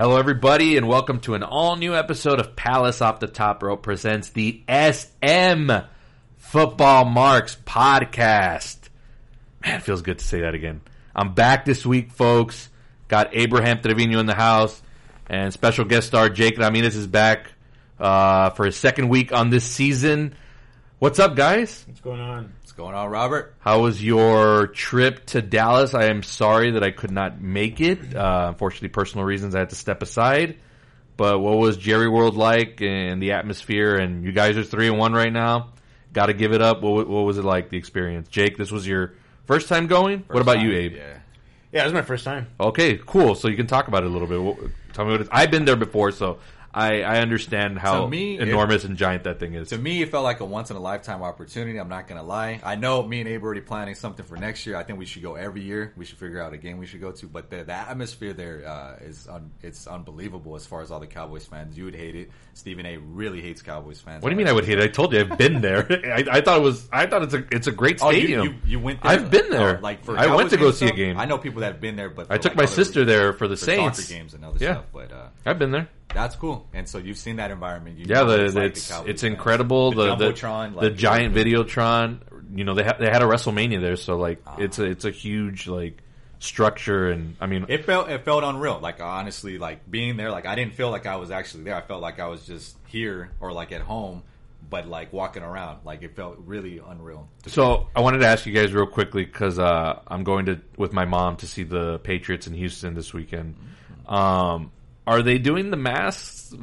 Hello, everybody, and welcome to an all new episode of Palace Off the Top Rope presents the SM Football Marks podcast. Man, it feels good to say that again. I'm back this week, folks. Got Abraham Trevino in the house, and special guest star Jake Ramirez is back uh, for his second week on this season. What's up, guys? What's going on? What's going on, Robert? How was your trip to Dallas? I am sorry that I could not make it. Uh, unfortunately, personal reasons, I had to step aside. But what was Jerry World like and the atmosphere? And you guys are three and one right now. Got to give it up. What, what was it like? The experience, Jake. This was your first time going. what about you, Abe? Yeah. Yeah, it was my first time. Okay, cool. So you can talk about it a little bit. Tell me what it is. I've been there before, so I, I understand how To me, it- enormous and giant that thing is. To me, it felt like a once in a lifetime opportunity. I'm not gonna lie. I know me and Abe are already planning something for next year. I think we should go every year. We should figure out a game we should go to. But the, the atmosphere there uh, is un, it's unbelievable as far as all the Cowboys fans. You would hate it. Stephen A. really hates Cowboys fans. What do you mean I would hate it? I told you I've been there. I, I thought it was. I thought it's a it's a great Oh, you, stadium. you, you went there? I've been there. Oh, like for I went to go see a game. I know people that have been there, but I took like, my sister there for the for Saints. soccer games and other Yeah. stuff. But uh, I've been there. That's cool. And so you've seen that environment. You Yeah, the, it's like, it's the it's incredible. The the, Jumbotron, the like, giant Videotron. You know they ha- they had a WrestleMania there, so like Ah. it's a it's a huge like structure, and I mean It felt it felt unreal. Like honestly, like being there, like I didn't feel like I was actually there. I felt like I was just here or like at home, but like walking around. Like it felt really unreal. So I wanted to ask you guys real quickly because uh, I'm going to with my mom to see the Patriots in Houston this weekend. Um, are they doing the mask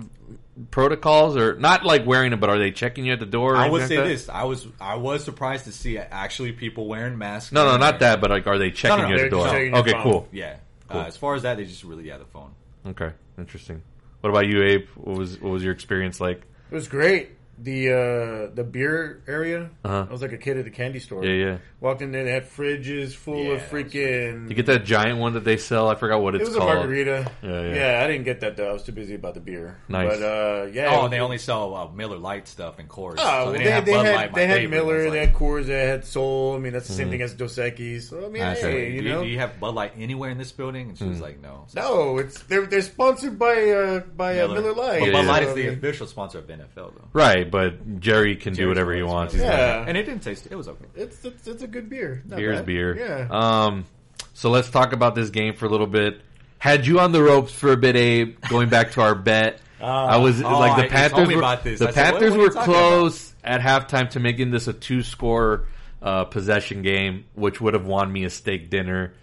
protocols or not like wearing them, but are they checking you at the door? I would say like this: I was I was surprised to see actually people wearing masks. No, no, not there. that. But like, are they checking no, you at the door? just Okay, phone. cool. Yeah. Cool. Uh, as far as that, they just really yeah the phone. Okay, interesting. What about you, Abe? What was what was your experience like? It was great. The uh, the beer area. Uh-huh. I was like a kid at a candy store. Yeah, yeah. Walked in there, they had fridges full Yeah, of freaking. You get that giant one that they sell? I forgot what it was called. a margarita. Yeah, yeah. yeah. I didn't get that though. I was too busy about the beer. Nice. But uh, yeah. Oh, it and they only sell uh, Miller Lite stuff and Coors. Oh, so they, they, they, Bud had Light, they had. Miller, I was they had Coors, they had Soul. I mean, that's the Mm-hmm. same thing as Dos Equis. So I mean, I said, hey, do, you you, know, do you have Bud Light anywhere in this building? And she was like, no. So no, it's they're they're sponsored by uh, by uh, Miller Lite. But Yeah, Bud. Light is the official sponsor of the NFL, though. Right, but Jerry can do Jerry's whatever he Brothers, wants. He's Yeah. And it didn't taste. It was okay. It's it's, it's a good beer. Not Beer's bad. beer. Yeah. Um, so let's talk about this game for a little bit. Had you on the ropes for a bit, Abe. Going back to our bet, I was oh, like I- the you Panthers. me were, about this. The I said, what- Panthers what are you were talking close at halftime to making this a two-score uh, possession game, which would have won me a steak dinner.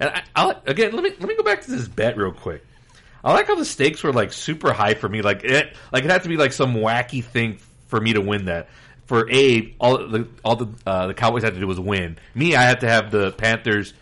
And I, I, again, let me let me go back to this bet real quick. I like how the stakes were like super high for me. Like it, like it had to be like some wacky thing for me to win that. For Abe, all the all the uh, the Cowboys had to do was win. Me, I had to have the Panthers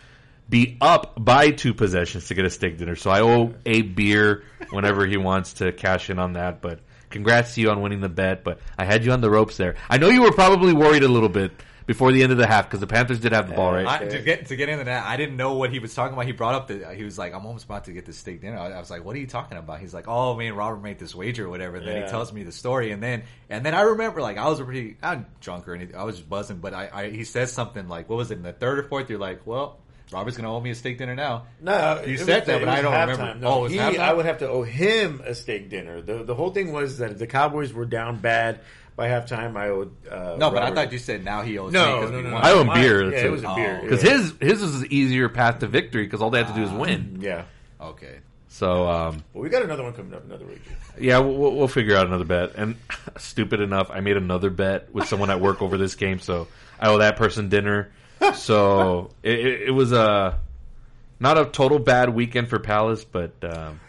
be up by two possessions to get a steak dinner. So I owe Abe beer whenever he wants to cash in on that. But congrats to you on winning the bet. But I had you on the ropes there. I know you were probably worried a little bit before the end of the half because the Panthers did have the ball, right? I, to get to get into that, I didn't know what he was talking about. He brought up that he was like, "I'm almost about to get the steak dinner." I, I was like, "What are you talking about?" He's like, "Oh, me and Robert made this wager or whatever." And Then Yeah. he tells me the story, and then and then I remember like I was pretty not drunk or anything. I was just buzzing, but I, I he says something like, "What was it in the third or fourth? You're like, "Well, Robert's gonna owe me a steak dinner now." No, You said was- that, but I don't halftime. remember. No, Oh, he. I would have to owe him a steak dinner. The the whole thing was that the Cowboys were down bad by halftime. I owed uh, No, but I Robert- thought you said now he owes no, me 'cause no, we no, won. I owe him Mine- beer, Yeah, that's it it. was a Oh, beer Because yeah. his his was an easier path to victory because all they have to do is win. yeah. Okay. So um, Well, we got another one coming up another week. yeah, we'll, we'll figure out another bet. And stupid enough, I made another bet with someone at work over this game, so I owe that person dinner. So it, it, it was a not a total bad weekend for Palace, but um,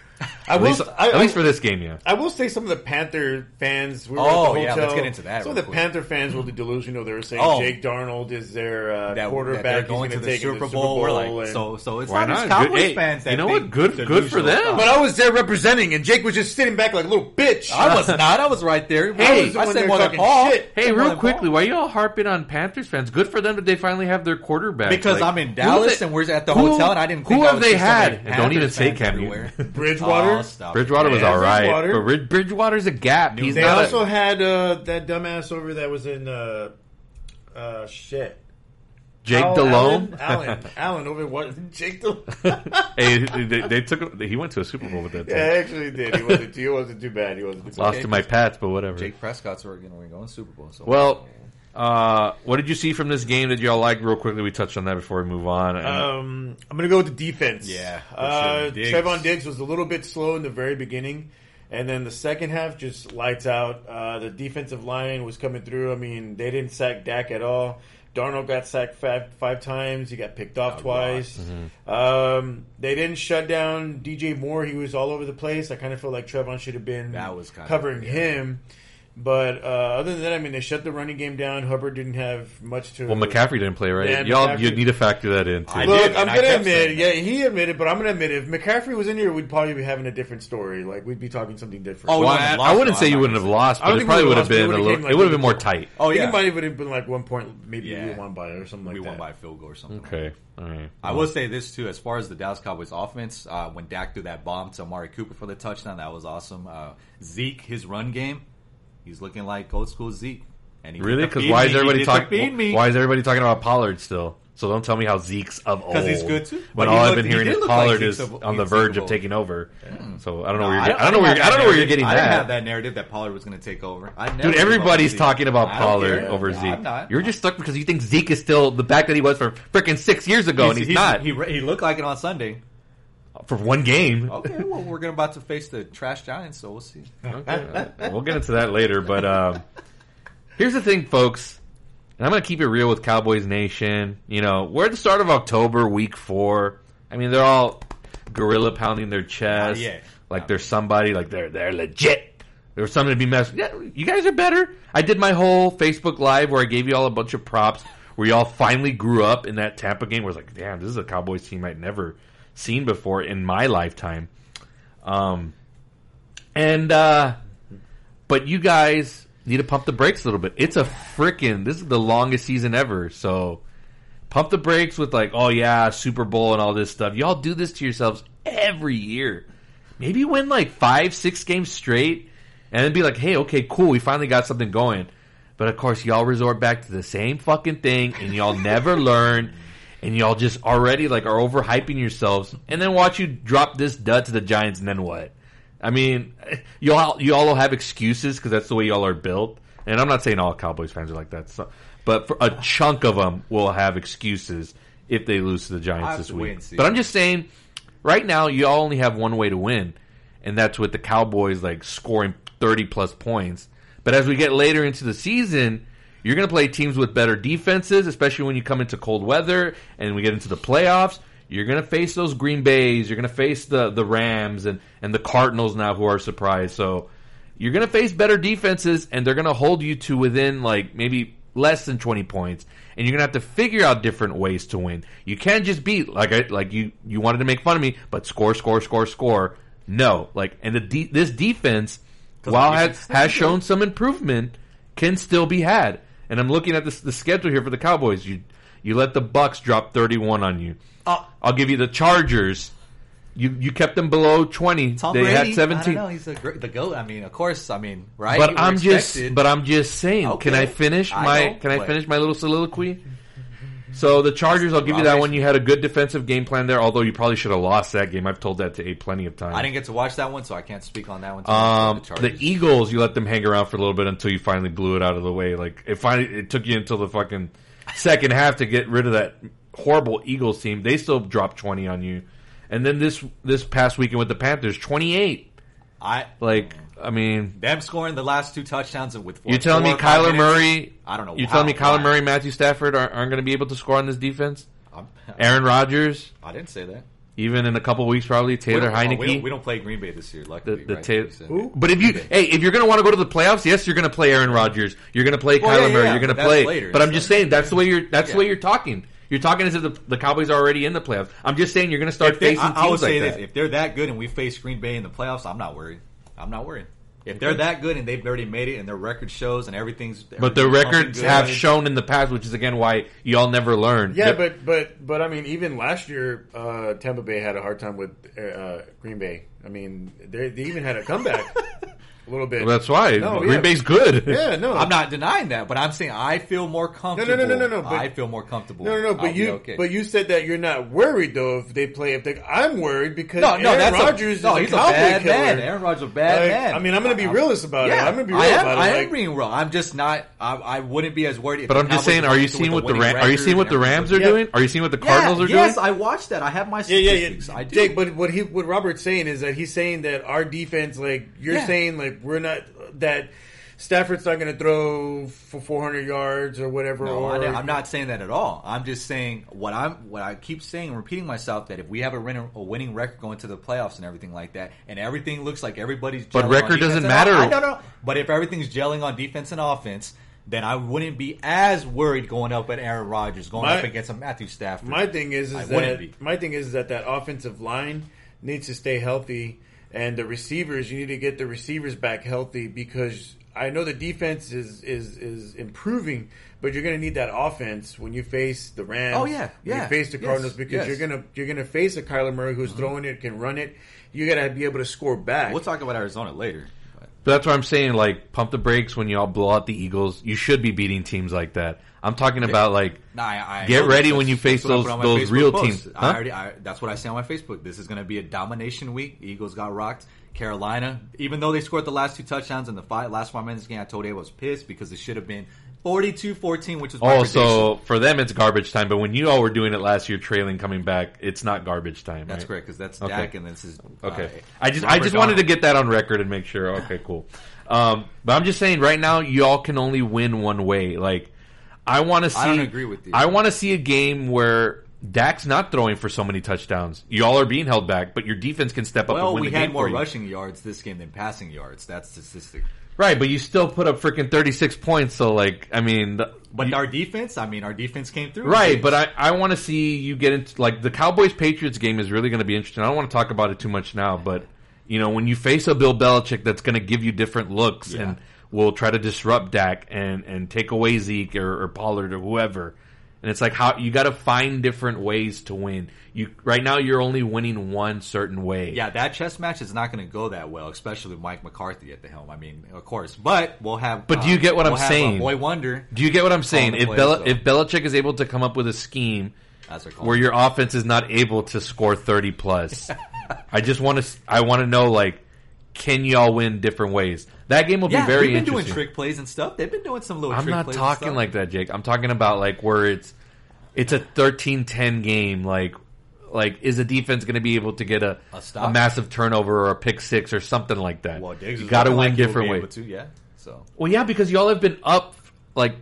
I at, will. least, I, at I- least for this game, yeah. I will say some of the Panther fans. We were Oh, at the yeah, hotel, let's get into that Some of the quick. Panther fans were delusional. They were saying Oh. Jake Darnold is their uh, That, that quarterback. they're He's going to gonna the take it Super Bowl. We're like, and- so so it's Why not, just not? Good- Cowboys hey, fans. That you know what? Good- good for them. stuff. But I was there representing, and Jake was just sitting back like a little bitch. I was not. I was right there. Hey, I, was the I said there more than talking Paul. shit. Hey, real quickly, Paul. why you all harping on Panthers fans? Good for them that they finally have their quarterback. Because I'm in Dallas and we're at the hotel, and I didn't. Who I have they see so many had? Don't even Panthers say fans Cam everywhere. Newton. Bridgewater. Oh, stop. Bridgewater was Yeah, all right, Bridgewater. but Rid- Bridgewater's a gap. He's They not a- also had uh, that dumbass over that was in uh, uh, shit. Jake Oh, Delhomme. Allen, Allen, Allen over what? Jake Delhomme. hey, they, they took. He went to a Super Bowl with that. yeah, Team. he actually did. He wasn't. He wasn't too bad. He wasn't. Too Lost bad. to my Pats, but whatever. Jake Prescott's are going to go in Super Bowl. So. Well, uh, what did you see from this game that y'all like? Real quickly, we touched on that before we move on. And- Um, I'm gonna go with the defense. Yeah, uh, sure. Diggs. Trevon Diggs was a little bit slow in the very beginning, and then the second half just lights out. Uh, the defensive line was coming through. I mean, they didn't sack Dak at all. Darnold got sacked five, five times. He got picked off A twice. Um, they didn't shut down DJ Moore. He was all over the place. I kind of felt like Trevon should have been That was kinda- covering yeah. him. But uh, other than that, I mean, they shut the running game down. Hubbard didn't have much to. well, McCaffrey didn't play, right? Yeah, y'all, McCaffrey- you need to factor that in too. I Look, did, I'm gonna kept admit, yeah, he admitted, but I'm gonna admit if McCaffrey was in here, we'd probably be having a different story. Like we'd be talking something different. Oh, we Well, wouldn't I, have I wouldn't though. say you wouldn't have lost, I but it think probably would would've been a lost, but it little. like, It would have been more tight. Oh I think yeah, it might have been like one point, maybe Yeah. we won by or something like we that. won by a field goal or something. Okay, all right. I will say this too, as far as the Dallas Cowboys offense, uh, when Dak threw that bomb to Amari Cooper for the touchdown, that was awesome. Uh, Zeke, his run game, he's looking like old school Zeke. And he Really? Because why is everybody did the feed talking? Why is everybody talking about Pollard still? So don't tell me how Zeke's of old. Because he's good, too. When But he all I've been hearing did is look like Pollard is of- on the verge of taking over. So I don't know No, where you're. I Getting, I don't know where you're, I don't know where you're narrative. getting I didn't have that narrative that Pollard was going to take over. I never Dude, everybody's talking about Pollard over No, Zeke. I'm not. You're just stuck because you think Zeke is still the back that he was for freaking six years ago, and he's, not He, he looked like it on Sunday. For one game. Okay, well, we're going about to face the trash Giants, so we'll see. Okay, we'll get into that later. But um, here's the thing, folks. And I'm going to keep it real with Cowboys Nation. You know, we're at the start of October, week four. I mean, they're all gorilla pounding their chest, Not yet. like No. they're somebody, like they're they're legit. There's something to be messed. Yeah, you guys are better. I did my whole Facebook live where I gave you all a bunch of props. Where y'all finally grew up in that Tampa game. Where it's like, damn, this is a Cowboys team I'd never seen before in my lifetime. Um, and uh, but you guys need to pump the brakes a little bit. It's a freaking this is the longest season ever, so pump the brakes with like, oh yeah, Super Bowl and all this stuff. Y'all do this to yourselves every year. Maybe win like five, six games straight, and then be like, hey, okay, cool, we finally got something going. But of course, y'all resort back to the same fucking thing, and y'all never learn. And y'all just already like are overhyping yourselves, and then watch you drop this dud to the Giants, and then what? I mean, y'all you all will have excuses because that's the way y'all are built. And I'm not saying all Cowboys fans are like that, so, but for a chunk of them will have excuses if they lose to the Giants this week. But I'm just saying, right now y'all only have one way to win, and that's with the Cowboys like scoring 30 plus points. But as we get later into the season, you're going to play teams with better defenses, especially when you come into cold weather and we get into the playoffs. You're going to face those Green Bays. You're going to face the the Rams and and the Cardinals now, who are surprised. So you're going to face better defenses, and they're going to hold you to within like maybe less than 20 points. And you're going to have to figure out different ways to win. You can't just beat like I like you you wanted to make fun of me, but score, score, score, score. No, like and the de- this defense, while has has shown some improvement, can still be had. And I'm looking at this, the schedule here for the Cowboys. You you let the Bucks drop 31 on you. Oh. I'll give you the Chargers. You you kept them below 20. Tom they Brady, had I 17. don't know, he's great, the goat. I mean, of course, I mean, right? But I'm just but I'm just saying. Can I finish I my can I finish my little soliloquy? So the Chargers, I'll give you that one. You had a good defensive game plan there, although you probably should have lost that game. I've told that to A plenty of times. I didn't get to watch that one, so I can't speak on that one. Um, but the Eagles, you let them hang around for a little bit until you finally blew it out of the way. Like it finally, it took you until the fucking second half to get rid of that horrible Eagles team. They still dropped twenty on you, and then this this past weekend with the Panthers, twenty eight. I Like, I mean, them scoring the last two touchdowns with you're telling me four Kyler? Murray? I don't know You're telling me Kyler. Murray, Matthew Stafford aren't, aren't going to be able to score on this defense? I'm- Aaron Rodgers, I didn't say that. even in a couple weeks, probably Taylor don't, oh, we, don't, Heinicke. we don't play Green Bay this year, The, luckily. the right? ta- but if you hey if you're gonna want to go to the playoffs, yes, you're gonna play Aaron Rodgers. You're gonna play Well, Kyler yeah, Murray. yeah, you're gonna play. later, but I'm so- just saying that's the way you're that's the way you're talking. You're talking as if the, the Cowboys are already in the playoffs. I'm just saying you're gonna start they- facing I, I would say like this: that. if they're that good and we face Green Bay in the playoffs, I'm not worried. I'm not worried. If they're that good and they've already made it and their record shows and everything's, But the records pumping have good, shown in the past, which is again why y'all never learn. Yeah, Yep. but but but I mean, even last year, uh, Tampa Bay had a hard time with uh, Green Bay. I mean, they, they even had a comeback. a little bit. Well, that's why No, Green yeah. Bay's good. yeah, no, I'm not denying that, but I'm saying I feel more comfortable. no, no, no, no, but- I feel more comfortable. No, no, no. I'll But you, okay. but you said that you're not worried though if they play. If they, I'm worried because no, no, Aaron that's Rodgers a, no. is He's a a bad killer. man. Aaron Rodgers a bad Like, man. I mean, I'm going to be realist about yeah, it. I'm going to be real I am, about it. I am like, being real. I'm just not. I, I wouldn't be as worried. If But I'm just saying, are you seeing what the Ram- are you seeing what the Rams are doing? Are you seeing what the Cardinals are doing? yes. I watched that. I have my yeah, yeah, statistics. yeah. I do. Jake, but what he, what Robert's saying is that he's saying that our defense, like you're saying, like we're not that Stafford's not going to throw for 400 yards or whatever. No, or, I, am not saying that at all. I'm just saying what I'm what I keep saying and repeating myself that if we have a, winner, a winning record going to the playoffs and everything like that, and everything looks like everybody's But record on doesn't matter. I don't know. But if everything's gelling on defense and offense, then I wouldn't be as worried going up at Aaron Rodgers, going My- up against a Matthew Stafford. My thing is, is wouldn't that be. my thing is that that offensive line needs to stay healthy, and the receivers you need to get the receivers back healthy because I know the defense is is is improving, but you're going to need that offense when you face the Rams. Oh, yeah, when yeah, you face the yes, Cardinals because yes. Mm-hmm. you're gonna you're gonna face a Kyler Murray who's throwing it, can run it. You got to be able to score back. we'll talk about Arizona later. But But that's what I'm saying. Like, pump the brakes when y'all blow out the Eagles. You should be beating teams like that. I'm talking about like Nah, I, I Get ready when you face I those- put on my those Facebook real teams. Huh? I already, I, that's what I say on my Facebook. This is going to be a domination week. Eagles got rocked. Carolina, even though they scored the last two touchdowns in the five, last five minutes game, I told you I was pissed because it should have been 42-14, which is prediction. also for them it's garbage time. But when you all were doing it last year, trailing coming back, it's not garbage time. That's right? correct because that's Okay. Dak and this is Okay, uh, I just I Robert just wanted to get that on record and make sure. Okay, cool. Um, but I'm just saying right now, y'all can only win one way. Like I want to see. I don't agree with you. I want to see a game where Dak's not throwing for so many touchdowns. Y'all are being held back, but your defense can step up and win we the had game more rushing yards this game than passing yards. That's the statistic. Right, but you still put up freaking 36 points. So like, I mean, the, But you- our defense, I mean, our defense came through. Right, but I, I want to see you get into like the Cowboys Patriots game is really going to be interesting. I don't want to talk about it too much now, but you know when you face a Bill Belichick that's going to give you different looks Yeah. and will try to disrupt Dak and and take away Zeke or, or Pollard or whoever, and it's like how you got to find different ways to win. You right now you're only winning one certain way. Yeah, that chess match is not going to go that well, especially with Mike McCarthy at the helm. I mean, of course, but we'll have. But do you get what uh, we'll I'm have, saying? Boy Wonder. Do you get what I'm saying? If Bel- if Belichick is able to come up with a scheme where your offense is not able to score 30 plus. I just want to I want to know like can y'all win different ways? That game will yeah, be very they've been doing trick plays and stuff. They've been doing some little. I'm trick not plays talking like that, Jake. I'm talking about like where it's it's a 13-10 game like like is a defense going to be able to get a, A stop? massive turnover or a pick six or something like that? Well, Diggs you got to win like different ways. yeah. So Well, yeah, because y'all have been up like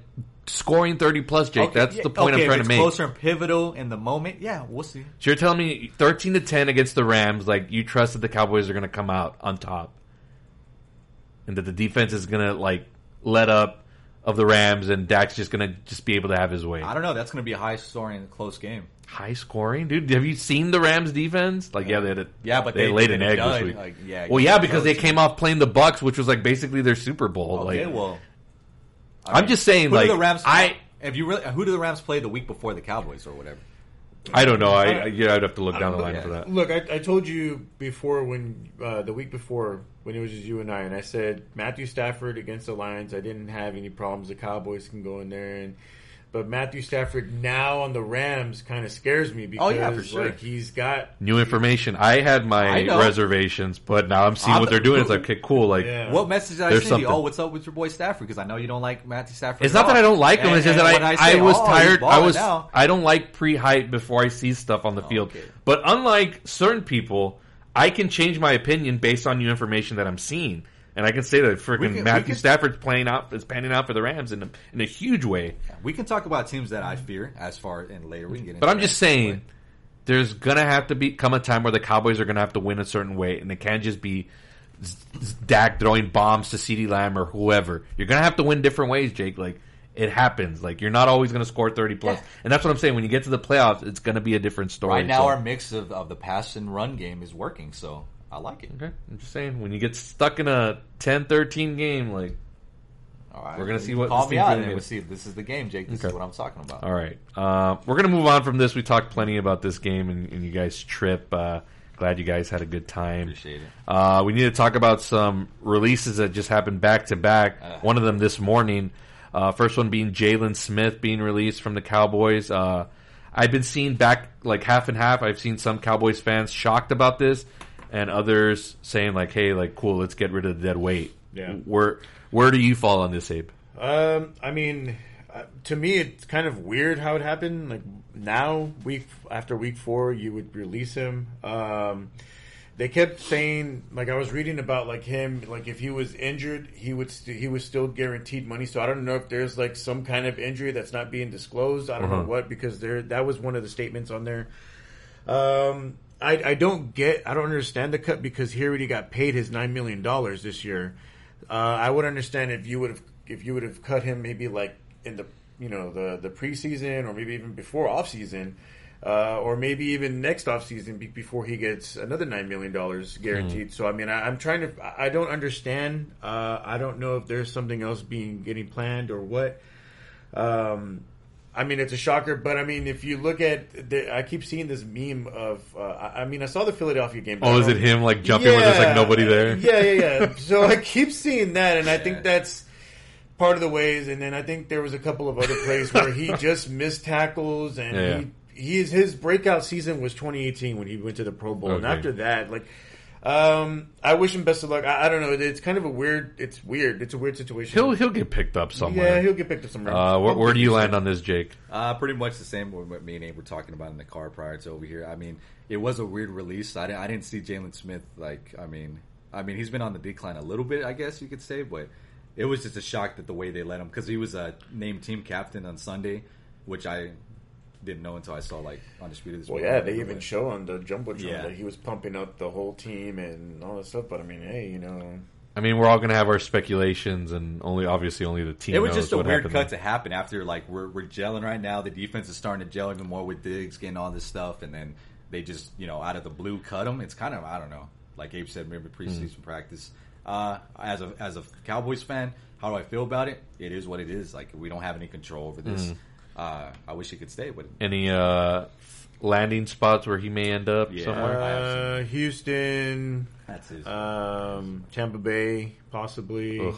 scoring 30 plus, Jake. Okay, That's yeah, the point okay, I'm trying to make. Closer and pivotal in the moment. Yeah, we'll see. So you're telling me 13 to 10 against the Rams, like you trust that the Cowboys are going to come out on top, and that the defense is going to like let up of the Rams, and Dak's just going to just be able to have his way. I don't know. That's going to be a high scoring, close game. High scoring, dude. Have you seen the Rams defense? Like, yeah, they had a, Yeah, but they, they- laid an egg dud, this week. like, yeah, well, yeah, because they came off playing the Bucks, which was like basically their Super Bowl. Okay, like, well, I'm just saying, who like, do the Rams? I, Have you really? Who do the Rams play the week before the Cowboys or whatever? I don't know. I, I yeah, I'd have to look down the line know. for that. Look, I, I told you before when uh, the week before when it was just you and I, and I said Matthew Stafford against the Lions. I didn't have any problems. The Cowboys can go in there, and but Matthew Stafford now on the Rams kind of scares me because Oh, yeah, for sure. like he's got New information. I had my know. reservations, but now I'm seeing I'm- what they're doing. It's like, okay, cool. Like, Yeah. What message did I There's send you? something. Oh, what's up with your boy Stafford? Because I know you don't like Matthew Stafford. It's at not that. I don't like him. And- It's just that when I, say, I was oh, tired. I was. now, I don't like pre-hype before I see stuff on the oh, field. okay. But unlike certain people, I can change my opinion based on new information that I'm seeing, and I can say that freaking can- Matthew can- Stafford's playing out is panning out for the Rams in a, in a huge way. we can talk about teams that I fear as far and later we can get. Into But I'm just saying, there's gonna have to be come a time where the Cowboys are gonna have to win a certain way, and it can't just be Dak throwing bombs to CeeDee Lamb or whoever. You're gonna have to win different ways, Jake. Like it happens. Like you're not always gonna score 30 plus, Yeah. and that's what I'm saying. When you get to the playoffs, it's gonna be a different story. right now So- our mix of, of the pass and run game is working, so I like it. okay, I'm just saying when you get stuck in a 10-13 game, like All right. We're gonna see what call this me out gonna and we'll see if this is the game, Jake. This Okay. is what I'm talking about. All right. Uh, we're going to move on from this. We talked plenty about this game, and, and you guys trip. Uh, Glad you guys had a good time. Appreciate it. Uh, we need to talk about some releases that just happened back to back. Uh. One of them this morning. Uh, first one being Jaylon Smith being released from the Cowboys. Uh, I've been seeing back like half and half. I've seen some Cowboys fans shocked about this, and others saying like, "Hey, like, cool, let's get rid of the dead weight." Yeah. Where where do you fall on this, Abe? Um, I mean, uh, to me, it's kind of weird how it happened. Like now, week after week four, you would release him. Um, they kept saying, like I was reading about, like him, like if he was injured, he would st- he was still guaranteed money. So I don't know if there's like some kind of injury that's not being disclosed. I don't Uh-huh. know what because there that was one of the statements on there. Um, I, I don't get, I don't understand the cut because he already got paid his nine million dollars this year. Uh, I would understand if you would have, if you would have cut him maybe like in the, you know, the the preseason or maybe even before off season, uh, or maybe even next off season be- before he gets another nine million dollars guaranteed. So I mean, I, I'm trying to, I I don't understand. Uh, I don't know if there's something else being getting planned or what. Um, I mean, it's a shocker, but I mean, if you look at, the, I keep seeing this meme of, uh, I mean, I saw the Philadelphia game. Oh, is it him like jumping where there's like nobody there? Yeah, yeah, yeah. so I keep seeing that, and I think that's part of the ways. And then I think there was a couple of other plays where he just missed tackles, and Yeah. he he's his breakout season was 2018 when he went to the Pro Bowl, and after that, like. Um, I wish him best of luck. I, I don't know. It's kind of a weird. It's weird. It's a weird situation. He'll he'll get picked up somewhere. yeah, he'll get picked up somewhere. uh, where, where do you land on this, Jake? Uh, pretty much the same with what me and Abe were talking about in the car prior to over here. I mean, it was a weird release. I didn't, I didn't see Jaylon Smith like. I mean, I mean, he's been on the decline a little bit, I guess you could say, but it was just a shock that the way they let him because he was a named team captain on Sunday, which I didn't know until I saw like undisputed. This Well, yeah, they even show on the jumbotron Yeah. that he was pumping up the whole team and all that stuff. But I mean, hey, you know, I mean, we're all gonna have our speculations, and only obviously only the team. It was knows just a weird happened cut to happen after like we're we're gelling right now. The defense is starting to gel even more with Diggs getting all this stuff, and then they just you know out of the blue cut them. It's kind of I don't know. Like Abe said, maybe preseason Hmm. practice. Uh, as a as a Cowboys fan, how do I feel about it? It is what it is. Like we don't have any control over this. Hmm. Uh, I wish he could stay, but Any uh, landing spots where he may end up Yeah. somewhere? I uh, Houston, that's his. um, Tampa Bay, possibly, Ugh.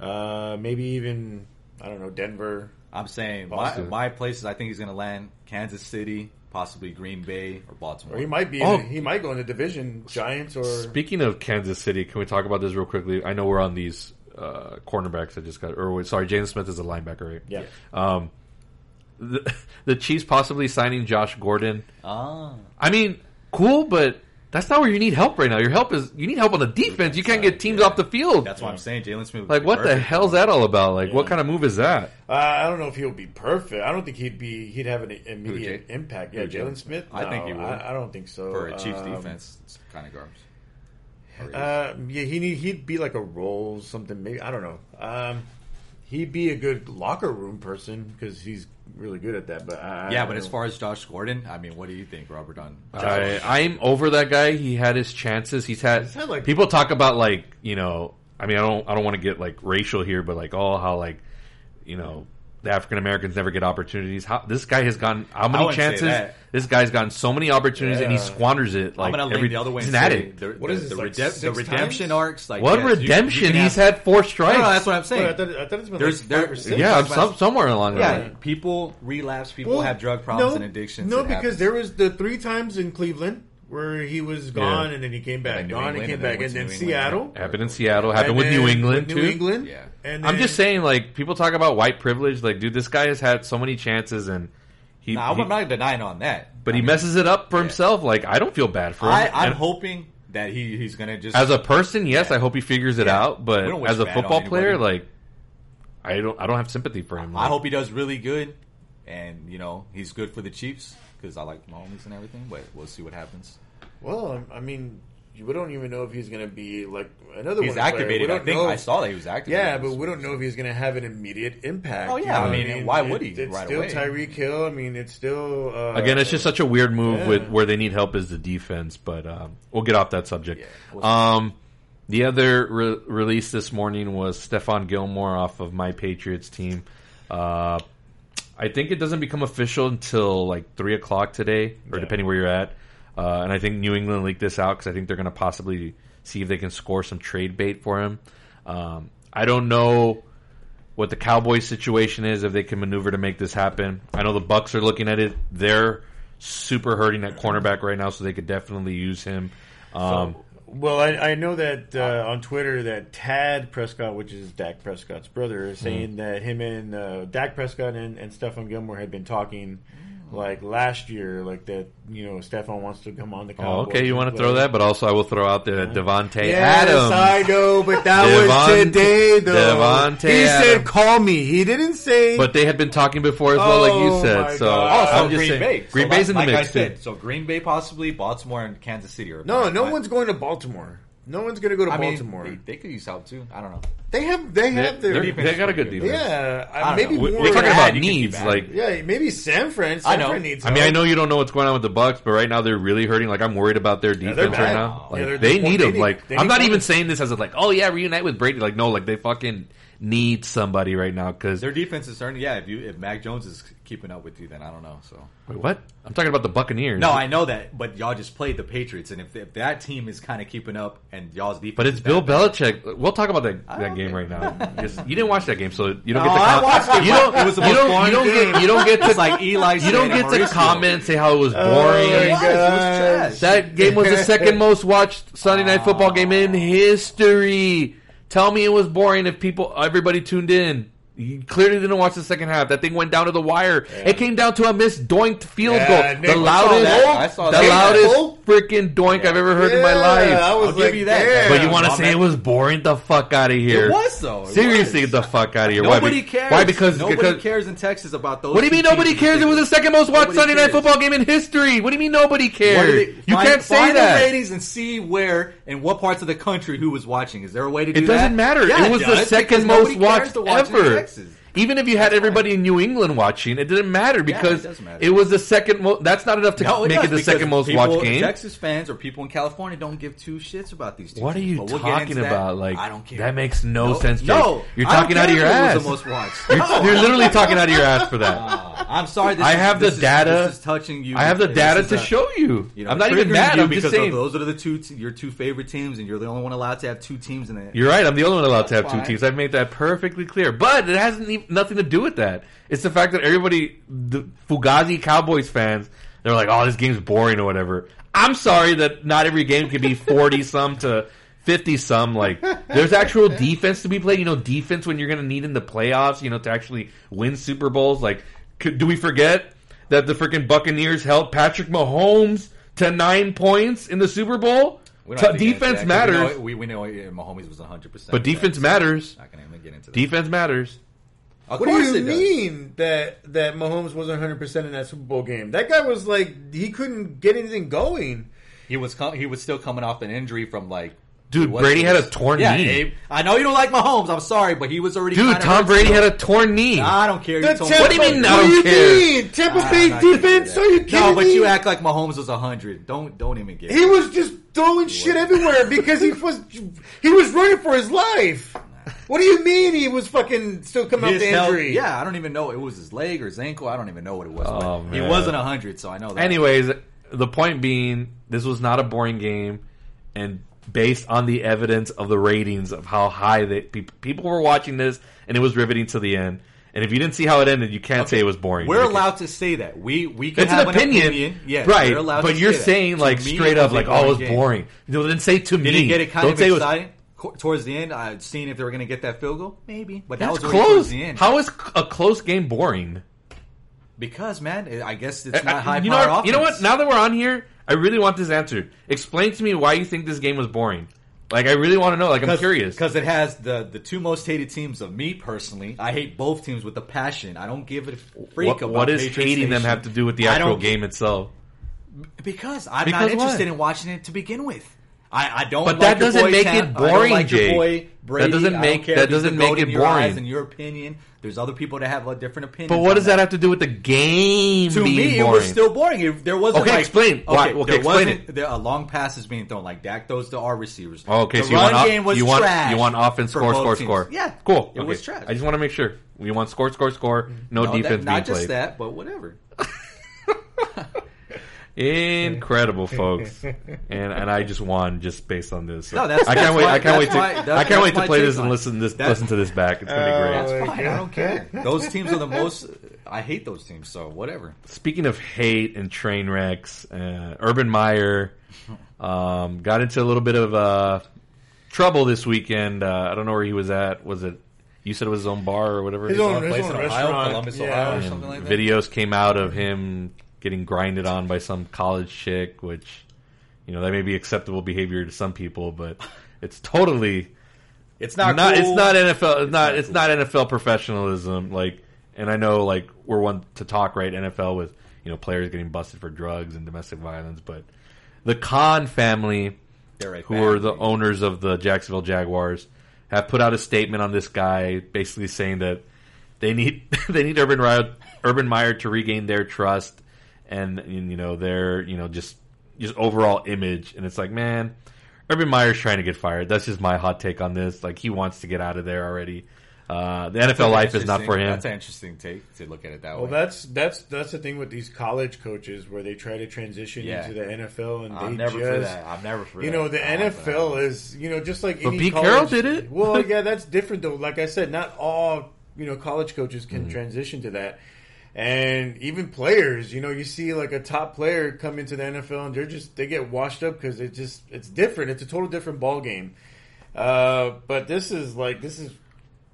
uh, maybe even I don't know Denver. I'm saying my, Boston. my places. I think he's going to land Kansas City, possibly Green Bay or Baltimore. Or he might be. Oh. he might go in the division, Giants or Speaking of Kansas City, can we talk about this real quickly? I know we're on these uh, cornerbacks I just got. Or wait, sorry, James Smith is a linebacker, right? yeah. Um, the, the Chiefs possibly signing Josh Gordon. Ah. I mean, cool, but that's not where you need help right now. Your help is you need help on the defense. You can't get teams Yeah. off the field. That's what I'm saying Jaylon Smith. would like, be what the hell's that all about? Like, what kind of move is that? Uh, I don't know if he'll be perfect. I don't think he'd be. He'd have an immediate Jay? impact. Yeah, Who, Jaylon Jaylon Smith. I think he would. I, I don't think so. for a Chiefs Um, defense. It's kind of garbage. Uh, yeah, he need, he'd be like a role something. Maybe I don't know. Um, he'd be a good locker room person because he's really good at that. But I, I yeah, don't but as far as Josh Gordon, I mean, what do you think, Robert? On I, I'm over that guy. He had his chances. He's had, He's had, like- people talk about like you know. I mean, I don't I don't want to get like racial here, but like oh how like you know the African Americans never get opportunities. How this guy has gotten how many wouldn't say chances? that. This guy's gotten so many opportunities and he squanders it. Like I'm gonna lean every, the other way he's and an addict. the, What the, is this, the, like redemp- six the redemption times? arcs. Like What yes, you- you redemption? He's have- had four strikes. No, no, that's what I'm Wait, saying. I, thought, I thought it's been There's- like there- five or six. yeah, Like some, somewhere along yeah, that. line. people relapse. People Well, have drug problems no, and addictions. No, because happens. there was the three times in Cleveland where he was gone Yeah. and then he came back, then New gone and England, came and then back, and then Seattle. Happened in Seattle. Happened and with New England with too. New England. Yeah. And I'm just saying, like people talk about white privilege. Like, dude, this guy has had so many chances and he, No, I'm he- not denying on that. but I he mean, messes it up for Yeah. himself. Like, I don't feel bad for him. I, I'm And- hoping that he he's gonna just as a person, yes, Yeah. I hope he figures it Yeah. out. But We don't wish as a football player, like I don't, I don't have sympathy for him. I hope he does really good, and you know he's good for the Chiefs because I like Mahomes and everything. But we'll see what happens. Well, I mean, we don't even know if he's going to be like another He's one. player. activated. We I don't think know. I saw that he was activated. Yeah, but we don't know if he's going to have an immediate impact. Oh, you yeah, know I what mean, why would he It- it's right still away? Tyreek Hill. I mean, it's still uh, Again, it's just such a weird move Yeah. with where they need help is the defense. But um, we'll get off that subject. Yeah, we'll- um, the other re- release this morning was Stephon Gilmore off of my Patriots team. Uh, I think it doesn't become official until like three o'clock today, or Yeah. depending where you're at. Uh, and I think New England leaked this out because I think they're going to possibly see if they can score some trade bait for him. Um, I don't know what the Cowboys situation is if they can maneuver to make this happen. I know the Bucks are looking at it; they're super hurting at cornerback right now, so they could definitely use him. Um, Well, I, I know that uh, on Twitter that Tad Prescott, which is Dak Prescott's brother, is saying Mm-hmm. that him and uh, Dak Prescott and, and Stephon Gilmore had been talking Mm-hmm. like last year, like that. You know, Stephon wants to come on the. oh, okay, you want to throw that, but also I will throw out there Davante Yes, Adams. I know, but that Devon- was today, though. Davante he said, "Call me." He didn't say. But they had been talking before as well, like Oh, you said. So, God. Oh, so I'm just Green saying, Bay. Green so Bay's in the like mix I said, too. So Green Bay possibly, Baltimore and Kansas City. Are no, no one's going to Baltimore. No one's going to go to I mean, Baltimore. they, they could use help too. I don't know. they have. They have their. they're- they got a good defense. yeah, I don't maybe know. We- more. We're talking Bad, about you can keep needs, bad. like Yeah, maybe San Fran. I know. Fran needs. I mean, I help. know you don't know what's going on with the Bucks, but right now they're really hurting. Like I'm worried about their they're defense right bad. now. Yeah, Like they're- they they need them. need- Like they I'm need not even corners. saying this as a like, oh yeah, reunite with Brady. Like no, like they fucking need somebody right now because Their defense is starting. Yeah, if you if Mac Jones is keeping up with you, then I don't know. So Wait, what? I'm talking about the Buccaneers. no, I know that, but y'all just played the Patriots, and if, if that team is kind of keeping up and y'all's defense, But it's is Bill bad- Belichick. We'll talk about that, that game right now. Just- you didn't watch that game, so you don't No, get to. I com- watched it, You don't. it was the you most don't. You don't game. get. You don't get to. It's like Eli. You don't get to Mauricio. comment and say how it was boring. Oh, It was, it was trash. Oh, that game was the second most watched Sunday night football game in oh. history. Tell me it was boring if people, everybody tuned in. You clearly didn't watch the second half. That thing went down to the wire. It came down to a missed doinked field Yeah, goal. Nick, the I saw loudest, that. I saw the that. loudest freaking doink I've ever heard in my life. I was I'll give you that. damn. But you want to say it was boring? The fuck out of here! It was though. It Seriously, was. the fuck out of here! Why? Nobody Be- cares. Why? Because nobody because cares in Texas about those. what do you two mean nobody teams. cares? It was the second most watched Nobody Sunday night cares. football game in history. What do you mean nobody What cares? do they- you find- can't say find that. the ratings and see where and what parts of the country who was watching. Is there a way to do It that? doesn't matter. Yeah, it was the does, second most nobody cares watched to watch in ever. Texas. Even if you had everybody in New England watching, it didn't matter because does matter. it was the second most. That's not enough to No, make it the second most watched game. Texas fans or people in California don't give two shits about these. Two What are you we'll talking about? Like I don't care. that makes no, No, sense. Jake. No, you're talking out of your ass. the most watched. You're, No. you're literally talking out of your ass for that. I'm sorry. This I is- have the is- data. This is touching you. I have the data to a- show you. You know, I'm not even mad. you I'm just because saying. those are the two your two favorite teams, and you're the only one allowed to have two teams in it. You're right. I'm the only one allowed to have two teams. I've made that perfectly clear. But it has not nothing to do with that. It's the fact that everybody, the Fugazi Cowboys fans, they're like, "Oh, this game's boring" or whatever. I'm sorry that not every game can be 40 some to 50 some. Like, there's actual defense to be played. You know, defense when you're going to need in the playoffs. You know, to actually win Super Bowls. Like, could, do we forget that the freaking Buccaneers held Patrick Mahomes to nine points in the Super Bowl? T- defense that, matters. We know, we, we know Mahomes was 100. percent But defense matters. Not gonna get into that. Defense matters. Of What do you it does. mean that that Mahomes wasn't 100 percent in that Super Bowl game? That guy was like he couldn't get anything going. He was com- he was still coming off an injury from like. Dude, what Brady it had a torn yeah, knee. Abe, I know you don't like Mahomes. I'm sorry, but he was already. Dude, Tom Brady still. had a torn knee. I don't care. You Tampa, What do you mean, I What don't you care? mean? Tampa I'm Bay not gonna do defense? Are you kidding No, but me? you act like Mahomes was 100. Don't don't even get. He was just throwing shit everywhere because he was he was running for his life. What do you mean he was fucking still coming His off the health- injury? yeah, I don't even know. It was his leg or his ankle. I don't even know what it was. Oh, but he man. wasn't 100, so I know that. Anyways, the point being, this was not a boring game, and based on the evidence of the ratings of how high they, people, people were watching this, and it was riveting to the end. And if you didn't see how it ended, you can't say it was boring. We're You can- allowed to say that. We we can It's have an opinion, Yeah, right? we're allowed But to you're say that. saying To like me, straight up, like, a "Oh, it was game. boring." No, then say to me. Did he get it kind Don't of say it was- exciting Co- towards the end? Uh, seeing if they were going to get that field goal, maybe. But that That's was close. the end. How is a close game boring? Because man, I guess it's I- not high you know power what? You know what? Now that we're on here, I really want this answered. Explain to me why you think this game was boring. Like, I really want to know. Like, I'm curious. because it has the the two most hated teams of me personally. I hate both teams with a passion. I don't give it a freak What, about it. what does Patriot hating them have to do with the actual game itself? Because I'm Because not interested what? in watching it to begin with. I, I don't. But like that doesn't make it boring, like. Brady. That doesn't make- that if he's the doesn't make it eyes boring. In your opinion, there's other people that have a different opinion. But what does that have to do with the game To being me, boring? it was still boring. If there wasn't Okay, like, explain. Why- okay, there explain it. There, a long passes being thrown like Dak throws to our receivers. Oh, okay, the so you run want game was you want trash you want offense, score, score, teams. score. Yeah, cool. It okay. was trash. I just want to make sure we want score, score, score. No, No, that- defense not just that, but whatever. Incredible, folks, and and I just won just based on this. So No, that's- I can't that's wait. my- I can't wait to. my- that's- I can't wait to my play this and on it. listen this. That- listen to this back. It's gonna be great. That's fine. I don't care. Those teams are the most. I hate those teams. So whatever. Speaking of hate and train wrecks, uh, Urban Meyer um, got into a little bit of uh, trouble this weekend. Uh, I don't know where he was at. Was it? You said it was his own bar or whatever. His His own- own his place own in Ohio, restaurant. Columbus, Yeah. Ohio, or something like that. videos came out of him getting grinded on by some college chick, which you know that may be acceptable behavior to some people, but it's totally It's not. not. It's not NFL. It's not. not It's cool. not NFL professionalism. Like, and I know like we're one to talk right NFL with you know players getting busted for drugs and domestic violence, but the Khan family who are the owners of the Jacksonville Jaguars, have put out a statement on this guy, basically saying that they need they need Urban Meyer, Urban Meyer to regain their trust and, you know their you know just just overall image. And it's like, man, Urban Meyer's trying to get fired. That's just my hot take on this. Like he wants to get out of there already. Uh, the NFL life is not for him. That's an interesting take to look at it that Well, way. Well, that's that's that's the thing with these college coaches where they try to transition Yeah. into the NFL and I'm they never just for that. I'm never for you that. know the I don't NFL is you know just like But any Pete college, Carroll did it. Well, yeah, that's different though. Like I said, not all you know college coaches can transition to that, and even players. You know, you see like a top player come into the NFL and they're just they get washed up because it just it's different. It's a total different ball game. Uh, but this is like this is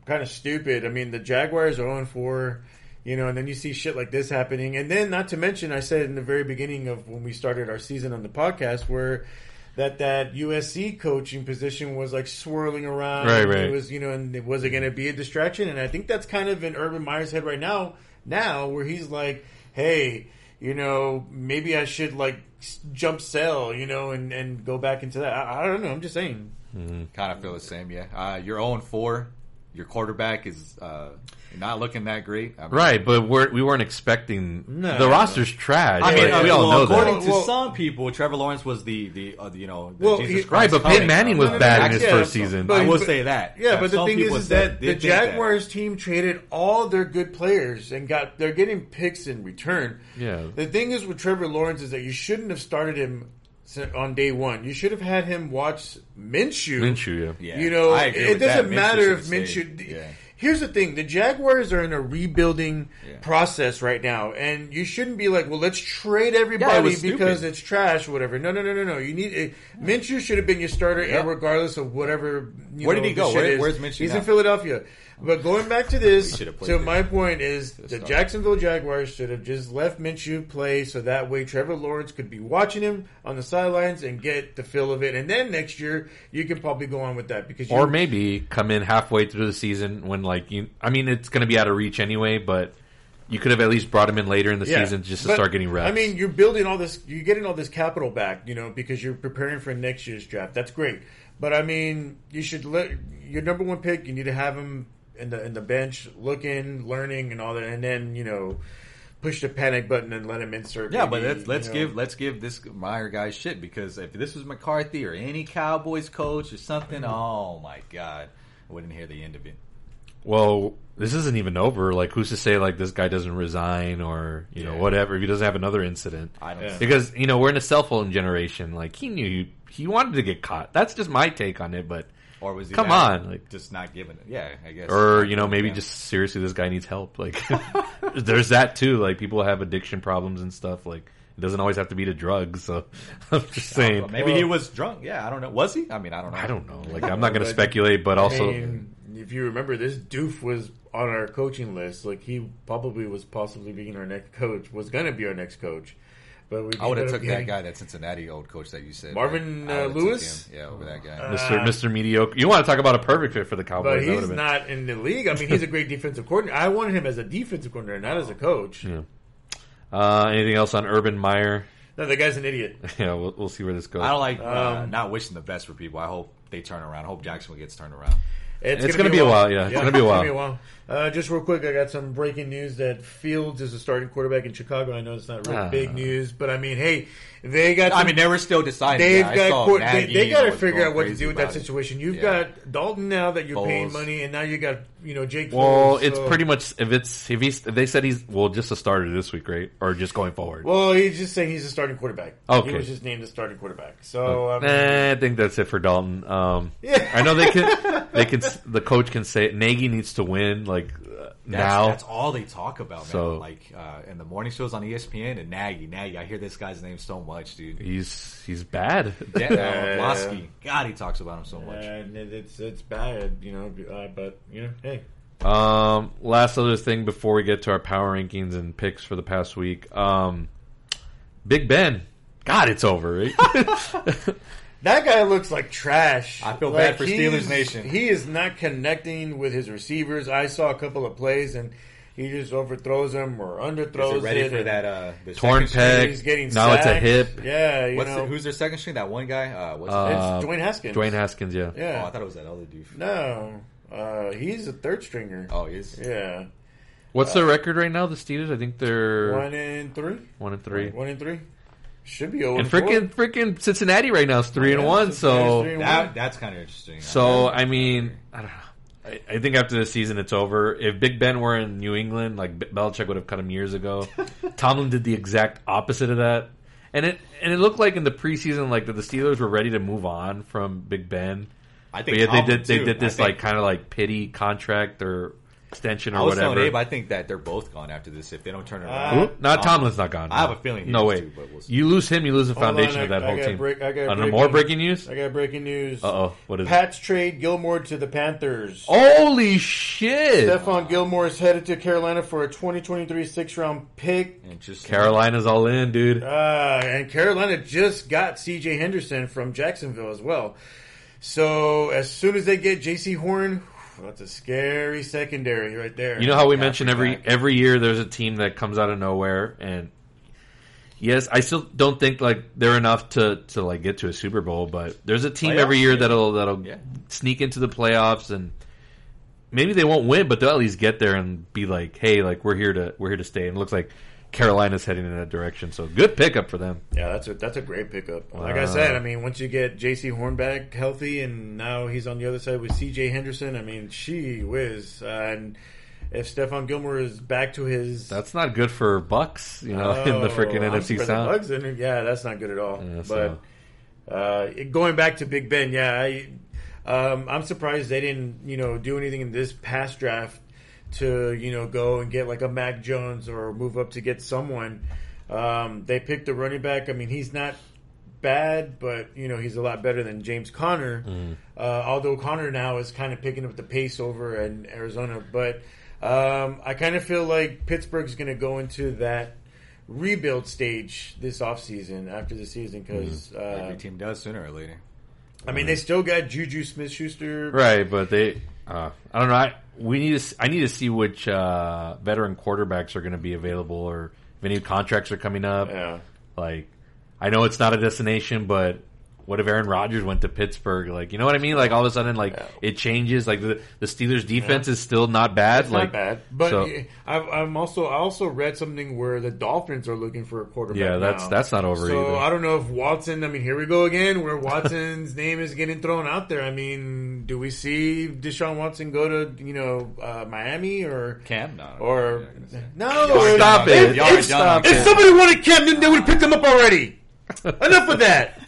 kind of stupid. I mean, the Jaguars are 0 4, you know, and then you see shit like this happening. And then, not to mention, I said in the very beginning of when we started our season on the podcast, where that that USC coaching position was like swirling around. Right, right. It was, you know, and it was it going to be a distraction? And I think that's kind of in Urban Meyer's head right now, now where he's like, hey, you know, maybe I should like jump sell, you know, and, and go back into that. I, I don't know. I'm just saying. kind of feel the same. Yeah, uh, you're 0 4. Your quarterback is uh, not looking that great. I mean, Right, but we're, we weren't expecting No, the no. roster's trash. I mean, Like, uh, we all well, know according that. to Well- some people, Trevor Lawrence was the the uh, you know the Well, Jesus he- Christ Right, but coming. Peyton Manning was Uh, bad in his yeah, first so- season. but- I will but- say that. Yeah, but the thing is, is that the think that. Jaguars team traded all their good players and got they're getting picks in return. Yeah. The thing is with Trevor Lawrence is that you shouldn't have started him s- on day one. You should have had him watch Minshew. Minshew, yeah. Yeah, You know, I agree it doesn't Minshew matter if. Minshew. Yeah. Here's the thing: the Jaguars are in a rebuilding Yeah. process right now, and you shouldn't be like, "Well, let's trade Yeah, everybody it was stupid. because it's trash, or whatever." No, no, no, no, no. You need uh, Minshew should have been your starter, Yeah. regardless of whatever. You Where know, did he go? shit Where- is. where's Minshew He's now? in Philadelphia. But going back to this, should have played so there. my point is the start. Jacksonville Jaguars should have just left Minshew play, so that way Trevor Lawrence could be watching him on the sidelines and get the feel of it. And then next year you can probably go on with that because Or maybe come in halfway through the season when, like, you. I mean, it's going to be out of reach anyway, but you could have at least brought him in later in the season just to but, start getting reps. I mean, you're building all this, you're getting all this capital back, you know, because you're preparing for next year's draft. That's great, but I mean, you should let your number one pick. You need to have him in the in the bench, looking, learning, and all that, and then you know, push the panic button and let him insert. Yeah, but let's let's you know. give let's give this Meyer guy shit because if this was McCarthy or any Cowboys coach or something, oh my god, I wouldn't hear the end of it. well, this isn't even over. Like, who's to say, like, this guy doesn't resign or, you know, whatever, if he doesn't have another incident? I don't. Yeah. Because, you know, we're in a cell phone generation. Like, he knew he, he wanted to get caught. That's just my take on it, but. Or was he Come that- on, like- just not giving it? Yeah, I guess. or you know maybe Yeah. just seriously this guy needs help like there's that too like people have addiction problems and stuff like it doesn't always have to be to drugs so i'm just saying maybe Well- he was drunk. Yeah, I don't know. Was he? I mean, I don't know. i don't know like i'm not going to speculate but also mean, if you remember, this doof was on our coaching list. Like he probably was possibly being our next coach. Was going to be our next coach, but we I would have ended up took that guy, that Cincinnati old coach that you said, Marvin, I uh, Lewis? yeah, over that guy. Uh, mr mr mediocre you want to talk about a perfect fit for the cowboys But he's would've been- not in the league. I mean, he's a great defensive coordinator. I wanted him as a defensive coordinator, not as a coach. yeah. uh, anything else on urban meyer No, the guy's an idiot. yeah we'll, we'll see where this goes I don't like uh, Um, not wishing the best for people. I hope they turn around. I hope Jacksonville gets turned around. It's gonna be a while, yeah. It's gonna be a while. Uh, just real quick, I got some breaking news that Fields is a starting quarterback in Chicago. I know it's not really Ah. big news, but I mean, hey, they got. I mean, they were still deciding. They've that. Got court, they, they got to figure out what to do with that it. situation. You've Yeah. got Dalton now that you're paying money, and now you got you know Jake. Well, Foles, it's so- pretty much if it's if he's if they said he's well just a starter this week, right? Or just going forward. Well, he's just saying he's a starting quarterback. Okay. he was just named a starting quarterback. So um, Nah, I think that's it for Dalton. Um, Yeah. I know they can. They can. The coach can say Nagy needs to win like uh, That's, now. that's all they talk about, man. So- like uh, in the morning shows on ESPN and Nagy, Nagy. I hear this guy's name so much, dude. He's he's bad. Dan, uh, Yeah. God, he talks about him so much. and it's it's bad, you know. Uh, but you know, hey, Um, last other thing before we get to our power rankings and picks for the past week. Um, Big Ben. God, it's over. Right? that guy looks like trash. I feel Like, bad for Steelers Nation. He is not connecting with his receivers. I saw a couple of plays and. He just overthrows them or underthrows Is it ready it for and that? Uh, Torn second peg. He's getting Now it's a hip. Yeah, you What's know, the, who's their second string? That one guy. Uh, what's Uh, it's? Dwayne Haskins. Dwayne Haskins. Yeah. Yeah. Oh, I thought it was that other dude. No, uh, he's a third stringer. Oh, he is. Yeah, What's their record right now? The Steelers. I think they're one and three. one and three. One and three. Should be over. And freaking freaking Cincinnati right now is three and one. So and That that's kind of interesting. So I mean, I don't know. I, I think after the season, it's over. If Big Ben were in New England, like Belichick would have cut him years ago. Tomlin did the exact opposite of that, and it and it looked like in the preseason, like that the Steelers were ready to move on from Big Ben. I But think yet they Tomlin, did they did this think- like kind of like pity contract or extension or I was whatever. telling Abe, I think that they're both gone after this if they don't turn it Uh, around. Oop, not Tomlin's not gone. I have a feeling he No is way. too, but we'll see. you lose him, you lose the Hold on, foundation I- of that I whole got team. break- I got Uh, no breaking- more breaking news. I got breaking news. Uh oh, what is it? Pats trade Gilmore to the Panthers. Holy shit! Stephon Gilmore is headed to Carolina for a 2023 six round pick. Interesting. Carolina's all in, dude. Uh, and Carolina just got CJ Henderson from Jacksonville as well. So as soon as they get Jaycee Horn, that's a scary secondary right there. You know how we Yeah, mention every back. every year there's a team that comes out of nowhere and yes, I still don't think like they're enough to to like get to a Super Bowl, but there's a team Playoffs, every year yeah. that'll that'll Yeah. sneak into the playoffs and maybe they won't win, but they'll at least get there and be like, "Hey, like we're here to we're here to stay." And it looks like Carolina's heading in that direction. So, good pickup for them. Yeah, that's a that's a great pickup. Like I Uh, said, I mean, once you get Jaycee Horn back healthy, and now he's on the other side with C.J. Henderson. I mean, she whiz. Uh, and if Stephon Gilmore is back to his, That's not good for Bucks, you know, in the freaking Oh, NFC surprised South. Bugs in. Yeah, that's not good at all. Yeah, but so- uh, going back to Big Ben, yeah, I, um, I'm surprised they didn't, you know, do anything in this past draft to, you know, go and get like a Mac Jones or move up to get someone. Um, they picked a running back. I mean, he's not bad, but you know, he's a lot better than James Conner. Mm. Uh, although Conner now is kind of picking up the pace over in Arizona, but um, I kind of feel like Pittsburgh's going to go into that rebuild stage this offseason after the season because Mm. uh, Every team does sooner or later. I mean they still got Juju Smith Schuster. Right, but they, uh, I don't know. I we need to. I need to see which uh, veteran quarterbacks are going to be available, or if any contracts are coming up. Yeah. Like, I know it's not a destination, but what if Aaron Rodgers went to Pittsburgh? Like, you know what I mean? Like, all of a sudden, like Yeah. it changes. Like the the Steelers' defense is still not bad. It's like, not bad, but so- I've, I'm also I also read something where the Dolphins are looking for a quarterback. Yeah, that's- now. that's not over So either. I don't know if Watson. I mean, here we go again, where Watson's name is getting thrown out there. I mean, do we see Deshaun Watson go to you know uh, Miami or Cam, no. or Yeah, no? Stop if, it. Y'all are If, done. if somebody wanted Cam Newton, they would have picked him up already. Enough of that.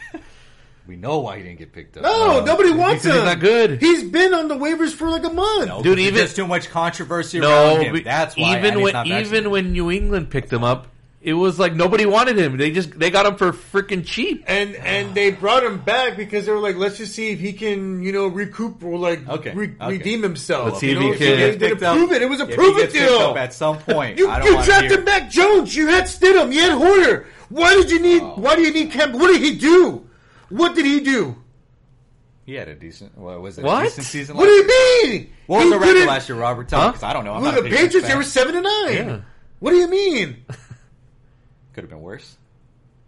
We know why he didn't get picked up. No, Uh, nobody wants because him. he's not good. He's been on the waivers for like a month. No, Dude, even- there's too much controversy no, around him. That's why. even when even when New England picked him up, it was like nobody wanted him. They just they got him for freaking cheap. And and they brought him back because they were like, let's just see if he can, you know, recoup or like Okay, re- okay. redeem himself. Let's see you if know? he can- They Gets didn't picked up- prove it. It was a if he prove it deal. up at some point. You, I don't you want to drafted hear. Mac Jones. You had Stidham. You had Horner. Why did you need? Oh. Why do you need Cam? What did he do? What did he do? He had a decent. What was it? What? A decent season. What do last you year? mean? What was He the record last year, Robert? Tell me, Huh? 'cause I don't know. I'm Who, not a the Patriots Patriots? They were seven and nine. Yeah. What do you mean? Could have been worse.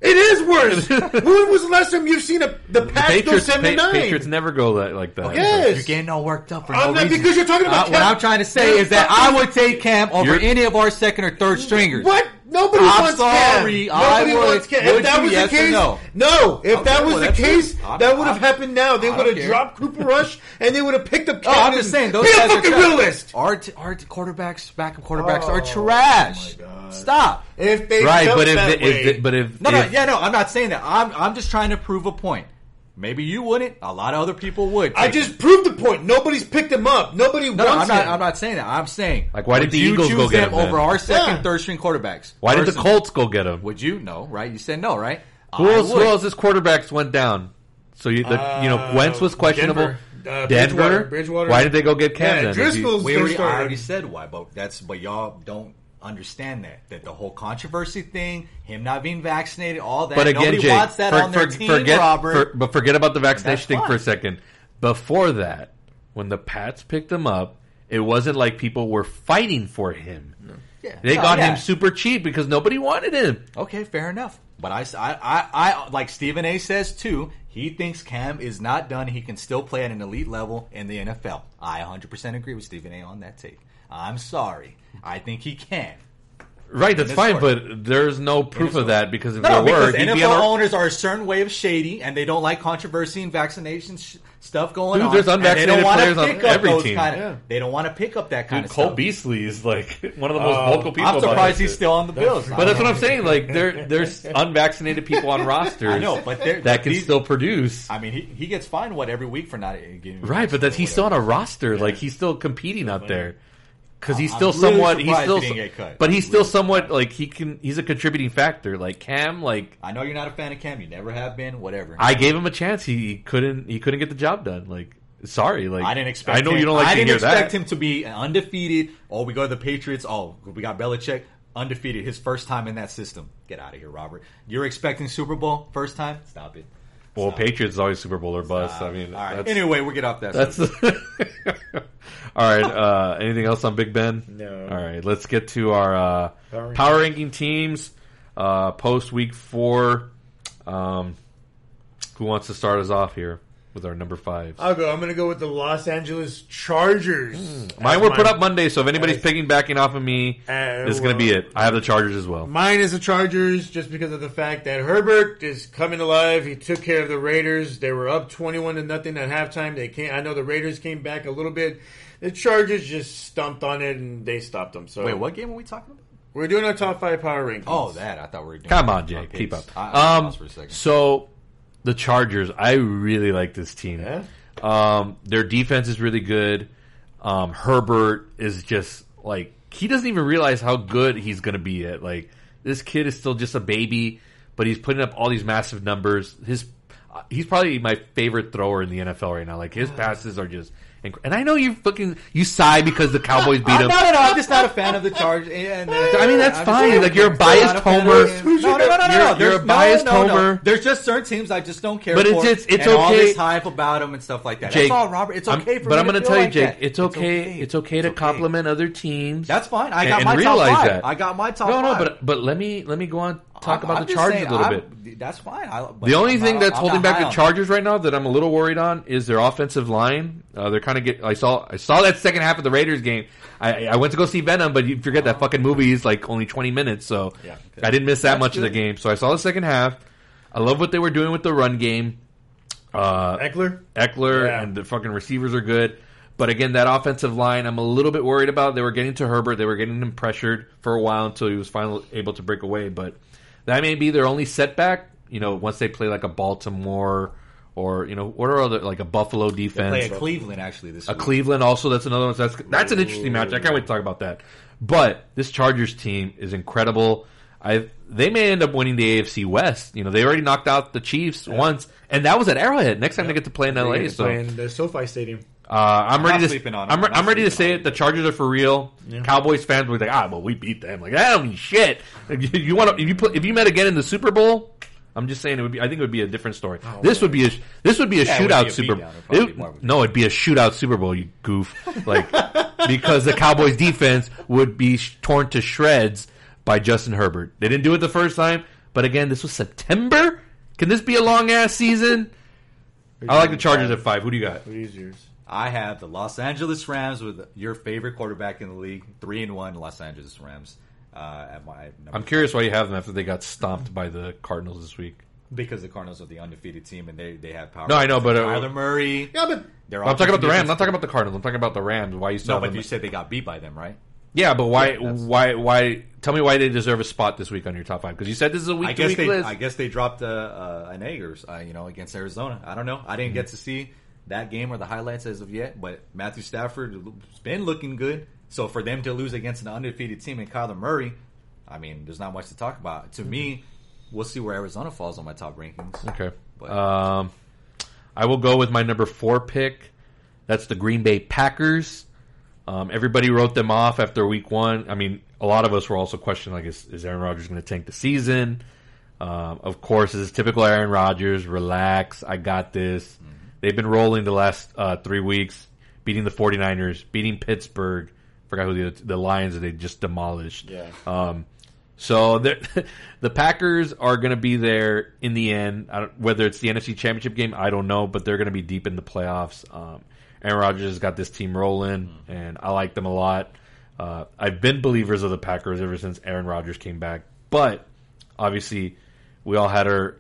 It is worse. when was the last time you've seen a, the The Pats go Patriots, seven to Pa- nine? Patriots never go that, like that. Yes. You're getting all worked up for I'm no not- reason. because you're talking about Uh, what I'm trying to say is that I would take Cam over You're- any of our second or third stringers. What? Nobody I'm wants sorry, Cam. I Nobody would- wants Cam. If that was yes the case, no? no. If Okay, that was well, the case. I'm- that would have happened now. They would have dropped Cooper Rush and they would have picked up No, Cam. I'm just saying those Be a fucking are trash. realist. Our our quarterbacks, backup oh quarterbacks are Oh, trash. my God. Stop. If they Right, but if, that the, way, if the, but if No, no, if- yeah, no. I'm not saying that. I'm I'm just trying to prove a point. Maybe you wouldn't. A lot of other people would. I just him. proved the point. Nobody's picked him up. Nobody No, no, wants I'm not. him. I'm not saying that. I'm saying Like, why would did the you Eagles choose go get them him then? over our second, Yeah. third string quarterbacks? why did the Personally. Colts go get him? Would you? No, right? You said no, right? Who I else? Who would. else's quarterbacks went down? So you, the, you know, Wentz was questionable. Denver. Uh, Bridgewater. Bridgewater. Why did they go get Cam? Yeah, then? If you- Driscoll's We their already, I starter. already said why, but that's but y'all don't understand that that the whole controversy thing, him not being vaccinated, all that. But again, nobody Jake, wants that for- on their for- team, forget, Robert. for- but forget about the vaccination thing for a second. Before that, when the Pats picked him up, it wasn't like people were fighting for him. Yeah. They No, got yeah. him super cheap because nobody wanted him. Okay, fair enough. But I, I, I, I, like Stephen A. says too. He thinks Cam is not done. He can still play at an elite level in the NFL. I 100% agree with Stephen A. on that take. I'm sorry. I think he can. Right, that's fine, story. but there's no proof of that because if No, there were, he'd NFL on owners are a certain way of shady, and they don't like controversy and vaccination sh- stuff going Dude, on. there's and they unvaccinated don't wanna players on up every team. Kinda, Yeah. They don't want to pick up that kind Dude, of Cole stuff. Beasley is like one of the most Oh, vocal people. I'm surprised that he's still on the Bills. But that's what I'm saying. Like there, there's unvaccinated people on rosters. I know, but that but can these- still produce. I mean, he, he gets fined what every week for not getting Right, but that he's still on a roster. Like he's still competing out there because he's I'm still really somewhat. He's surprised still, he didn't get cut. but he's still somewhat like he can. He's a contributing factor. Like Cam, like I know you're not a fan of Cam. You never have been. Whatever. I gave him a chance. He, he couldn't. He couldn't get the job done. Like sorry. Like I didn't expect. I know him, you don't like I to didn't hear expect that. him to be undefeated. Oh, we go to the Patriots. Oh, we got Belichick undefeated. His first time in that system. Get out of here, Robert. You're expecting Super Bowl first time? Stop it. Well, Stop. Patriots is always Super Bowl or bust. I mean, all right. Anyway, we get off that. that's all right. Uh, anything else on Big Ben? No. All right, let's get to our uh, Power power, ranking teams uh, post week four. Um, who wants to start us off here with our number five? I'll go. I'm going to go with the Los Angeles Chargers. Mine were my- put up Monday, so if anybody's As- picking backing off of me, Uh, this is going to be it. I have the Chargers as well. Mine is the Chargers just because of the fact that Herbert is coming alive. He took care of the Raiders. They were up 21 to nothing at halftime. They came, I know the Raiders came back a little bit. The Chargers just stumped on it and they stopped them. So Wait, what game are we talking about? We're doing our top five power rankings. Oh, that. I thought we were doing. Come on, our Jake, keep up. I, I Um, lost for a second. so the Chargers, I really like this team. Yeah? Um, their defense is really good. Um, Herbert is just like he doesn't even realize how good he's going to be at. Like this kid is still just a baby, but he's putting up all these massive numbers. His uh, he's probably my favorite thrower in the NFL right now. Like his passes are just. Inc- And I know you fucking you sigh because the Cowboys beat I'm him. not, no, I'm just not a fan of the Chargers. And, uh, I mean, that's I'm fine. not Like, you're a biased homer. No, no, no, no, no. You're- you're a biased no, no, no. homer. There's just certain teams I just don't care But for. it's- it's- it's and all this hype about them and stuff like that. Jake, that's all, Robert. It's I'm- okay for but me I'm gonna tell you, like Jake, that. it's okay. It's okay to It's compliment other teams. That's fine. I got and my top five. that. I got my top no, no, but but let me let me go on talk I'm- about I'm the just Chargers saying, a little I'm- bit. That's fine. I, The only I'm thing not- that's I'm holding back the. Chargers right now that I'm a little worried on is their offensive line. Uh, they're kind of get. I saw I saw that second half of the Raiders game. I, I went to go see Venom, but you forget that fucking movie is like only 20 minutes, so Yeah, okay. I didn't miss that That's much of the game. So I saw the second half. I love what they were doing with the run game. Uh, Ekeler? Ekeler Yeah. and the fucking receivers are good. But again, that offensive line, I'm a little bit worried about. They were getting to Herbert. They were getting him pressured for a while until he was finally able to break away. But that may be their only setback. You know, once they play like a Baltimore or you know what are other like a Buffalo They defense, play at Cleveland actually this a week. Cleveland also. That's another one. So that's that's an interesting match. I can't wait to talk about that. But this Chargers team is incredible. I they may end up winning the AFC West. You know, they already knocked out the Chiefs once, and that was at Arrowhead. Next time they get to play in LA. So play in the SoFi Stadium. Uh, I'm, not ready to. sleeping on 'em. I'm, re- I'm I'm ready to say it. The Chargers are for real. Cowboys fans will be like, ah, well, we beat them. Like that don't mean shit. If you, you want to, if you put, if you met again in the Super Bowl, I'm just saying it would be. I think it would be a different story. this would be a this would be a Yeah, shootout be a Super. beatdown. It'd probably be It- more of a no, it'd be a shootout Super Bowl. You goof. Like because the Cowboys defense would be sh- torn to shreds by Justin Herbert. They didn't do it the first time. But again, this was September. Can this be a long ass season? I like the Chargers at five. Who do you got? What is yours? I have the Los Angeles Rams with your favorite quarterback in the league, three and one Los Angeles Rams. Uh, at my number I'm curious why you have them after they got stomped by the Cardinals this week. because the Cardinals are the undefeated team and they, they have power. No, I know, but, uh, Kyler Murray. Yeah, but They're I'm talking about the Rams. I'm not talking about the Cardinals. I'm talking about the Rams. Why you No, but them? you said they got beat by them, right? yeah, but why? Yeah, why? Why? Tell me why they deserve a spot this week on your top five? Because you said this is a week I guess they, list. I guess they dropped uh, uh, an egg or uh, you know against Arizona. I don't know. I didn't get to see that game or the highlights as of yet. But Matthew Stafford has been looking good. So for them to lose against an undefeated team and Kyler Murray, I mean, there's not much to talk about. To me, we'll see where Arizona falls on my top rankings. Okay. But- Um, I will go with my number four pick. That's the Green Bay Packers. Um, everybody wrote them off after week one. I mean, a lot of us were also questioning, like, is, is Aaron Rodgers going to tank the season? Um, of course, this is typical Aaron Rodgers. Relax. I got this. They've been rolling the last uh, three weeks, beating the 49ers, beating Pittsburgh. Forgot who the, the Lions that they just demolished. Yeah. Um, so the Packers are going to be there in the end. I don't, whether it's the NFC Championship game, I don't know, but they're going to be deep in the playoffs. Um, Aaron Rodgers has got this team rolling, and I like them a lot. Uh, I've been believers of the Packers ever since Aaron Rodgers came back, but obviously we all had our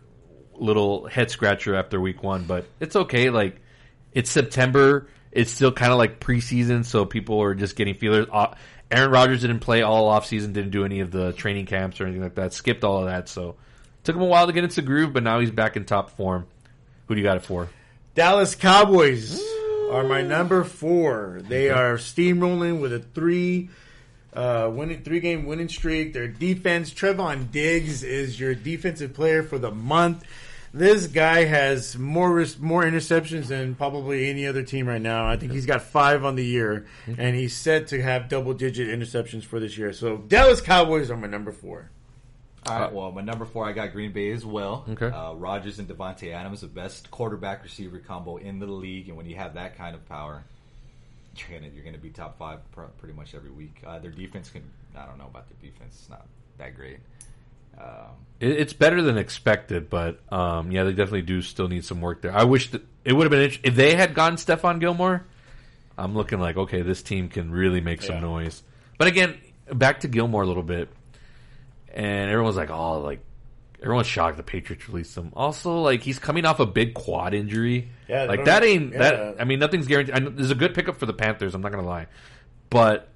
little head scratcher after week one. But it's okay. Like it's September. It's still kind of like preseason, so people are just getting feelers. Uh, Aaron Rodgers didn't play all off season, didn't do any of the training camps or anything like that. Skipped all of that, so took him a while to get into the groove. But now he's back in top form. Who do you got it for? Dallas Cowboys are my number four. They are steamrolling with a three uh, winning three game winning streak. Their defense, Trevon Diggs is your defensive player for the month. This guy has more more interceptions than probably any other team right now. I think he's got five on the year, and he's set to have double digit interceptions for this year. So Dallas Cowboys are my number four. All right. Well, my number four, I got Green Bay as well. Okay. Uh, Rodgers and Davante Adams, the best quarterback receiver combo in the league, and when you have that kind of power, you're gonna you're gonna be top five pr- pretty much every week. Uh, their defense can I don't know about their defense; it's not that great. Um, It, it's better than expected, but um, yeah, they definitely do still need some work there. I wish that it would have been if they had gotten Stephon Gilmore. I'm looking like okay, this team can really make some Yeah. noise. But again, back to Gilmore a little bit, and everyone's like, oh, like everyone's shocked the Patriots released him. Also, like he's coming off a big quad injury. Yeah, like that ain't yeah. that. I mean, nothing's guaranteed. I there's a good pickup for the Panthers. I'm not gonna lie, but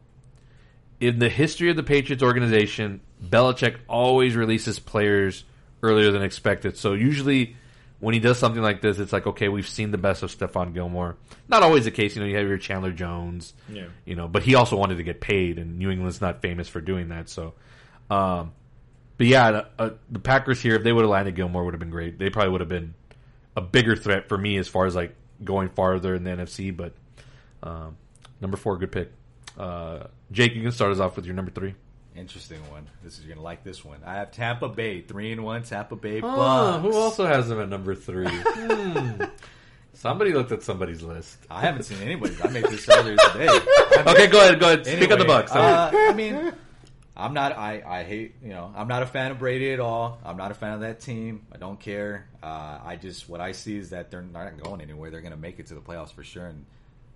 in the history of the Patriots organization, Belichick always releases players earlier than expected. So usually when he does something like this, it's like, okay, we've seen the best of Stephon Gilmore. Not always the case, you know, you have your Chandler Jones, Yeah. you know, but he also wanted to get paid and New England's not famous for doing that. So, um, but yeah, the, uh, the Packers here, if they would have landed Gilmore, would have been great. They probably would have been a bigger threat for me as far as like going farther in the NFC. But um, number four, good pick. Uh, Jake, you can start us off with your number three. Interesting one. This is you're gonna like this one. I have Tampa Bay three and one. Tampa Bay Oh, Bucks. who also has them at number three? Hmm. Somebody looked at somebody's list. I haven't seen anybody. I made this earlier today. Okay, go ahead. Go ahead. Speak on the Anyway, Bucks. Uh, I mean, I'm not. I, I hate. You know, I'm not a fan of Brady at all. I'm not a fan of that team. I don't care. Uh, I just what I see is that they're not going anywhere. They're going to make it to the playoffs for sure, and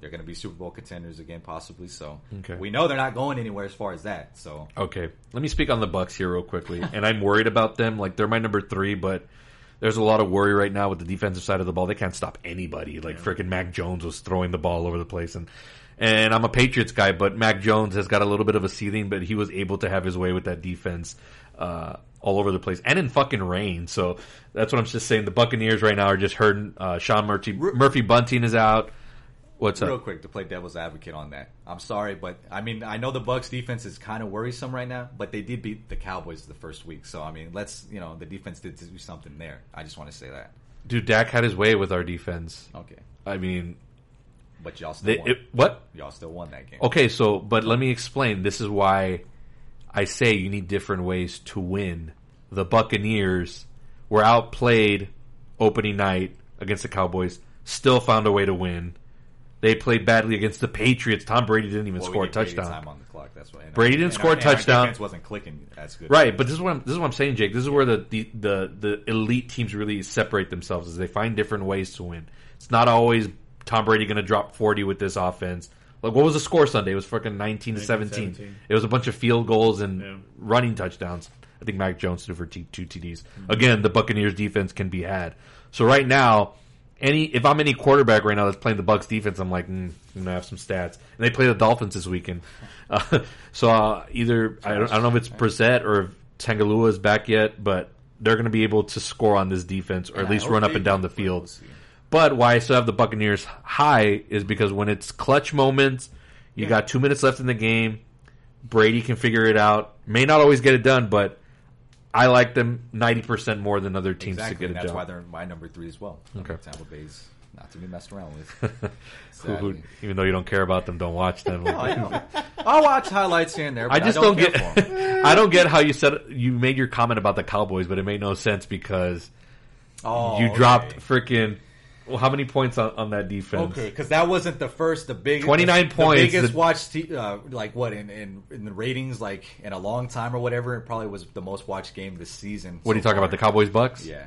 they're going to be Super Bowl contenders again, possibly. So Okay. we know they're not going anywhere as far as that. So Okay, let me speak on the Bucks here real quickly, and I'm worried about them. Like they're my number three, but there's a lot of worry right now with the defensive side of the ball. They can't stop anybody. Like freaking Mac Jones was throwing the ball all over the place, and and I'm a Patriots guy, but Mac Jones has got a little bit of a ceiling, but he was able to have his way with that defense. Uh, all over the place and in fucking rain. So that's what I'm just saying. The Buccaneers right now are just hurting. Uh, Sean Murphy, Murphy Bunting is out. What's real up? quick to play devil's advocate on that. I'm sorry, but I mean I know the Bucks defense is kind of worrisome right now, but they did beat the Cowboys the first week. So I mean, let's you know the defense did do something there. I just want to say that. Dude, Dak had his way with our defense. Okay, I mean, but y'all still they, won. it, what? y'all still won that game. Okay, so but let me explain. This is why I say you need different ways to win. The Buccaneers were outplayed opening night against the Cowboys, still found a way to win. They played badly against the Patriots. Tom Brady didn't even Well, score a didn't get any touchdown. Time on the clock. That's That's what Brady didn't and score a and our touchdown. defense wasn't clicking as good. Right, but this is what I'm, this is what I'm saying, Jake. This is where the, the the the elite teams really separate themselves, is they find different ways to win. It's not always Tom Brady going to drop 40 with this offense. Like, what was the score Sunday? It was fucking 19 to 17. 17. It was a bunch of field goals and Yeah. running touchdowns. I think Mac Jones threw for t- two TDs. Mm-hmm. Again, the Buccaneers defense can be had. So right now, any if I'm any quarterback right now that's playing the Bucks defense, I'm like, mm, I'm gonna have some stats. And they play the Dolphins this weekend, uh, so uh, either I don't, I don't know if it's Brissett or if Tangalua is back yet, but they're going to be able to score on this defense or at least run up and down the field. But why I still have the Buccaneers high is because when it's clutch moments, you Yeah. got two minutes left in the game. Brady can figure it out. May not always get it done, but I like them ninety percent more than other teams Exactly, to get it that's done. why they're my number three as well. Okay. Tampa Bay's not to be messed around with. Who- even though you don't care about them, don't watch them. No, I I'll watch highlights here and there. I just don't, don't, 'em. get. I don't get how you said you made your comment about the Cowboys, but it made no sense because Oh, you okay. dropped freaking. Well, how many points on, on that defense? Okay, because that wasn't the first, the biggest, 29 points, the biggest the- watched, t- uh, like what in, in in the ratings, like in a long time or whatever. It probably was the most watched game this season. What are you talking about? The Cowboys Bucks? Yeah.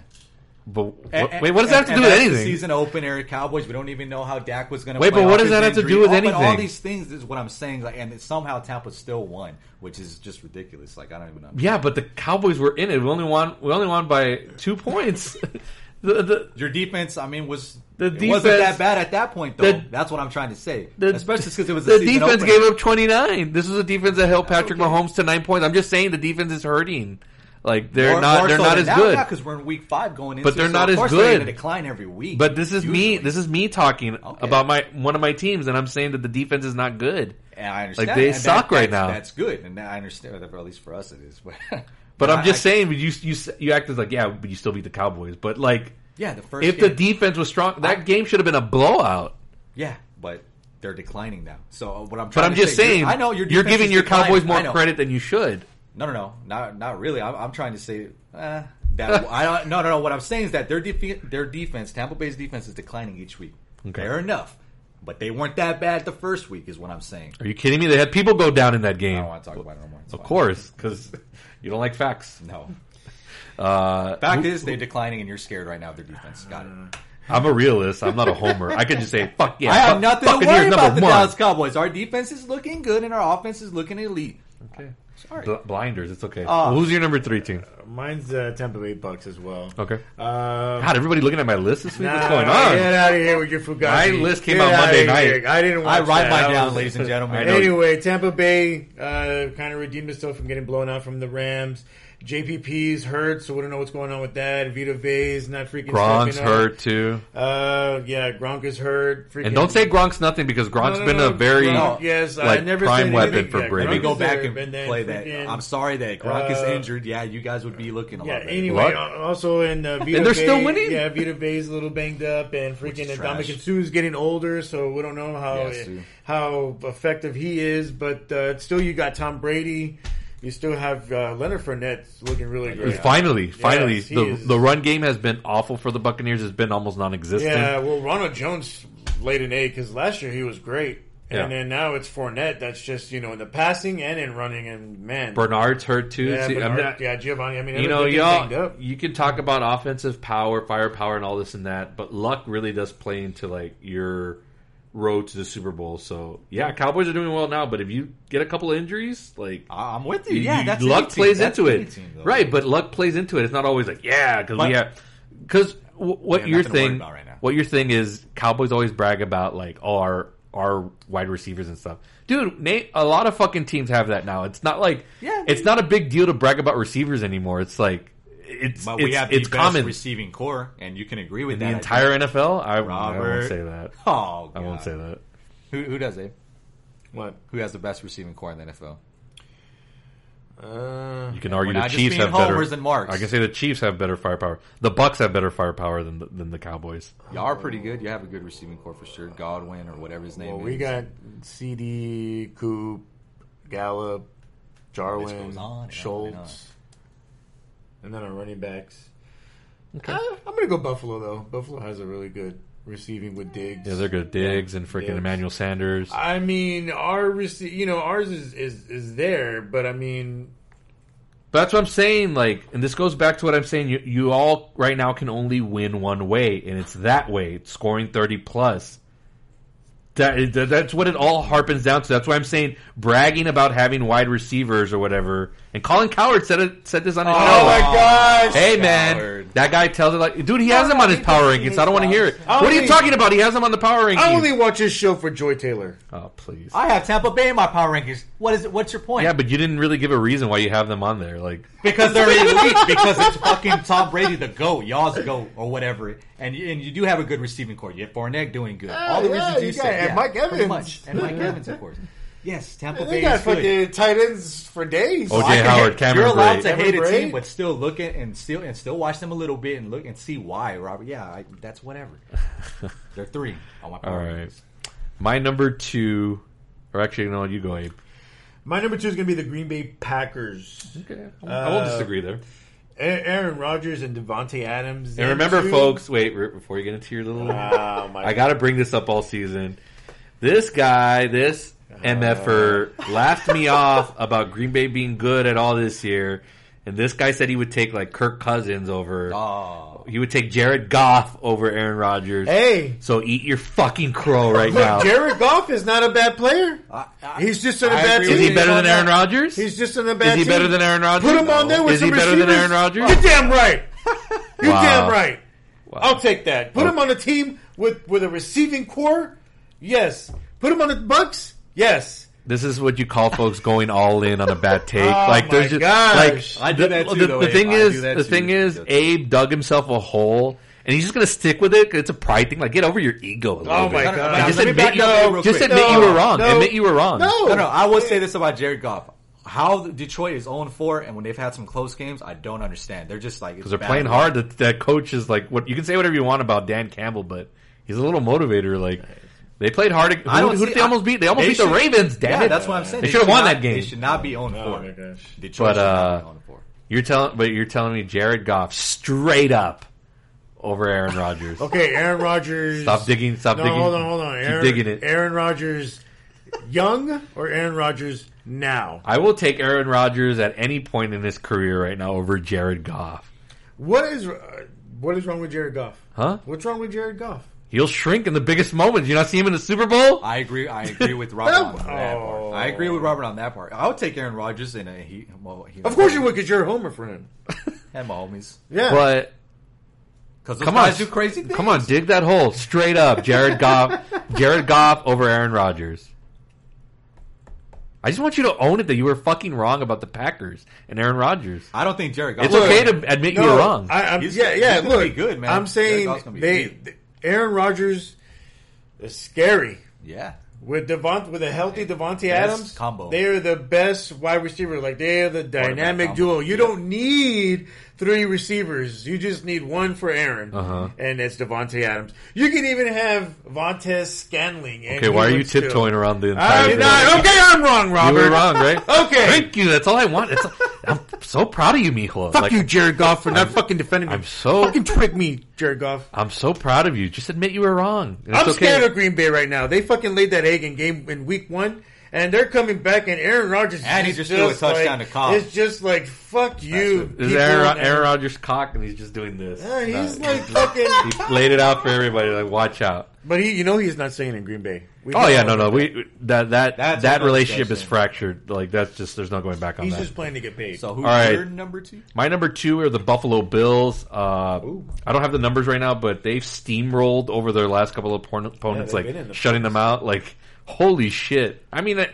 But what, And- wait, what does that have to do with and the anything? season opener Cowboys. We don't even know how Dak was going to. Wait, but what does that have to do with All anything? All these things is what I'm saying. Like, and somehow Tampa still won, which is just ridiculous. Like I don't even know. Yeah, but the Cowboys were in it. We only won. We only won by two points. the, the, Your defense, I mean, was The it wasn't that bad at that point, though. the- That's what I'm trying to say. the- Especially because it was the defense opener. gave up twenty nine. This is a defense that held Patrick okay. Mahomes to nine points. I'm just saying the defense is hurting. Like they're More- not. more they're so not as good. because we're in week five going into. But they're so not as good. They're decline every week. But this is me. This is me talking Okay. about my one of my teams, and I'm saying that the defense is not good. And I understand. Like, they and that- suck right that's- now. That's good, and I understand. Or at least for us, it is. But, But I'm I- just I- saying, you you you act as like yeah, but you still beat the Cowboys. But like, Yeah, the first. if the defense was strong, that I- game should have been a blowout. yeah, but they're declining now. So uh, what I'm But trying I'm to just say, saying, I know your you're giving your declining. Cowboys more credit than you should. No, no, no, not not really. I'm, I'm trying to say uh, that I don't. No, no, no. What I'm saying is that their defe- their defense, Tampa Bay's defense, is declining each week. Okay. Fair enough, but they weren't that bad the first week, is what I'm saying. Are you kidding me? They had people go down in that game. I don't want to talk about it no more. It's Of fine. course, because you don't like facts. No. Uh, Fact who- is, they're declining, and you're scared right now of their defense. Got it. I'm a realist. I'm not a homer. I can just say, "Fuck yeah!" I have Buc- nothing to worry about the one. Dallas Cowboys. Our defense is looking good, and our offense is looking elite. Okay. Sorry. Bl- blinders. It's okay. Oh. Well, who's your number three team? Mine's uh, Tampa Bay Bucks as well. Okay. Uh, God, everybody looking at my list this week. What's going on? Get out of here with your Fugazi. My list came Get out outta Monday here. night. I didn't watch I write that. mine down, ladies and gentlemen. Anyway, Tampa Bay uh, kind of redeemed itself from getting blown out from the Rams. JPP's hurt, so we don't know what's going on with that. Vita Vea's not freaking. Gronk's stepping up. hurt too. Uh, yeah, Gronk is hurt. Freaking, And don't say Gronk's nothing because Gronk's No, no, been no, a very Gronk, yes, I never prime weapon anything. for Yeah, Brady. Let me go back and and then play that. I'm sorry that Gronk is uh, injured. Yeah, you guys would be looking a Yeah. lot better. Anyway, Luck. uh, also in uh, Vita And they're still winning? Yeah, Vita Vea's a little banged up, and freaking is Dominic trash. Sue's getting older, so we don't know how Yeah, how effective he is. But uh, still, you got Tom Brady. You still have uh, Leonard Fournette looking really great. Finally, finally, Yes, the is. the run game has been awful for the Buccaneers. It's been almost non-existent. Yeah, well, Ronald Jones laid an egg because last year he was great, Yeah. and then now it's Fournette. That's just you know in the passing and in running, and man, Bernard's hurt too. yeah, See, Bernard- not- yeah, Giovanni. I mean, you know, y'all, you can talk about offensive power, firepower, and all this and that, but luck really does play into like your road to the Super Bowl. So yeah, Cowboys are doing well now, but if you get a couple of injuries, like I'm with you. you- Yeah, that's luck plays That's into it, team, right? But luck plays into it. It's not always like yeah, because we have because what Yeah, your thing, right what your thing is, Cowboys always brag about like oh our our wide receivers and stuff. Dude, Nate, a lot of fucking teams have that now. It's not like Yeah. it's not a big deal to brag about receivers anymore. It's like it's But it's, we have the it's best common. receiving corps, and you can agree with the that. I entire think. NFL. I, I won't say that. Oh, I won't say that. Who, who does it? What? Who has the best receiving corps in the NFL? Uh, You can argue the Chiefs being have better. homers and marks. I can say the Chiefs have better firepower. The Bucks have better firepower than the, than the Cowboys. Y'all are pretty good. You have a good receiving corps for sure. Godwin or whatever his name well, is. we got CD, Coop, Gallup, List Jarwin, on and on and Schultz, on. And then our running backs. Okay. Uh, I'm gonna go Buffalo though. Buffalo has a really good receiving with Diggs. Yeah, they're good. Diggs and freaking Diggs. Emmanuel Sanders. I mean, our rece- you know ours is, is is there, but I mean, But that's what I'm saying. Like, and this goes back to what I'm saying. You you all right now can only win one way, and it's that way. It's scoring 30 plus. That, that- that's what it all harpens down to. That's why I'm saying bragging about having wide receivers or whatever. And Colin Cowherd said it said this on his oh show. my gosh, Hey man, Cowherd. that guy tells it like, dude, he has him on his power does- he rankings. I don't want to hear it. hates I What are you talking about? He has him on the power rankings. I only watch his show for Joy Taylor. oh please. I have Tampa Bay in my power rankings. What is it? What's your point? Yeah, but you didn't really give a reason why you have them on there. Like, Because they're elite. because it's fucking Tom Brady, the goat, y'all's goat, or whatever. And you, and you do have a good receiving corps. You have Fournette doing good. All the yeah, reasons you, you said. and yeah, Mike pretty Evans. much. and Mike Evans, of course. Yes, Tampa They Bay got is good. fucking tight ends for days. OJ I can Howard, hate- Cameron You're allowed Brate. to hate a Cameron team, but still look at and still and still watch them a little bit and look and see why. Robert, yeah, I, that's whatever. They're three on my all power right. rankings. My number two, or actually, you know? You go, Abe. My number two is going to be the Green Bay Packers. Okay, I won't Uh, disagree there. Aaron Rodgers and Davante Adams. And remember, two- folks, wait before you get into your little. Oh, I got to bring this up all season. This guy, this uh, MFer, laughed me off about Green Bay being good at all this year, and this guy said he would take like Kirk Cousins over. Oh, He would take Jared Goff over Aaron Rodgers. Hey, So eat your fucking crow right look, now. Jared Goff is not a bad player. I- I- He's just on a I bad agree team. Is he better than Aaron that. Rodgers? He's just on a bad Is he team. better than Aaron Rodgers? Put him on there with Is some he better than receivers. Aaron Rodgers? You're damn right. You're Wow. damn right. Wow. I'll take that. Put oh. him on a team with with a receiving corps. Yes. Put him on the Bucks. Yes. This is what you call folks going all in on a bad take. Oh like there's just gosh. like I do the, that too, The, though, the thing I is, the too. thing is, Abe dug himself a hole, and he's just gonna stick with it. 'cause It's a pride thing. Like get over your ego. A little Oh bit. my No, no, god. no, Just let admit you- up there real Just quick. admit you were wrong. no. admit you were wrong. No. No, no, I will say this about Jared Goff. How Detroit is 0 4, and when they've had some close games, I don't understand. They're just like because they're playing hard. That that coach is like what you can say whatever you want about Dan Campbell, but he's a little motivator. Like they played hard. Who, I don't who see- did they almost beat? They almost they beat the Ravens. Damn yeah, it! that's what I'm saying. They should have won not- that game. They should not be on 4. Oh gosh. Detroit But, uh, be 0 4. You're telling, but you're telling me Jared Goff straight up over Aaron Rodgers. Okay, Aaron Rodgers. Stop digging. Stop No, digging. hold on, hold on. Keep Aaron, digging it. Aaron Rodgers, young or Aaron Rodgers now? I will take Aaron Rodgers at any point in his career right now over Jared Goff. What is uh, what is wrong with Jared Goff? Huh? What's wrong with Jared Goff? He'll shrink in the biggest moments. You not see him in the Super Bowl? I agree. I agree with Robert on that Oh. part. I agree with Robert on that part. I would take Aaron Rodgers in a he. Well, he Of course you would, because you're a homer for him. and homies, Yeah. But because those come on, guys do crazy things. come on, dig that hole straight up. Jared Goff, Jared Goff over Aaron Rodgers. I just want you to own it that you were fucking wrong about the Packers and Aaron Rodgers. I don't think Jared Goff. It's Look, okay to admit you were wrong. I, I'm, He's- yeah, yeah. he's look, be good, man. I'm Jared saying Goff's gonna be they, elite. th- Aaron Rodgers is scary. Yeah. With Devont, with a healthy Davante Adams combo. they are the best wide receiver. Like they are the dynamic duo. You don't need three receivers. You just need one for Aaron, Uh-huh. and it's Davante Adams. You can even have Vontez Scanling. and Okay, why are you tiptoeing around the entire I'm not, okay, I'm wrong, Robert. You were wrong, right? Okay. Thank you. That's all I want. It's, I'm so proud of you, Mijo. Fuck Like, you, Jared Goff, for not fucking defending me. I'm so- fucking trick me, Jared Goff. I'm so proud of you. Just admit you were wrong. And I'm okay. scared of Green Bay right now. They fucking laid that egg in game in week one, and they're coming back. And Aaron Rodgers And he is just threw a touchdown like, to Cobb. It's just like fuck you. Is Aaron, Aaron Rodgers' cock, and he's just doing this. Yeah, he's No, like fucking. he laid it out for everybody. Like, watch out. But he, you know, he's not staying in Green Bay. We Oh yeah, no, no. about We that that That's that relationship is fractured. Like that's just there's no going back on He's that. just playing to get paid. So who's All right. your number two? My number two are the Buffalo Bills. Uh, I don't have the numbers right now, but they've steamrolled over their last couple of opponents, they've been in like the shutting them out. Like holy shit! I mean, it,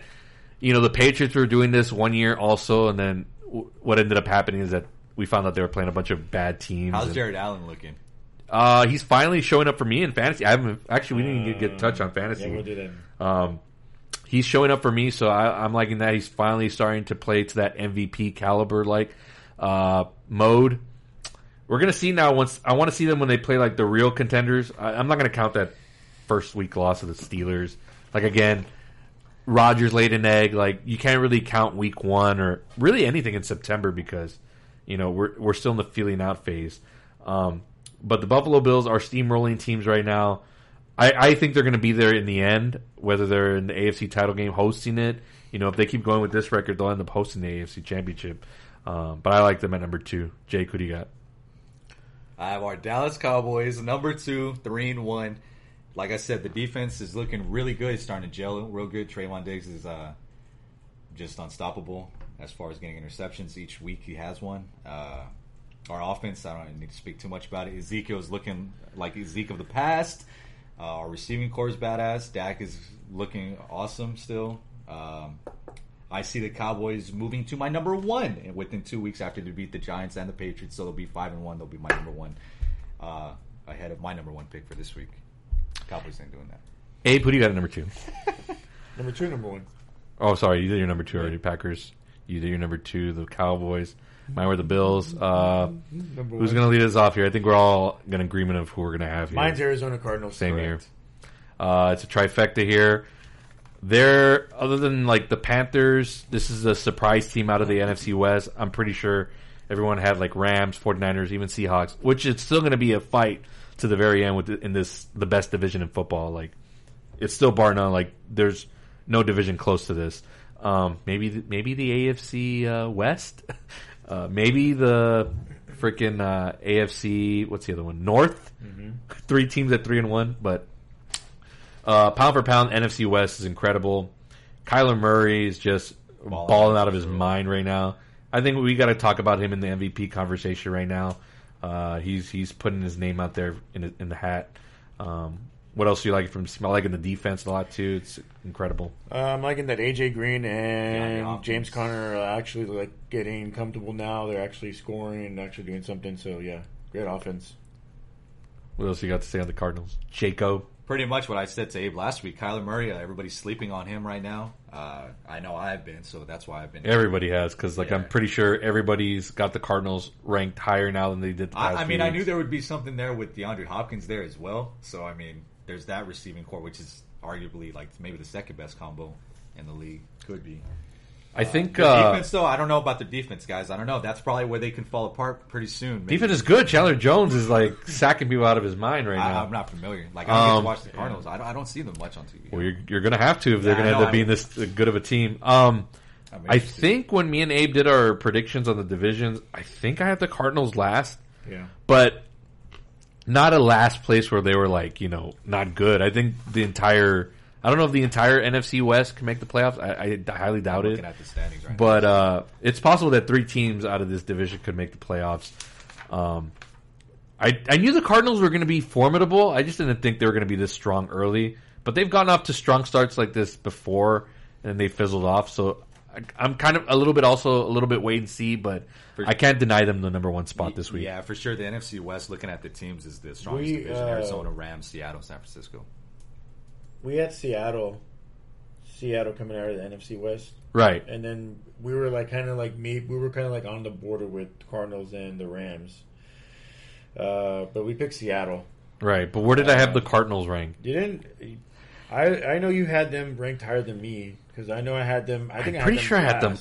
you know, the Patriots were doing this one year also, and then w- what ended up happening is that we found out they were playing a bunch of bad teams. How's and- Jared Allen looking? Uh, he's finally showing up for me in fantasy. I haven't actually. We didn't even get, get touch on fantasy. yeah, we'll do that. Um, he's showing up for me, so I, I'm liking that. He's finally starting to play to that MVP caliber like uh, mode. We're gonna see now. Once I want to see them when they play like the real contenders. I, I'm not gonna count that first week loss of the Steelers. Like again, Rodgers laid an egg. Like you can't really count week one or really anything in September because you know we're we're still in the feeling out phase. Um, but the Buffalo Bills are steamrolling teams right now. I, I think they're going to be there in the end, whether they're in the AFC title game hosting it. You know, if they keep going with this record, they'll end up hosting the AFC championship. Um, but I like them at number two. Jake, who do you got? I have our Dallas Cowboys number two, three and one. Like I said, the defense is looking really good. It's starting to gel real good. Trevon Diggs is uh, just unstoppable as far as getting interceptions. Each week he has one. Uh, our offense, I don't need to speak too much about it. Ezekiel is looking like Ezekiel of the past. Uh, our receiving corps is badass. Dak is looking awesome still. Um, I see the Cowboys moving to my number one within two weeks after they beat the Giants and the Patriots. So they'll be five and one. They'll be my number one uh, ahead of my number one pick for this week. Cowboys ain't doing that. Abe, who do you got at number two? Number two, number one. Oh, sorry, you did your number two already. Packers. You did your number two. The Cowboys. Mine were the Bills. Uh, who's going to lead us off here? I think we're all in agreement of who we're going to have here. Mine's Arizona Cardinals. Same correct. here. Uh, it's a trifecta here. They're other than like the Panthers, this is a surprise team out of the NFC West. I'm pretty sure everyone had like Rams, 49ers, even Seahawks, which it's still going to be a fight to the very end with the, in this the best division in football. Like it's still bar none. Like there's no division close to this. Um, maybe the, maybe the AFC uh, West, uh, maybe the freaking uh, AFC. What's the other one? North. Three teams at three and one, but uh, pound for pound, NFC West is incredible. Kyler Murray is just Balling balling, out out of his mind right now. I think we got to talk about him in the MVP conversation right now. Uh, he's he's putting his name out there in the, in the hat. Um, what else do you like from? I like in the defense a lot too. It's incredible. Uh, I'm liking that AJ Green and Hopkins. James Conner are actually like getting comfortable now. They're actually scoring and actually doing something. So yeah, great offense. What else you got to say on the Cardinals? Jaco. Pretty much what I said to Abe last week. Kyler Murray, uh, everybody's sleeping on him right now. Uh, I know I've been, so that's why I've been. Everybody has because like I'm pretty sure everybody's got the Cardinals ranked higher now than they did. The I, I mean, I knew there would be something there with DeAndre Hopkins there as well. So I mean, there's that receiving corps, which is arguably like maybe the second best combo in the league. Could be. I think The uh, defense, though, I don't know about the defense, guys. I don't know. That's probably where they can fall apart pretty soon. Maybe. defense is good. Chandler Jones is like sacking people out of his mind right now. I'm not familiar. Like I don't get Um, to watch the Cardinals. I don't, I don't see them much on TV. Well, you're, you're going to have to if they're Yeah, going I to end up being I- this good of a team. Um, I think when me and Abe did our predictions on the divisions, I think I had the Cardinals last, Yeah. but not a last place where they were like you know not good. I think the entire I don't know if the entire NFC West can make the playoffs. I, I highly doubt it. at the standings right But uh, it's possible that three teams out of this division could make the playoffs. Um, I I knew the Cardinals were going to be formidable. I just didn't think they were going to be this strong early. But they've gone off to strong starts like this before, and they fizzled off. So I, I'm kind of a little bit also a little bit wait and see. But For- I can't deny them the number one spot this week. Yeah, for sure. The NFC West, looking at the teams, is the strongest We, division: uh, Arizona, Rams, Seattle, San Francisco. We had Seattle, Seattle coming out of the NFC West, Right. and then we were like kind of like me. We were kind of like on the border with Cardinals and the Rams. Uh, but we picked Seattle. Right. But where did I have the Cardinals ranked? You didn't. I I know you had them ranked higher than me because I know I had them. I think I'm I pretty them sure I had them,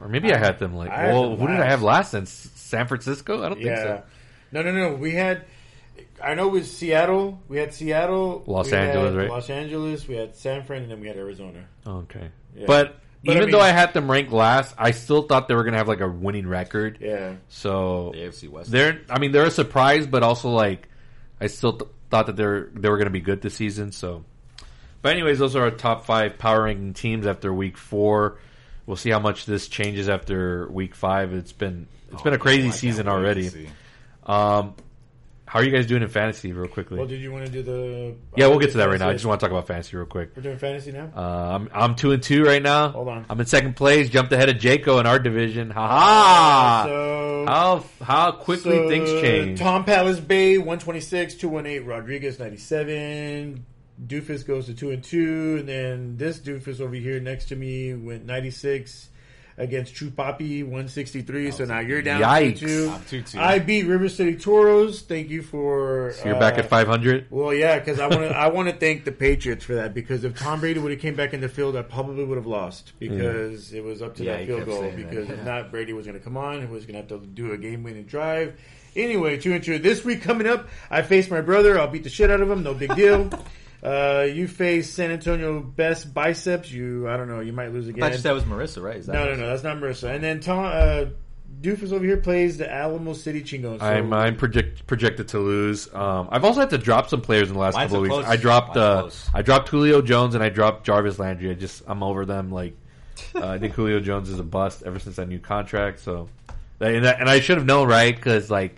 or maybe I, had them like. I well, them who did I have last? Then San Francisco? I don't think Yeah. so. No, no, no. We had. I know it was Seattle. We had Seattle, Los Angeles, right? Los Angeles. We had San Fran, and then we had Arizona. Okay. Yeah. But, But, I even mean- though I had them ranked last, I still thought they were going to have like a winning record. Yeah. So The AFC West. they're, I mean, they're a surprise, but also like, I still th- thought that they're they were going to be good this season. So, but anyways, those are our top five power ranking teams after week four. We'll see how much this changes after week five. It's been it's Oh, been a crazy I season already. Um, how are you guys doing in fantasy, real quickly? Well, did you want to do the? yeah, we'll get to that right now. I just want to talk about fantasy real quick. We're doing fantasy now. Uh, I'm I'm two and two right now. Hold on. I'm in second place. Jumped ahead of Jaco in our division. Ha ha! so How how quickly so, things change. Tom Palace Bay one twenty six, two one eight. Rodriguez ninety seven. Doofus goes to two and two, and then this doofus over here next to me went ninety six against True Poppy one sixty three. So now you're down Yikes. two two. I'm 2-2. I beat River City Toros. Thank you for. So you're back uh, at 500. Well, yeah, because I want to. I want to thank the Patriots for that because if Tom Brady would have came back in the field, I probably would have lost because it was up to Yeah, that field goal. saying that, Because if not, Brady was going to come on. He was going to have to do a game-winning drive. Anyway, two and two. This week coming up, I face my brother. I'll beat the shit out of him. No big deal. Uh, you face San Antonio best biceps. You, I don't know, you might lose I again. thought you said was Marissa, right? Is that no, no, Marissa? no, that's not Marissa. And then Tom, uh, Doofus over here plays the Alamo City Chingos. So I'm I'm project, projected to lose. Um, I've also had to drop some players in the last Mine's couple of weeks. close. I dropped uh. I dropped Julio Jones and I dropped Jarvis Landry. I just I'm over them. Like uh, I think Julio Jones is a bust ever since that new contract. So and, that, and I should have known right because like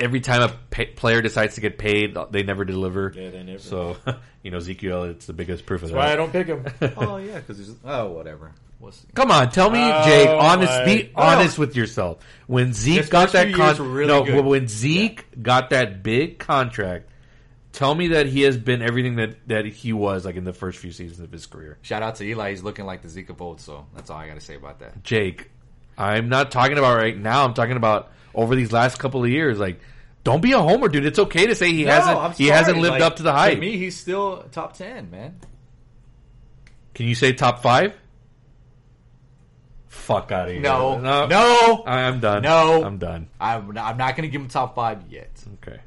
every time a pay, player decides to get paid, they never deliver. Yeah, they never. So you know Ezekiel, it's the biggest proof of that. that's why I don't pick him. Oh yeah, because he's oh whatever. We'll see. Come on, tell me, Oh, Jake. Honest, my- be No. honest with yourself. When Zeke got first that few years were really no, good. when Zeke got that big contract, tell me that he has been everything that that he was like in the first few seasons of his career. Shout out to Eli. He's looking like the Zeke of old. So that's all I got to say about that. Jake, I'm not talking about right now. I'm talking about over these last couple of years. Like, don't be a homer, dude. It's okay to say he hasn't he hasn't lived up to the hype. To me, he's still top ten, man. Can you say top five? Fuck out of here. No, no, no. I'm done. No. I'm done. I'm not, I'm not going to give him top five yet. Okay,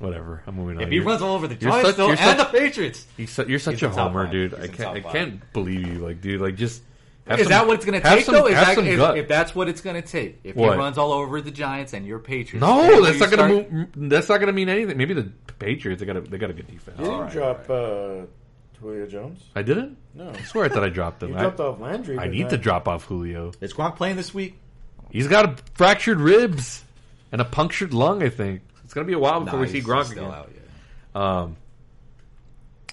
whatever. I'm moving on. If he You're- runs all over the Giants such- you're and such- the Patriots, He's su- you're such He's a homer, five. dude. He's I can't. I can't believe you. Like, dude, like just. Have is some- that what it's going to take some- though? Is have that some if, gut. if that's what it's going to take? If What? he runs all over the Giants and your Patriots, no, that's not gonna start- move. That's not gonna mean anything. Maybe the Patriots. They got a they got a good defense. You didn't Alright, drop uh, Julio Jones. I didn't. No, I swear I thought I dropped him. you him. dropped off Landry. I need not- to drop off Julio. Is Gronk playing this week? He's got a fractured ribs and a punctured lung. I think it's gonna be a while before Nah, we see he's Gronk still again. out yet. Um.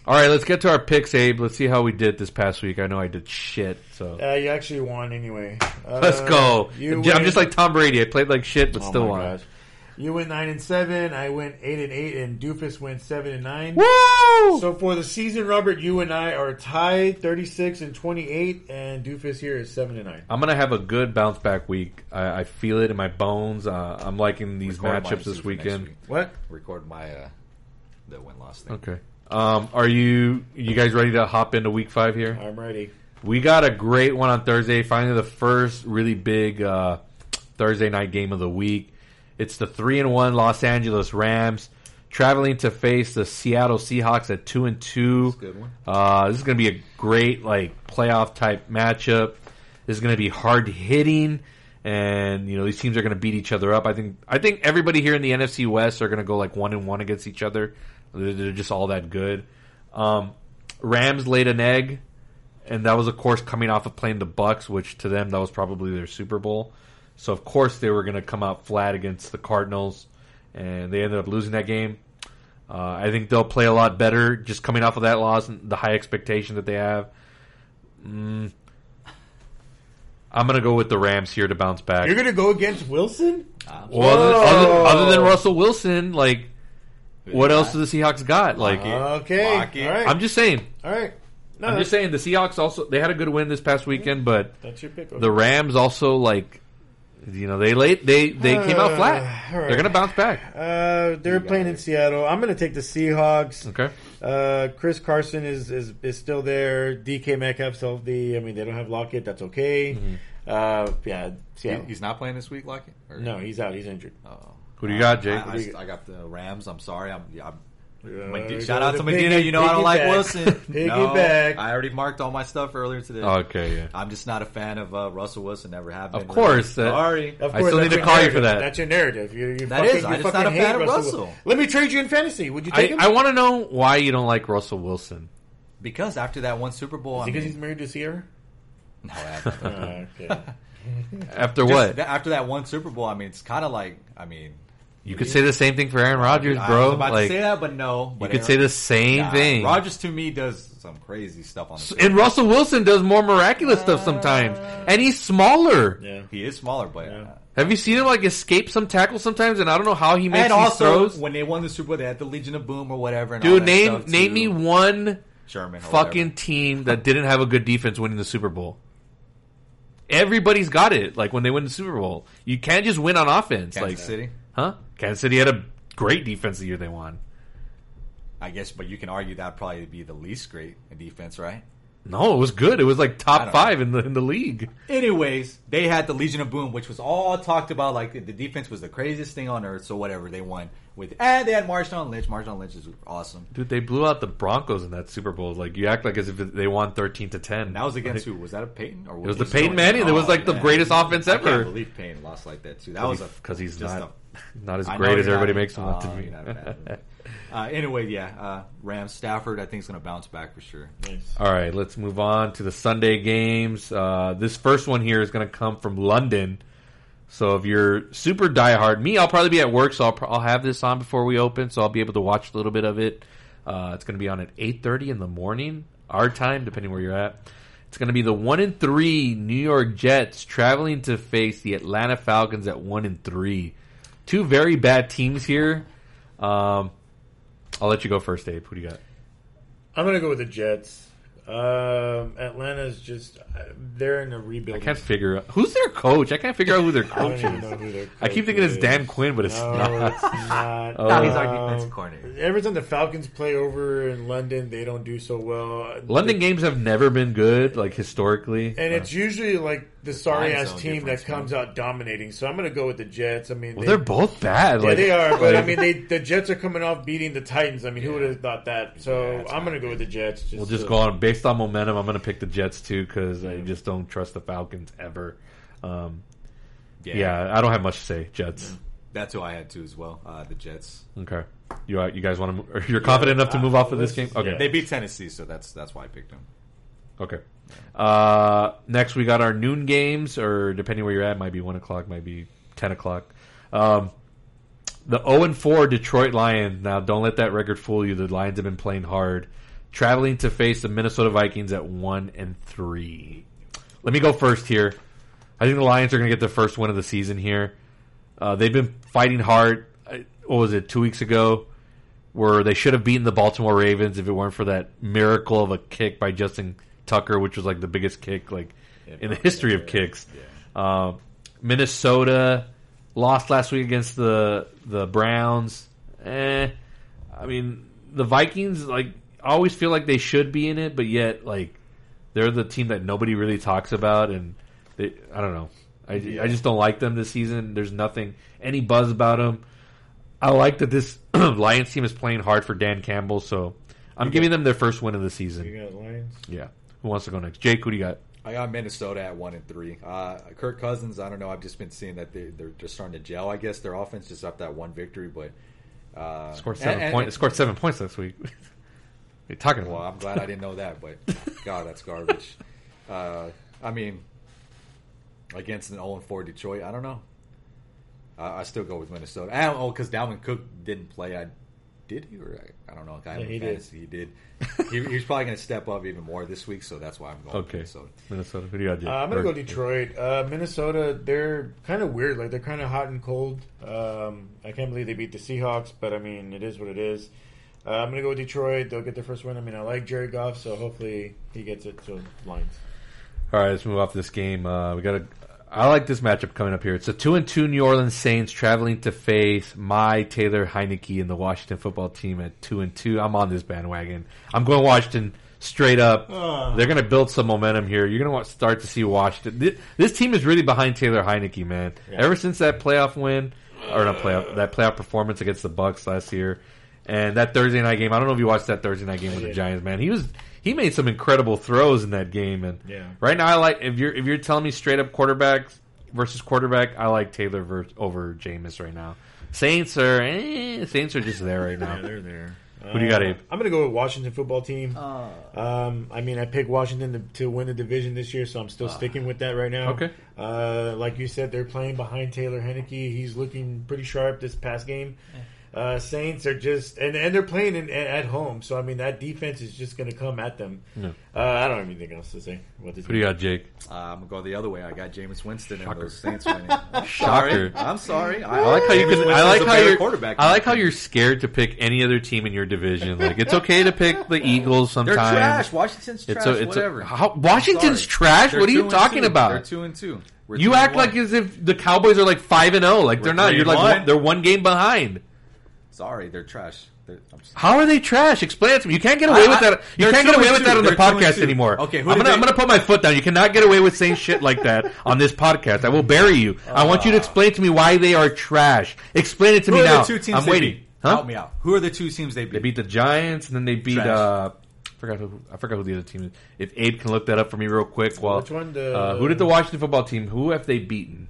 All right, let's get to our picks, Abe. Let's see how we did this past week. I know I did shit, so Uh, you actually won anyway. Uh, let's go. You I'm win- just like Tom Brady. I played like shit, but Oh still my won. gosh. You went nine and seven. I went eight and eight, and Doofus went seven and nine. Woo! So for the season, Robert, you and I are tied, thirty-six and twenty-eight, and Doofus here is seven and nine. I'm gonna have a good bounce back week. I, I feel it in my bones. Uh, I'm liking these Record mine matchups too this for next weekend. week. What? Record my uh, the win loss thing. Okay. Um, are you you guys ready to hop into week five here? I'm ready. We got a great one on Thursday. Finally, the first really big uh, Thursday night game of the week. It's the three and one Los Angeles Rams traveling to face the Seattle Seahawks at two and two. That's a good one. Uh, this is going to be a great like playoff type matchup. This is going to be hard hitting, and you know these teams are going to beat each other up. I think I think everybody here in the NFC West are going to go like one and one against each other. They're, they're just all that good. Um, Rams laid an egg, and that was of course coming off of playing the Bucks, which to them that was probably their Super Bowl. So of course they were going to come out flat against the Cardinals, and they ended up losing that game. Uh, I think they'll play a lot better just coming off of that loss and the high expectation that they have. Mm, I'm going to go with the Rams here to bounce back. You're gonna go against Wilson? well, other, other, other than Russell Wilson, like, what else do the Seahawks got? Like, Okay. Lock. All right. I'm just saying. All right. No, I'm just saying the Seahawks also they had a good win this past weekend, but That's your pick. the Rams also like, you know, they late they they came out flat. all right. They're going to bounce back. Uh, they're playing in Seattle. I'm going to take the Seahawks. Okay. Uh, Chris Carson is, is is still there. DK Metcalf's healthy. I mean, they don't have Lockett. That's okay. Mm-hmm. Uh, yeah, He- Seattle. he's not playing this week, Lockett? Or- no, he's out. He's injured. Oh. Who do you got, Jake? I, I, I got the Rams. I'm sorry. I'm, I'm Uh, Medi- shout out to the Medina. piggy- You know I don't like piggyback. Wilson. Piggyback. No, I already marked all my stuff earlier today. Okay, yeah. I'm just not a fan of uh, Russell Wilson. Never have been. Of course, Really. that- Sorry. Of I course, still need to your call you for that. That's your narrative. You, you That fucking, is. I'm just not a fan of Russell. Russell. Let me trade you in fantasy. Would you take I, him? I want to know why you don't like Russell Wilson. Because after that one Super Bowl, I because mean, he's married to Ciara. no, after, Uh, okay. After what? that- after that one Super Bowl, I mean, it's kind of like, I mean, You could say the same thing for Aaron Rodgers, I bro. was about Like to say that, but no. you But could say the same thing. Rodgers to me does some crazy stuff on the field. and Russell Wilson does more miraculous stuff uh, sometimes, and he's smaller. yeah. He is smaller, but Yeah. Uh, have you seen him like escape some tackles sometimes? And I don't know how he makes and these also throws. when they won the Super Bowl, they had the Legion of Boom or whatever. And all Dude, that name stuff, name me one Sherman. Or fucking whatever. team that didn't have a good defense winning the Super Bowl. Everybody's got it. Like when they win the Super Bowl, you can't just win on offense. Kansas like, City. Huh? Kansas City had a great defense the year they won. I guess, but you can argue that'd probably be the least great defense, right? No, it was good. It was like top five in the in the league. Anyways, they had the Legion of Boom, which was all talked about. Like the defense was the craziest thing on earth. So whatever, they won with. And they had Marshawn Lynch. Marshawn Lynch is awesome. Dude, they blew out the Broncos in that Super Bowl. Like you act like as if they won thirteen to ten. That was against who? Was that a Peyton or It was the Peyton Manning. That was like the oh, man. greatest offense I ever. can't believe Payne lost like that too. That was a because he's not a- not as I great as everybody not- makes him oh, out to oh, be. you're not bad. Uh, anyway, yeah, uh, Rams Stafford. I think is going to bounce back for sure. Nice. All right, let's move on to the Sunday games. Uh, this first one here is going to come from London. So if you're super diehard, me, I'll probably be at work, so I'll, pro- I'll have this on before we open, so I'll be able to watch a little bit of it. Uh, it's going to be on at 8:30 in the morning, our time, depending where you're at. It's going to be the one and three New York Jets traveling to face the Atlanta Falcons at one and three. Two very bad teams here. Um, I'll let you go first, Abe. Who do you got? I'm gonna go with the Jets. Um, Atlanta's just uh, they're in a rebuild. I can't figure out who's their coach. I can't figure out who their I don't coach even is. know who their I keep coach thinking it's. Dan Quinn, but it's no, not. It's not. Oh. No, he's our Um, defensive coordinator. Every time the Falcons play over in London, they don't do so well. London games have never been good, like historically. and it's usually like the sorry ass team that comes out dominating. So I'm gonna go with the Jets. I mean, well, they, they're both bad. Yeah, like, they are, but I mean, they the Jets are coming off beating the Titans. I mean, who would have thought that? So Yeah, I'm going to go with the Jets. Just we'll just to- go on based on momentum. I'm going to pick the Jets too because I just don't trust the Falcons ever. Um, yeah. I don't have much to say. Jets. that's who I had too as well. Uh, the Jets. Okay, you uh, you guys want to? You're confident enough to move off of this game? Okay, yeah. They beat Tennessee, so that's that's why I picked them. Okay. Uh, next, we got our noon games, or depending where you're at, might be one o'clock, might be ten o'clock. Um, the zero and four Detroit Lions. Now, don't let that record fool you. The Lions have been playing hard, traveling to face the Minnesota Vikings at one and three. Let me go first here. I think the Lions are going to get their first win of the season here. Uh, they've been fighting hard. What was it? Two weeks ago, where they should have beaten the Baltimore Ravens if it weren't for that miracle of a kick by Justin Tucker, which was like the biggest kick like in the history of kicks. Um, Minnesota lost last week against the the Browns. Eh, I mean the Vikings like always feel like they should be in it, but yet like they're the team that nobody really talks about, and they, I don't know. I, I just don't like them this season. There's nothing any buzz about them. I like that this Lions team is playing hard for Dan Campbell, so I'm giving them their first win of the You season. got Lions. Yeah. Who wants to go next? Jake, who do you got? I got Minnesota at one and three. Uh, Kirk Cousins, I don't know. I've just been seeing that they, they're just starting to gel. I guess their offense just up that one victory, but uh, Scored seven and- and- points. Scored seven points last week. are talking Well, about? I'm glad I didn't know that, but God, that's garbage. Uh, I mean, against an 0 4 Detroit, I don't know. Uh, I still go with Minnesota. And, oh, because Dalvin Cook didn't play. I did he or I, I don't know. I Yeah, he did. He did. he, he's probably going to step up even more this week, so that's why I'm going. Okay. Minnesota. Minnesota. Who do you got? Uh, I'm gonna Or- go Detroit. Uh, Minnesota, they're kind of weird. Like they're kind of hot and cold. Um, I can't believe they beat the Seahawks, but I mean, it is what it is. Uh, I'm gonna go with Detroit. They'll get their first win. I mean, I like Jerry Goff, so hopefully he gets it. So Lions. All right, let's move off this game. Uh, we got a. I like this matchup coming up here. It's a two and two New Orleans Saints traveling to face my Taylor Heinicke and the Washington football team at two and two. I'm on this bandwagon. I'm going Washington straight up. Ah. They're going to build some momentum here. You're going to start to see Washington. This, this team is really behind Taylor Heinicke, man. Yeah. Ever since that playoff win, or not playoff, that playoff performance against the Bucks last year, and that Thursday night game. I don't know if you watched that Thursday night game with the. Giants, man. He was he made some incredible throws in that game, and Yeah. right now I like if you're if you're telling me straight up quarterback versus quarterback, I like Taylor ver- over Jameis right now. Saints are eh, Saints are just there right now. Yeah, they're there. Who do you got, Abe? I'm gonna go with Washington football team. Um, I mean, I picked Washington to, to win the division this year, so I'm still sticking with that right now. Okay. Uh, like you said, they're playing behind Taylor Heinicke. He's looking pretty sharp this past game. Uh, Saints are just and, and they're playing in, at home, so I mean that defense is just going to come at them. Yeah. Uh, I don't have anything else to say. What do you got, Jake? Uh, I'm going to go the other way. I got Jameis Winston and those Saints winning. I'm Shocker. sorry. I'm sorry. I like how you can. I like how better you're. quarterback. I like how you're scared to pick any other team in your division. Like it's okay to pick the Eagles sometimes. They're sometimes. trash. Washington's trash. It's a, it's whatever. A, how, Washington's trash. They're what are you talking two. about? They're two and two. We're You act like as if the Cowboys are like five and zero. Like they're We're not. You're like one. they're one game behind. Sorry, they're trash. They're- I'm just- How are they trash? Explain it to me. You can't get away I- with that. You can't get away and with that on the They're two and podcast anymore. Okay, who I'm gonna, they- I'm gonna put my foot down. You cannot get away with saying shit like that on this podcast. I will bury you. I want you to explain to me why they are trash. Explain it to Who me are now. the two teams I'm they waiting. beat? Huh? Help me out. Who are the two teams they beat? They beat the Giants and then they beat. Trash. uh I forgot who I forgot who the other team is. If Abe can look that up for me real quick, well, Which one? The- uh, who did the Washington football team? Who have they beaten?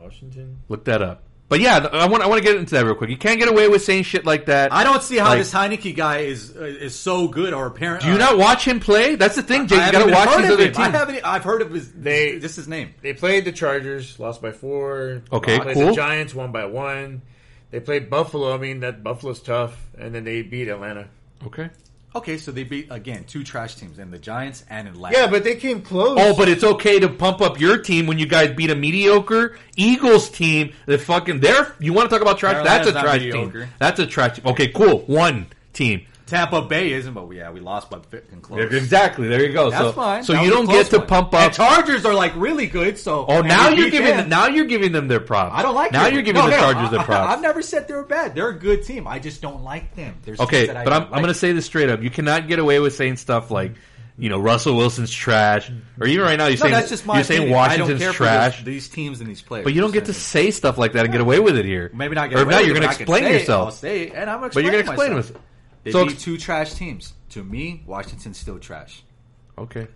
Washington. Look that up. But yeah, I want I want to get into that real quick. You can't get away with saying shit like that. I don't see how Like- this Heinicke guy is uh, is so good or apparent. Do you uh, not watch him play? That's the thing, Jake. I You got to haven't watch heard these of other him. I teams. haven't. I've heard of his. They- This is his name. They played the Chargers, lost by four. Okay, They cool. The Giants won by one. They played Buffalo. I mean, that Buffalo's tough, and then they beat Atlanta. Okay. Okay, so they beat again two trash teams in the Giants and Atlanta. Yeah, but they came close. Oh, but it's okay to pump up your team when you guys beat a mediocre Eagles team. That fucking there. You want to talk about trash? Carolina's That's a trash mediocre. team. That's a trash team. Okay, cool. One team. Tampa Bay isn't, but yeah, we lost by fucking close. Exactly. There you go. That's so, fine. So That you don't get to one. pump up. Chargers are like really good. So Oh, now you're giving them. now you're giving them their props. I don't like now them. you're giving No, the no, Chargers I, their props. I've never said they were bad. They're a good team. I just don't like them. There's Okay, that but I'm, don't I'm going to say this straight up. You cannot get away with saying stuff like, you know, Russell Wilson's trash, or even right now you're No, saying that's just my you're saying opinion. I don't Washington's trash, this- these teams and these players. but you don't get to say stuff like that and get away with it here. Maybe not get Or away now you're going to explain say it. I'll yourself. say it, and I'm But you're going to explain myself. It. They So beat two trash teams. To me, Washington's still trash. Okay.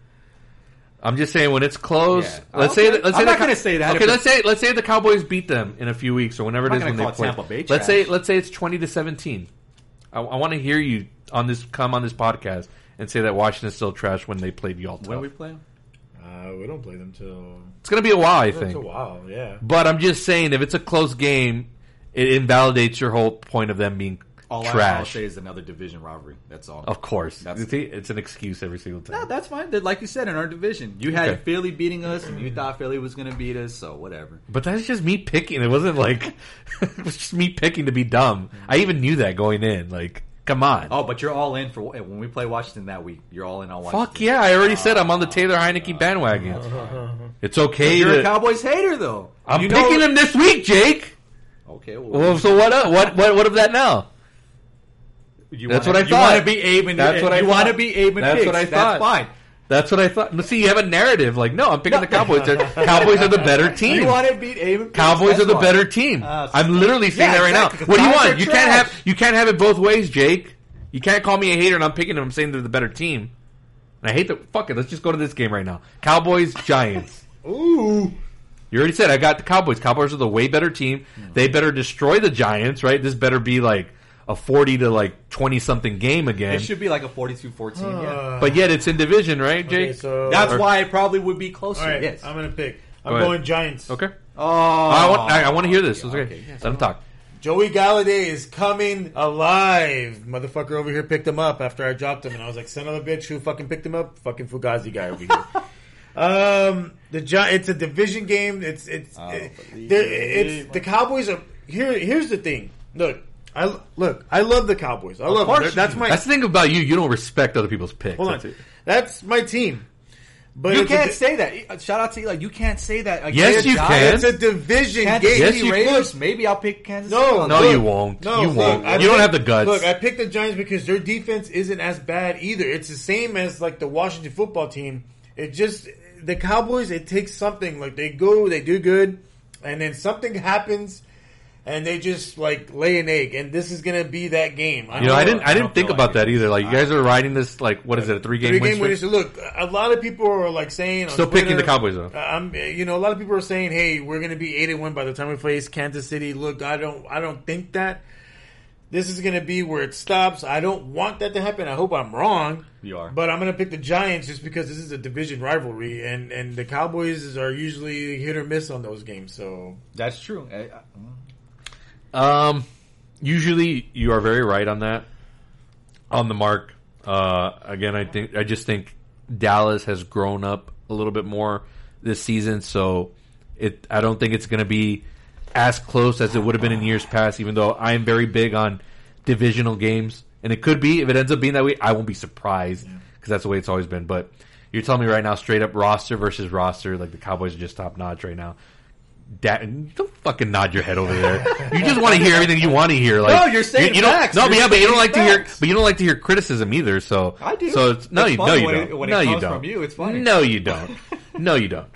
I'm just saying when it's close. Yeah. Let's Okay. say that, let's I'm say not the gonna say that Okay, let's say let's say the Cowboys beat them in a few weeks or whenever it I'm is not when gonna they play. Tampa Bay let's say let's say it's 20 to 17. I, I want to hear you on this come on this podcast and say that Washington's still trash when they played y'all. When we play them? Uh, we don't play them till It's going to be a while, I it's think. a while. Yeah. But I'm just saying if it's a close game, it invalidates your whole point of them being All I, I'll say is another division rivalry. That's all. Of course. That's- see, it's an excuse every single time. No, that's fine. Like you said, in our division, you had Okay. Philly beating us, and you thought Philly was going to beat us. So whatever. But that's just me picking. It wasn't like it was just me picking to be dumb. I even knew that going in. Like, come on. Oh, but you're all in for when we play Washington that week. You're all in on Washington. Fuck yeah! I already said I'm on the Taylor Heinicke bandwagon. It's okay. You're a Cowboys hater, though. I'm You picking know- him this week, Jake. Okay, well, Well, so what? Uh, what? What? What of that now? You that's wanna, what I You thought. want to be Abe and That's what I you want to be Abe and That's what I thought. That's fine. That's what I thought. See, you have a narrative. Like, no, I'm picking the Cowboys. Cowboys are the better team. You want to beat Abe and. Cowboys are the fine. better team. Uh, I'm literally saying yeah, that right exactly, now. What do you want? You can't have you can't have it both ways, Jake. You can't call me a hater and I'm picking them. I'm saying they're the better team. And I hate the fuck it. Let's just go to this game right now. Cowboys Giants. Ooh. You already said I got the Cowboys. Cowboys are the way better team. They better destroy the Giants, right? This better be like a forty to like twenty something game again. It should be like a 42-14, yeah. Uh, But yet it's in division, right, Jake? okay, so That's or- why it probably would be closer. all right. Yes. I'm gonna pick. I'm Go ahead. going Giants. Okay. Oh, I want I, I want to hear this. It's okay. Okay, yes. Let him talk. Joey Golladay is coming alive. Motherfucker over here picked him up after I dropped him, and I was like, "Son of a bitch, who fucking picked him up? Fucking Fugazi guy over here." um, the Gi- it's a division game. It's it's it- believe it. it's the Cowboys are here. Here's the thing. Look, I look. I love the Cowboys. I love them. They're- That's my That's the thing about you. You don't respect other people's picks. hold on. That's it. That's my team. But You it's a can't di- say that. Uh, shout out to Eli. You can't say that. Yes, against you Giants. can. It's a division Kansas game. Yes, City you- Raiders. Maybe I'll pick Kansas No, City. No, look, you won't. No, You look, won't. I You don't have the guts. Look, I picked the Giants because their defense isn't as bad either. It's the same as like the Washington football team. It just the Cowboys. It takes something. Like they go, they do good, and then something happens, and they just like lay an egg. And this is gonna be that game. You know, I didn't. I I didn't don't think feel about like that either. Like you guys are riding this. Like what is it? A three game Three win game winners. streak? Look, a lot of people are like saying on Still picking the Cowboys though. Uh, I'm, you know, a lot of people are saying, "Hey, we're going to be eight and one by the time we face Kansas City." Look, I don't, I don't think that this is going to be where it stops. I don't want that to happen. I hope I'm wrong. You are. but I'm going to pick the Giants just because this is a division rivalry, and and the Cowboys are usually hit or miss on those games. So That's true. I- I- Um, usually you are very right on that, on the mark. Uh, again, I think I just think Dallas has grown up a little bit more this season, so it. I don't think it's going to be as close as it would have been in years past. Even though I am very big on divisional games, and it could be if it ends up being that way, I won't be surprised because that's the way it's always been. But you're telling me right now, straight up roster versus roster, like the Cowboys are just top notch right now. Da- don't fucking nod your head over there. You just want to hear everything you want to hear. Like No, you're saying you, you don't, facts. No, but You're yeah, but you don't like to hear. But you don't like to hear criticism either. So I do. So it's, no, It's you no you don't. it- no, you don't. from you, it's funny. No, you don't. no, you don't.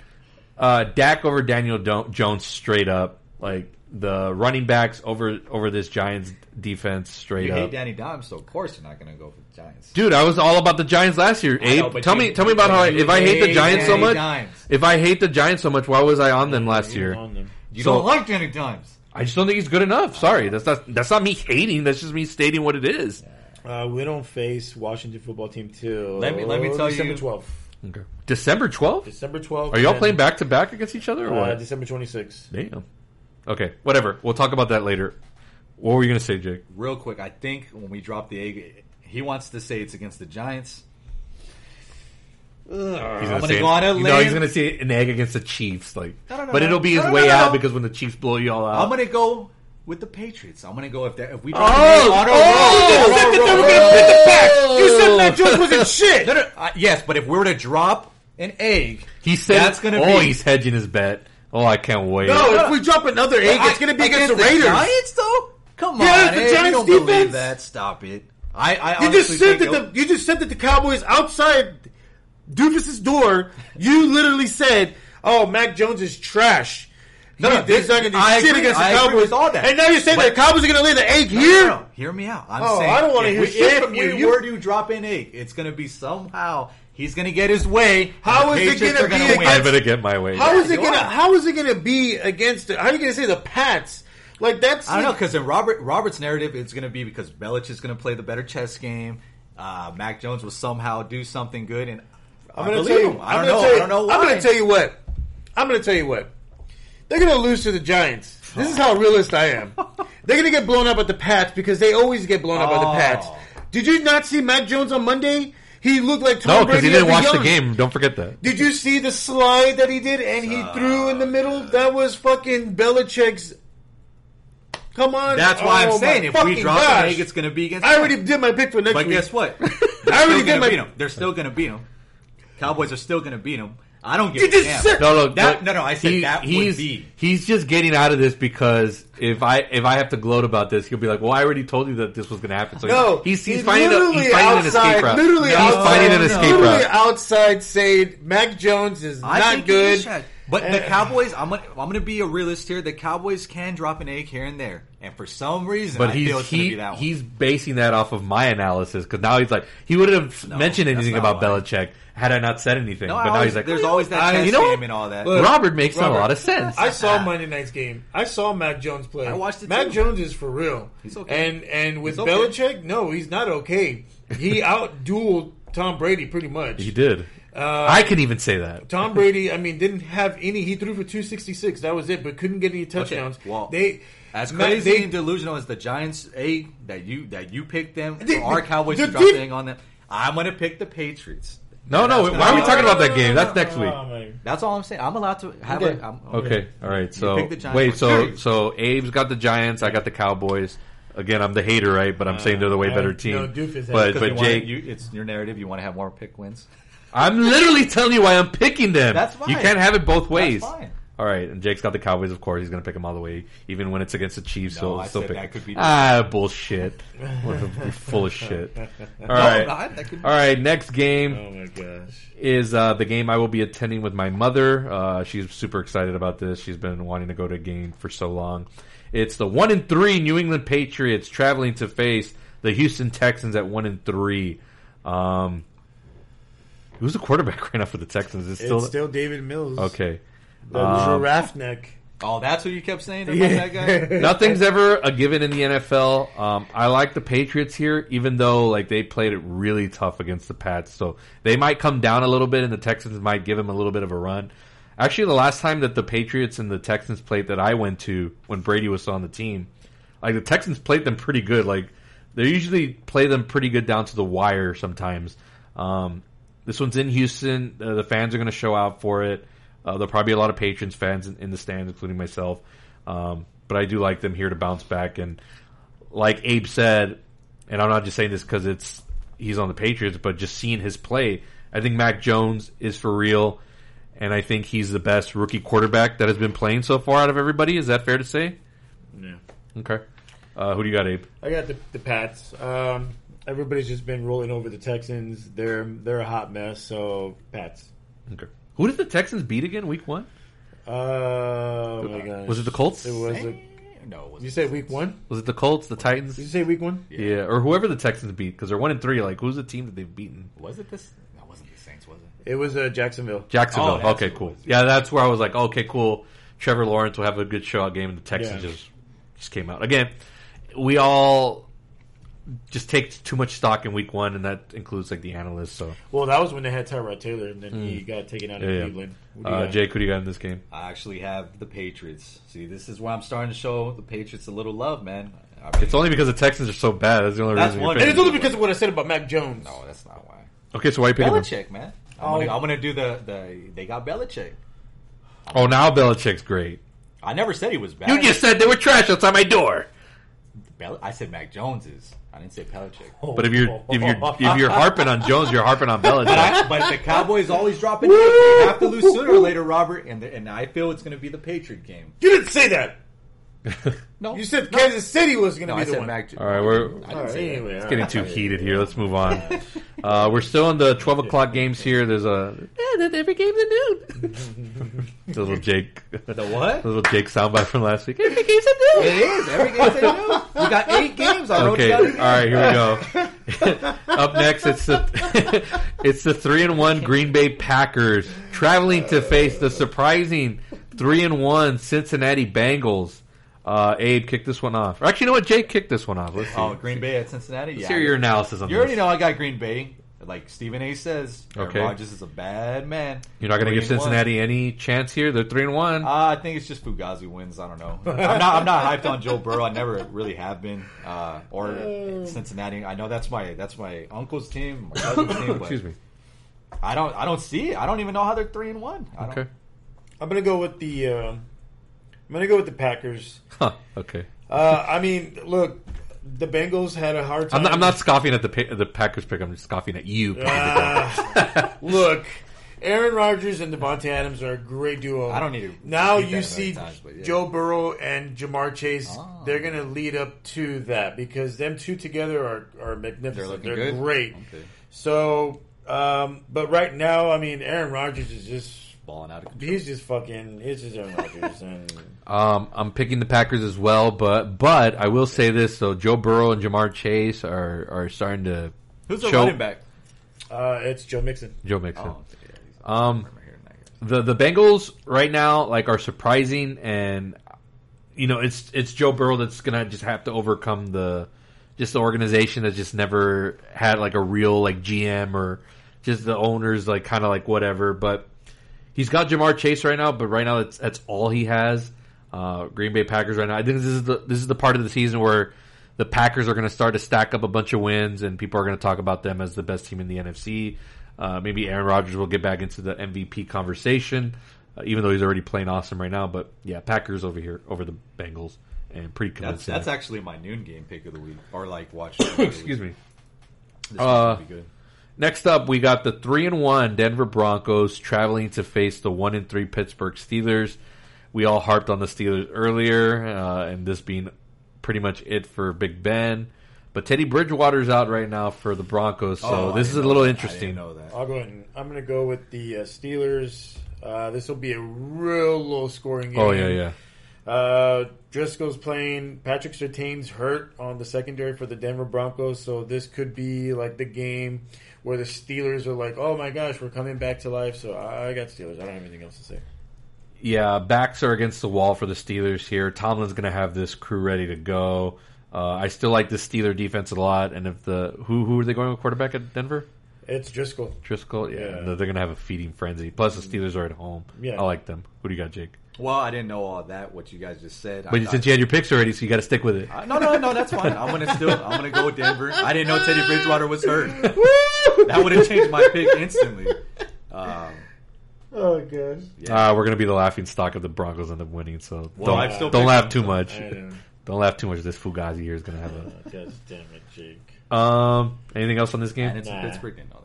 Uh, Dak over Daniel Do- Jones straight up. Like the running backs over over this Giants defense straight You up. hate Danny Dimes, so of course you're not going to go for Giants. Dude, I was all about the Giants last year. I know, Abe, but tell you- me, tell me about how I, you if I hate the hate Giants so Danny much. Dimes. If I hate the Giants so much, why was I on them last year? on them. You So- don't like Danny Dimes. I just don't think he's good enough. Sorry, that's not that's not me hating. That's just me stating what it is. Uh, we don't face Washington football team till Let me- let me tell December you- 12th. Okay. December twelfth. December 12th. Are y'all playing back to back against each other or Uh, what? December 26th. Damn. Okay, whatever. We'll talk about that later. What were you gonna say, Jake? Real quick, I think when we drop the egg, he wants to say it's against the Giants. He's I'm gonna gonna say, go on a you know, he's gonna say an egg against the Chiefs, like, No, no, no, but no. it'll be his No, no, way no, out no. because when the Chiefs blow you all out, I'm gonna go with the Patriots. I'm gonna go if that if we Oh, drop an egg on a oh, roll. you said that they were gonna put the back. You said Mac Jones wasn't shit. No, no, uh, yes, but if we were to drop an egg, he said, that's gonna "Oh, be he's hedging his bet." Oh, I can't wait. No, if we drop another egg, it's going to be against, the Raiders. Giants, though. Come Yeah, on, it's the Giants defense. that. Stop it. I, I You just said that the you just said that the Cowboys outside Doofus's door. You literally said, "Oh, Mac Jones is trash." No, He- no, he's not going to do I shit agree. against the I agree Cowboys. with all that. And now you're saying But- that the Cowboys are going to lay the egg No, here. no, no. Hear me out. I'm Oh, saying I don't wanna hear we- shit from you. we You- were to drop an egg, it's going to be somehow he's going to get his way. How and the is it gonna be win. against- I better get my way. How is it going to. How is it going to be against? The, how are you going to say the Pats? Like that's I don't know because in Robert Robert's narrative, it's going to be because Belich is going to play the better chess game. Uh, Mac Jones will somehow do something good, and I'm going to believe tell you. him. I I'm don't gonna know. you- I don't know why. I'm going to tell you what. I'm going to tell you what. They're going to lose to the Giants. This is how realist I am. They're going to get blown up at the Pats because they always get blown up at the Oh. Pats. Did you not see Mac Jones on Monday? He looked like Tom no, because he didn't as a watch the game. Don't forget that. Did you see the slide that he did and he threw in the middle? That was fucking Belichick's. Come on. That's why Oh, I'm saying if we drop gosh. an egg, it's going to be against. I already did my pick for next But week. guess what? I They're already did my- beat 'em. They're still going to beat them. Cowboys are still going to beat them. I don't give You a just damn. said- No, no, That- no, no, I said that would he's, be. He's just getting out of this because if I if I have to gloat about this, he'll be like, "Well, I already told you that this was going to happen." So No, he's he's, he's finding a, literally he's finding an outside, escape route. literally he's outside, finding an no. escape literally route. outside saying Mac Jones is I not good. is trash. But the eh. Cowboys, I'm gonna, I'm gonna be a realist here. The Cowboys can drop an egg here and there, and for some reason, But I feel he's it's gonna he, be that one. he's basing that off of my analysis because now he's like he wouldn't have No, mentioned anything not about why. Belichick had I not said anything. no, but I now always- he's like, there's always that I- chess you know game what? and all that. Look, Robert makes Robert, a lot of sense. I saw Monday night's game. I saw Mac Jones play. I watched it Mac too. Jones is for real. He's okay. And and with He's okay. Belichick, no, he's not okay. He outdueled Tom Brady pretty much. he did. Uh, I can even say that. Tom Brady, I mean, didn't have any. He threw for two sixty six. That was it, but couldn't get any touchdowns. well, they As crazy they- and delusional as the Giants egg that you that you picked them The- for our Cowboys the to drop deep- the egg on them, I'm gonna pick the Patriots. No, no. Why are we gonna- talking about that game? That's next week. Oh. That's all I'm saying. I'm allowed to have Okay. a. I'm, Okay, all right. So picked the Giants. wait, so so Abe's got the Giants. I got the Cowboys. Again, I'm the hater, right? But I'm saying they're the way Uh, better no, team. Doofus has- but 'cause but you wanna- Jake, you, it's your narrative. You want to have more pick wins. I'm literally telling you why I'm picking them. That's fine. You can't have it both ways. fine. All right, and Jake's got the Cowboys. Of course, he's going to pick them all the way, even when it's against the Chiefs. No, so I still said pick. that could be- ah, bullshit. What You're full of shit. All right, not. That could be- all right. Next game Oh my gosh. is uh, the game I will be attending with my mother. Uh, she's super excited about this. She's been wanting to go to a game for so long. It's the one and three New England Patriots traveling to face the Houston Texans at one and three. Um, who's the quarterback right now for the Texans? Is it still, It's still Davis Mills. okay? The Um, giraffe neck. Oh, that's what you kept saying about Yeah. that guy. Nothing's ever a given in the NFL. Um, I like the Patriots here, even though like they played it really tough against the Pats. So they might come down a little bit, and the Texans might give them a little bit of a run. Actually, the last time that the Patriots and the Texans played that I went to when Brady was on the team, like the Texans played them pretty good. Like they usually play them pretty good down to the wire sometimes. Um, this one's in Houston. Uh, the fans are going to show out for it. Uh, there'll probably be a lot of Patriots fans in, in the stands, including myself. Um, but I do like them here to bounce back. And like Abe said, and I'm not just saying this because it's he's on the Patriots, but just seeing his play, I think Mac Jones is for real. and I think he's the best rookie quarterback that has been playing so far out of everybody. Is that fair to say? Yeah. Okay. Uh, who do you got, Abe? I got the, the Pats. Um, everybody's just been rolling over the Texans. They're they're a hot mess. So Pats. Okay. Who did the Texans beat again? Week one? Uh, oh my gosh. Was it the Colts? It was. Eh, A, no, it you said week one? Was it the Colts? The Titans? Did you say week one? Yeah, or whoever the Texans beat because they're one and three. Like, who's the team that they've beaten? Was it this? That wasn't the Saints, was it? It was uh, Jacksonville. Jacksonville. Oh, okay, cool. Yeah, that's where I was like, okay, cool. Trevor Lawrence will have a good show out game, and the Texans Yeah. just just came out again. We all just take too much stock in week one, and that includes like the analysts. So, Well, that was when they had Tyrod Taylor, and then he got taken out Hmm. Yeah, in yeah. Cleveland. What uh. Jake, who do you got in this game? I actually have the Patriots. See, this is where I'm starting to show the Patriots a little love, man. I mean, It's only because the Texans are so bad. That's the only That's reason. one- and it's only because of what I said about Mac Jones. no, that's not why. Okay, so why are you picking them? Belichick, man. I'm, Oh. gonna, I'm gonna do the, the they got Belichick. Oh, now Belichick's great. I never said he was bad. You just said they were trash outside my door. Bel- I said Mac Jones is. I didn't say Belichick. Oh. But if you're if you're if you're harping on Jones, you're harping on But, Belichick. I, but the Cowboys always drop it. They have to lose sooner or later, Robert. And the, and I feel it's going to be the Patriot game. you didn't say that. No, You said Kansas City was going to no, be I the said one. Mac. All right, we're I didn't All right, say anyway, It's all getting right. too heated here. Let's move on. Uh, we're still in the 12 o'clock games here. There's a yeah, that every game's at noon. the little Jake, The what? the little Jake soundbite from last week. Every game's at noon. It is. Every game's at noon. We got eight games. I wrote Okay, it all down. again. right, here we go. Up next, it's the it's the three and one Green Bay Packers traveling to face the surprising three and one Cincinnati Bengals. Uh, Abe kicked this one off. Or actually, you know what? Jake kicked this one off. Let's see. Oh, Green Bay at Cincinnati. Let's Yeah, hear your analysis on You this. already know I got Green Bay. Like Stephen A. says, Aaron Okay. Rodgers is a bad man. You're not going to Three give and one. Cincinnati any chance here. They're three and one. Uh, I think it's just Fugazi wins. I don't know. I'm not. I'm not hyped on Joe Burrow. I never really have been. Uh, or Cincinnati. I know that's my that's my uncle's team, my cousin's team. But Excuse me. I don't. I don't see it. I don't even know how they're three and one. I don't- Okay. I'm going to go with the. Uh, I'm going to go with the Packers. Huh. Okay. Uh, I mean, look, the Bengals had a hard time. I'm not, I'm not scoffing at the Pa- the Packers pick. I'm just scoffing at you. Uh, look, Aaron Rodgers and Davante Adams are a great duo. I don't need to Now you see times, yeah. Joe Burrow and Ja'Marr Chase. Ah. They're going to lead up to that because them two together are are magnificent. They're magnificent. looking They're, good. great. Okay. So, um, but right now, I mean, Aaron Rodgers is just. Balling out of control. He's just fucking. He's just Aaron Rodgers, and Um, I'm picking the Packers as well, but but I will say this: so Joe Burrow and Ja'Marr Chase are are starting to Who's the show running back? uh, it's Joe Mixon. Joe Mixon. Oh, yeah, Um, I'm hearing that. the the Bengals right now like are surprising, and you know it's it's Joe Burrow that's gonna just have to overcome the just the organization that just never had like a real like GM or just the owners like kind of like whatever. But he's got Ja'Marr Chase right now, but right now that's that's all he has. Uh, Green Bay Packers right now. I think this is the this is the part of the season where the Packers are going to start to stack up a bunch of wins, and people are going to talk about them as the best team in the NFC. Uh, maybe Aaron Rodgers will get back into the MVP conversation, uh, even though he's already playing awesome right now. But yeah, Packers over here over the Bengals, and pretty That's convincing. that's actually my noon game pick of the week, or like watch. Excuse me. This Uh, be good. Next up, we got the three and one Denver Broncos traveling to face the one and three Pittsburgh Steelers. We all harped on the Steelers earlier, uh, and this being pretty much it for Big Ben. But Teddy Bridgewater's out right now for the Broncos, so Oh, this is a little know that. I interesting. didn't know that. I'll go ahead and I'm going to go with the uh, Steelers. Uh, this will be a real low scoring game. Oh yeah, yeah. Uh, Drew Lock's playing. Patrick Surtain's hurt on the secondary for the Denver Broncos, so this could be like the game where the Steelers are like, "Oh my gosh, we're coming back to life." So I got Steelers. I don't have anything else to say. Yeah, backs are against the wall for the Steelers here. Tomlin's going to have this crew ready to go. Uh, I still like the Steeler defense a lot, and if the who who are they going with quarterback at Denver? It's Drew Lock. Driscoll, yeah, Yeah. they're going to have a feeding frenzy. Plus, the Steelers are at home. Yeah. I like them. Who do you got, Jake? Well, I didn't know all that. What you guys just said. But I, since you had your picks already, so you got to stick with it. I, no, no, no, that's fine. I'm gonna still. I'm gonna go with Denver. I didn't know Teddy Bridgewater was hurt. that would have changed my pick instantly. Um, Oh gosh. yeah. Uh, we're going to be the laughing stock of the Broncos end up winning. So Well, don't, I've still don't laugh them, too so- much. Don't laugh too much. This Fugazi here is going to have a. God damn it, Jake. a. Um, anything else on this game? and it's in Nah. Pittsburgh. Didn't know that either.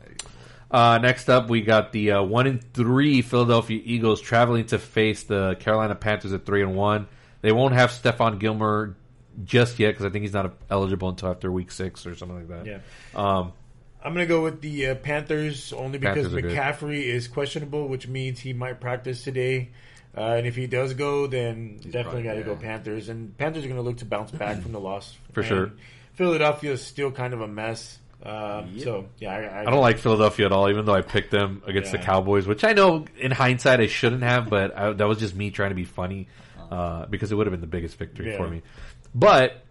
Uh, next up, we got the uh, one and three Philadelphia Eagles traveling to face the Carolina Panthers at three and one. They won't have Stephon Gilmore just yet because I think he's not eligible until after week six or something like that. Yeah. Um, I'm gonna go with the uh, Panthers only because Panthers. McCaffrey is questionable, which means he might practice today. Uh, and if he does go, then definitely got to go. Panthers. And Panthers are going to look to bounce back from the loss For And sure. Philadelphia is still kind of a mess. Uh, Yep. So yeah, I, I don't like Philadelphia at all, even though I picked them against the Cowboys, which I know in hindsight I shouldn't have, but I, that was just me trying to be funny uh, because it would have been the biggest victory Yeah. for me. But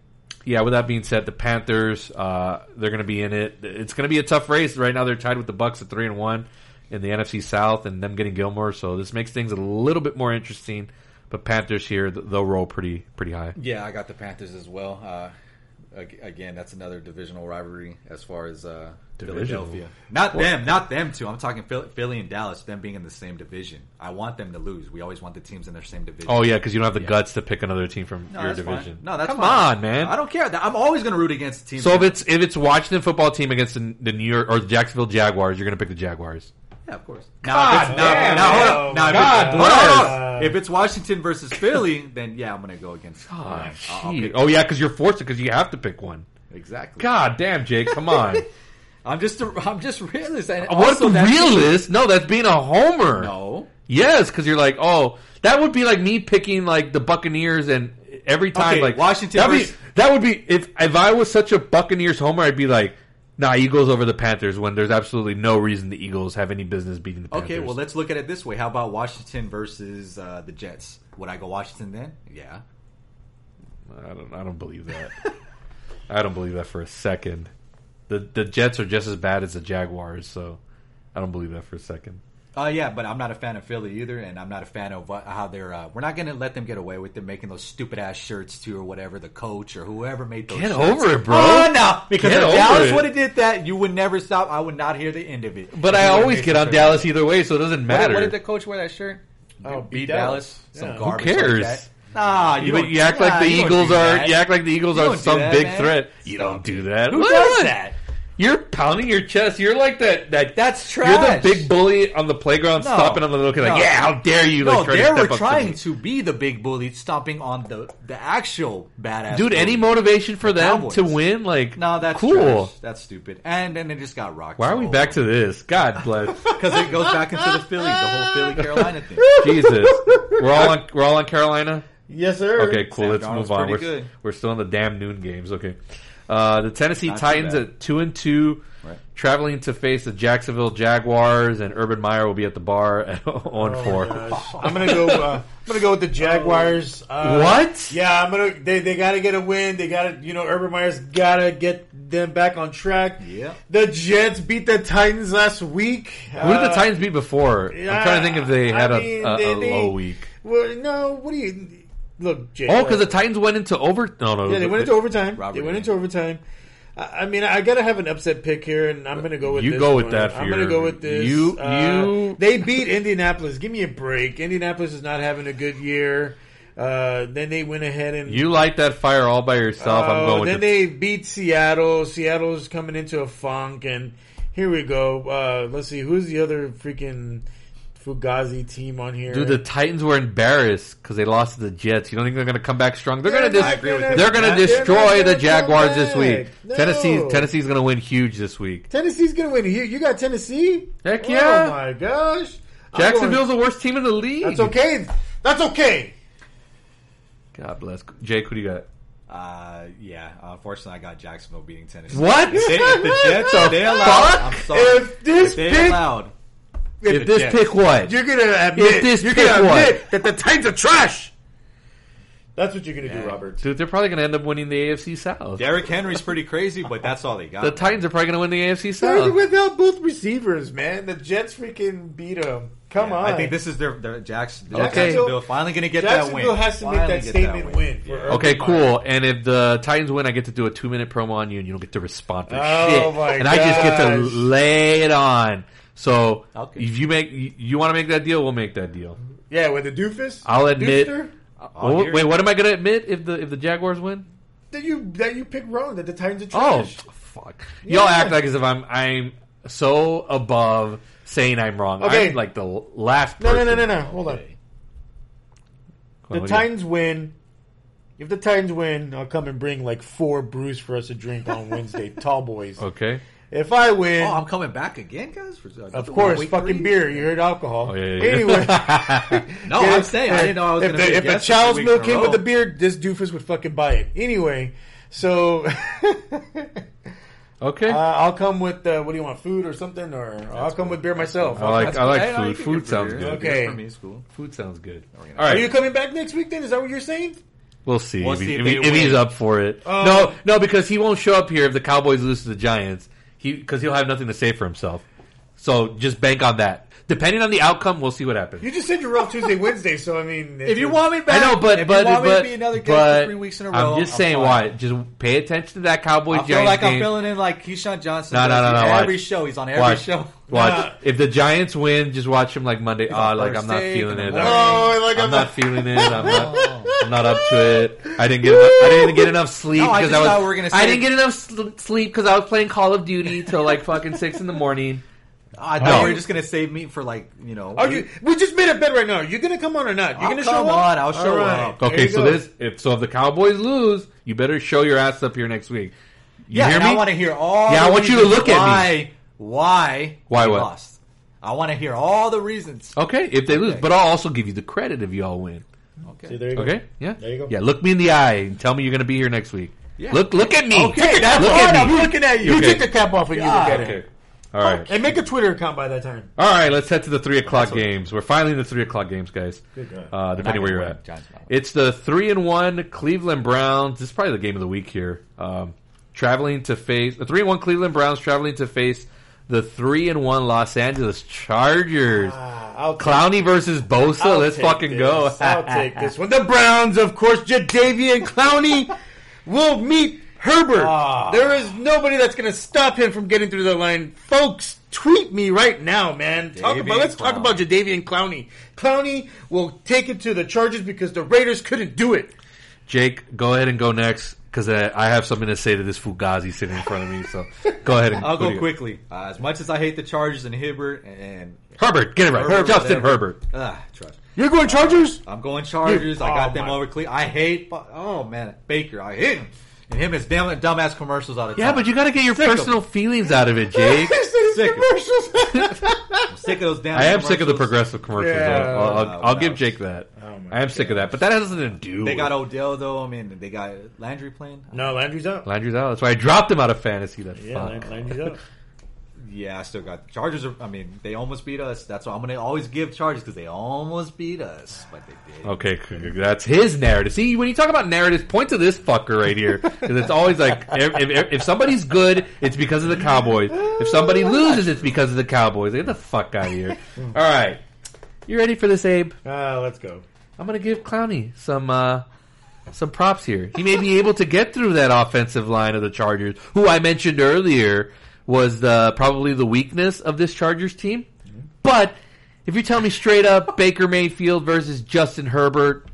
yeah, with that being said, the Panthers uh, they're going to be in it. It's going to be a tough race right now. They're tied with the Bucks at three and one in the NFC South, and them getting Gilmore, so this makes things a little bit more interesting. But Panthers here, they'll roll pretty pretty high. Yeah, I got the Panthers as well. Ag- again, that's another divisional rivalry as far as uh, Divisional? Philadelphia. Not them, not them too. I'm talking Philly, and Dallas. Them being in the same division. I want them to lose. We always want the teams in their same division. Oh yeah, because you don't have the Yeah. guts to pick another team from no, your that's fine. division. No, that's come fine. on, man. I don't care. I'm always going to root against the team. So if it's if it's Washington football team against the, the New York or the Jacksonville Jaguars, you're going to pick the Jaguars. Yeah, of course. God if it's, now, damn, now, hold on. Now, if God it's- hold on, hold on. bless. If it's Washington versus Philly, then yeah, I'm going to go against. Oh, yeah, I'll- I'll oh yeah, because you're forced to because you have to pick one. exactly. God damn, Jake, come on. I'm just a, I'm just realist. And what also the that's- realist? No, that's being a homer. No. Yes, because you're like, oh, that would be like me picking like the Buccaneers and every time Okay, like Washington That'd be, that would be if if I was such a Buccaneers homer, I'd be like, nah, Eagles over the Panthers when there's absolutely no reason the Eagles have any business beating the Panthers. Okay, well let's look at it this way. How about Washington versus uh, the Jets? Would I go Washington then? Yeah. I don't. I don't believe that. I don't believe that for a second. The the Jets are just as bad as the Jaguars, so I don't believe that for a second. Uh, yeah, but I'm not a fan of Philly either, and I'm not a fan of what, how they're. Uh, we're not going to let them get away with it, making those stupid ass shirts too, or whatever. The coach or whoever made those. Get shirts. over it, bro. Oh no, because Get if Dallas would have did that, you would never stop. I would not hear the end of it. But I always get on shirts. Dallas either way, so it doesn't matter. what did the coach wear that shirt? Oh, beat beat Dallas. Dallas. Some Yeah. garbage. cares? Like that. Nah, you, you, don't, you act like the Eagles are. You act like the Eagles You are some that, big man. threat. You don't do that. Who What? does that? You're pounding your chest. You're like that. That That's trash. You're the big bully on the playground, No. stopping on the little kid. Like, No. yeah, how dare you? No, like, try they to step were up to trying me. to be the big bully, stomping on the the actual badass. Dude, any motivation for them Cowboys. to win? Like, No, that's cool. trash. That's stupid. And then they just got rocked. Why are we back to this? God bless. Because it goes back into the Philly, the whole Philly Carolina thing. Jesus, we're all on. We're all on Carolina. Yes, sir. Okay, cool. Sam Let's Darnold's move on. We're, we're still in the damn noon games. Okay. Uh, the Tennessee Not Titans at two and two, Right. traveling to face the Jacksonville Jaguars, and Urban Meyer will be at the bar at zero and Oh, four. I'm gonna go. Uh, I'm gonna go with the Jaguars. Uh, What? Yeah, I'm gonna. They they got to get a win. They got to. You know, Urban Meyer's got to get them back on track. Yeah. The Jets beat the Titans last week. Who did the Uh, Titans beat before? I'm trying to think if they I had mean, a, a, they- a they- low week. Well, no. What do you look, Jay? Oh, because the Titans went into over. No, no. yeah, they went into overtime. Robert they went Lee. into overtime. I I mean, I gotta have an upset pick here, and I'm gonna go with You this go with one. that for I'm your- gonna go with this. you- Uh, you- They beat Indianapolis. Give me a break. Indianapolis is not having a good year. Uh, then they went ahead and You light that fire all by yourself. I'm Oh, going then with the they beat Seattle. Seattle's coming into a funk, and here we go. Uh, let's see, who's the other freaking Fugazi team on here? Dude, the Titans were embarrassed because they lost to the Jets. You don't think they're going to come back strong? They're They're going to dis- agree with gonna- you. they're going to destroy gonna the Jaguars this week. No. Tennessee Tennessee's going to win huge this week. Tennessee's gonna win here. You got Tennessee? Heck yeah. Oh my gosh! Jacksonville's going- the worst team in the league. That's okay. That's okay. God bless. Jake, who do you got? Uh, yeah, unfortunately, I got Jacksonville beating Tennessee. What? If, they, if the Jets are they allowed, fuck? I'm sorry. If this if they pick- allowed, If this Jets. pick what? You're gonna admit. If this you're pick gonna what? admit that the Titans are trash. That's what you're gonna Yeah. do, Robert. Dude, they're probably going to end up winning the AFC South. Derrick Henry's pretty crazy, but that's all they got. The Titans are probably going to win the AFC They're South. without both receivers, man. The Jets freaking beat them. Come Yeah, on. I think this is their, their Jackson, the Okay. Jacksonville finally going to get that win. Jacksonville win. has to make that get statement win. for Yeah. Okay, Meyer. cool. And if the Titans win, I get to do a two minute promo on you, and you don't get to respond for Oh, shit. my and I just get to lay it on. So Okay. if you make you, you want to make that deal, we'll make that deal. Yeah, with the doofus. I'll admit- I'll Oh, oh wait, what am I going to admit if the if the Jaguars win? that you that you pick wrong. That the Titans are trash. Oh, trash. fuck! Y'all Yeah. act like as if I'm I'm so above saying I'm wrong. Okay. I'm like the last. No, no, person. no, no, no. Hold on. Come on, The what do you- Titans win. If the Titans win, I'll come and bring like four brews for us to drink on Wednesday. Tall boys. Okay. If I win, Oh, I'm coming back again, guys. For, uh, of course, fucking three? beer. You heard alcohol. Oh, yeah, yeah, yeah. Anyway. No, I'm saying I didn't know I was if going to the, be a if the child's milk weeks in came with row. the beer, this doofus would fucking buy it. Anyway, so Okay. uh, I'll come with uh, what do you want, food or something, or I'll come with beer myself. I like I like cool. Food. you Food sounds good. Okay. For me is cool. Food sounds good. All Are you coming back next week? Then is that what you're saying? We'll see, We'll if, see if if he- if he's up for it. Oh. No, no, because he won't show up here if the Cowboys lose to the Giants. He because he'll have nothing to say for himself. So just bank on that. Depending on the outcome, we'll see what happens. You just said you're off Tuesday, Wednesday, so I mean, If you want me back, I know, but if but you want me but, to be another guest three weeks in a row, I'm just saying fine. why. Just pay attention to that Cowboys I feel like game. I'm filling in like Keyshawn Johnson. No, no, no, no, Every watch. show, he's on every watch, show. watch. Nah. If the Giants win, just watch him like Monday. He's Oh, like I'm not feeling it. the I'm, Oh, like I'm I'm not not. feeling it. I'm not. Oh. I'm not up to it. I didn't get. Enough, I didn't get enough sleep No, I because I, was. we were gonna I didn't get enough sleep because I was playing Call of Duty till like fucking six in the morning. I thought No. you were just gonna save me for like you know. Are you? We just made a bet right now. Are you gonna come on or not? You I'll gonna come show up? I'll show All up. Okay, so go. this if so if the Cowboys lose, you better show your ass up here next week. You yeah, hear and me? I want to hear all. Yeah, I want you to reasons look at why, Why? Why what? Lost. I want to hear all the reasons. okay, if they lose, Okay. but I'll also give you the credit if you all win. Okay. See, there you go. Okay, yeah, There you go. Yeah, look me in the eye and tell me you're going to be here next week. Yeah. Look, look at me. Okay, that's look fine. at I'm me. looking at you. You Okay. take the cap off and you look God. at it. Okay, all right. And make a Twitter account by that time. All right, let's head to the three o'clock That's what- games. We're finally in the three o'clock games, guys. Good Uh, depending where you're gonna at. win. Giants not. It's the three and one Cleveland Browns. This is probably the game of the week here. Um, traveling to face the three and one Cleveland Browns traveling to face the three and one Los Angeles Chargers. Ah, I'll take- Clowney versus Bosa. I'll Let's take fucking go. this. I'll take this one. The Browns, of course, Jadeveon Clowney will meet Herbert. Ah. There is nobody that's going to stop him from getting through the line. Folks, tweet me right now, man. Talk Jadeveon about, let's talk about Jadeveon Clowney. Clowney will take it to the Chargers because the Raiders couldn't do it. Jake, go ahead and go next because uh, I have something to say to this Fugazi sitting in front of me. So go ahead and I'll who go quickly. Uh, as much as I hate the Chargers and Hibbert and Herbert, get it right. Herbert, Justin whatever. Herbert. ah, trust. You're going Chargers? I'm going Chargers. You- I got oh, them my- over Cle I hate. Oh man, Baker. I hate him. And him his damn dumbass commercials all the time. Yeah, but you got to get your Sick of personal feelings out of it, Jake. Sick of it. commercials. I'm sick of those damn. I am sick of the progressive commercials. Yeah. I'll, I'll, oh, I'll, I'll give Jake that. Oh I am sick of that, but that has nothing to do. They got Odell though. I mean, they got Landry playing. no, Landry's out. Landry's out. That's why I dropped him out of fantasy. That Yeah, fuck. Landry's out. Yeah, I still got the Chargers. Are, I mean, they almost beat us. That's why I'm gonna always give Chargers because they almost beat us, but they did. Okay, that's his narrative. See, when you talk about narratives, point to this fucker right here because it's always like if, if, if somebody's good, it's because of the Cowboys. If somebody loses, it's because of the Cowboys. Get the fuck out of here. All right, you ready for this, Abe? Uh, let's go. I'm gonna give Clowney some uh, some props here. He may be able to get through that offensive line of the Chargers, who I mentioned earlier was the probably the weakness of this Chargers team. But if you tell me straight up Baker Mayfield versus Justin Herbert,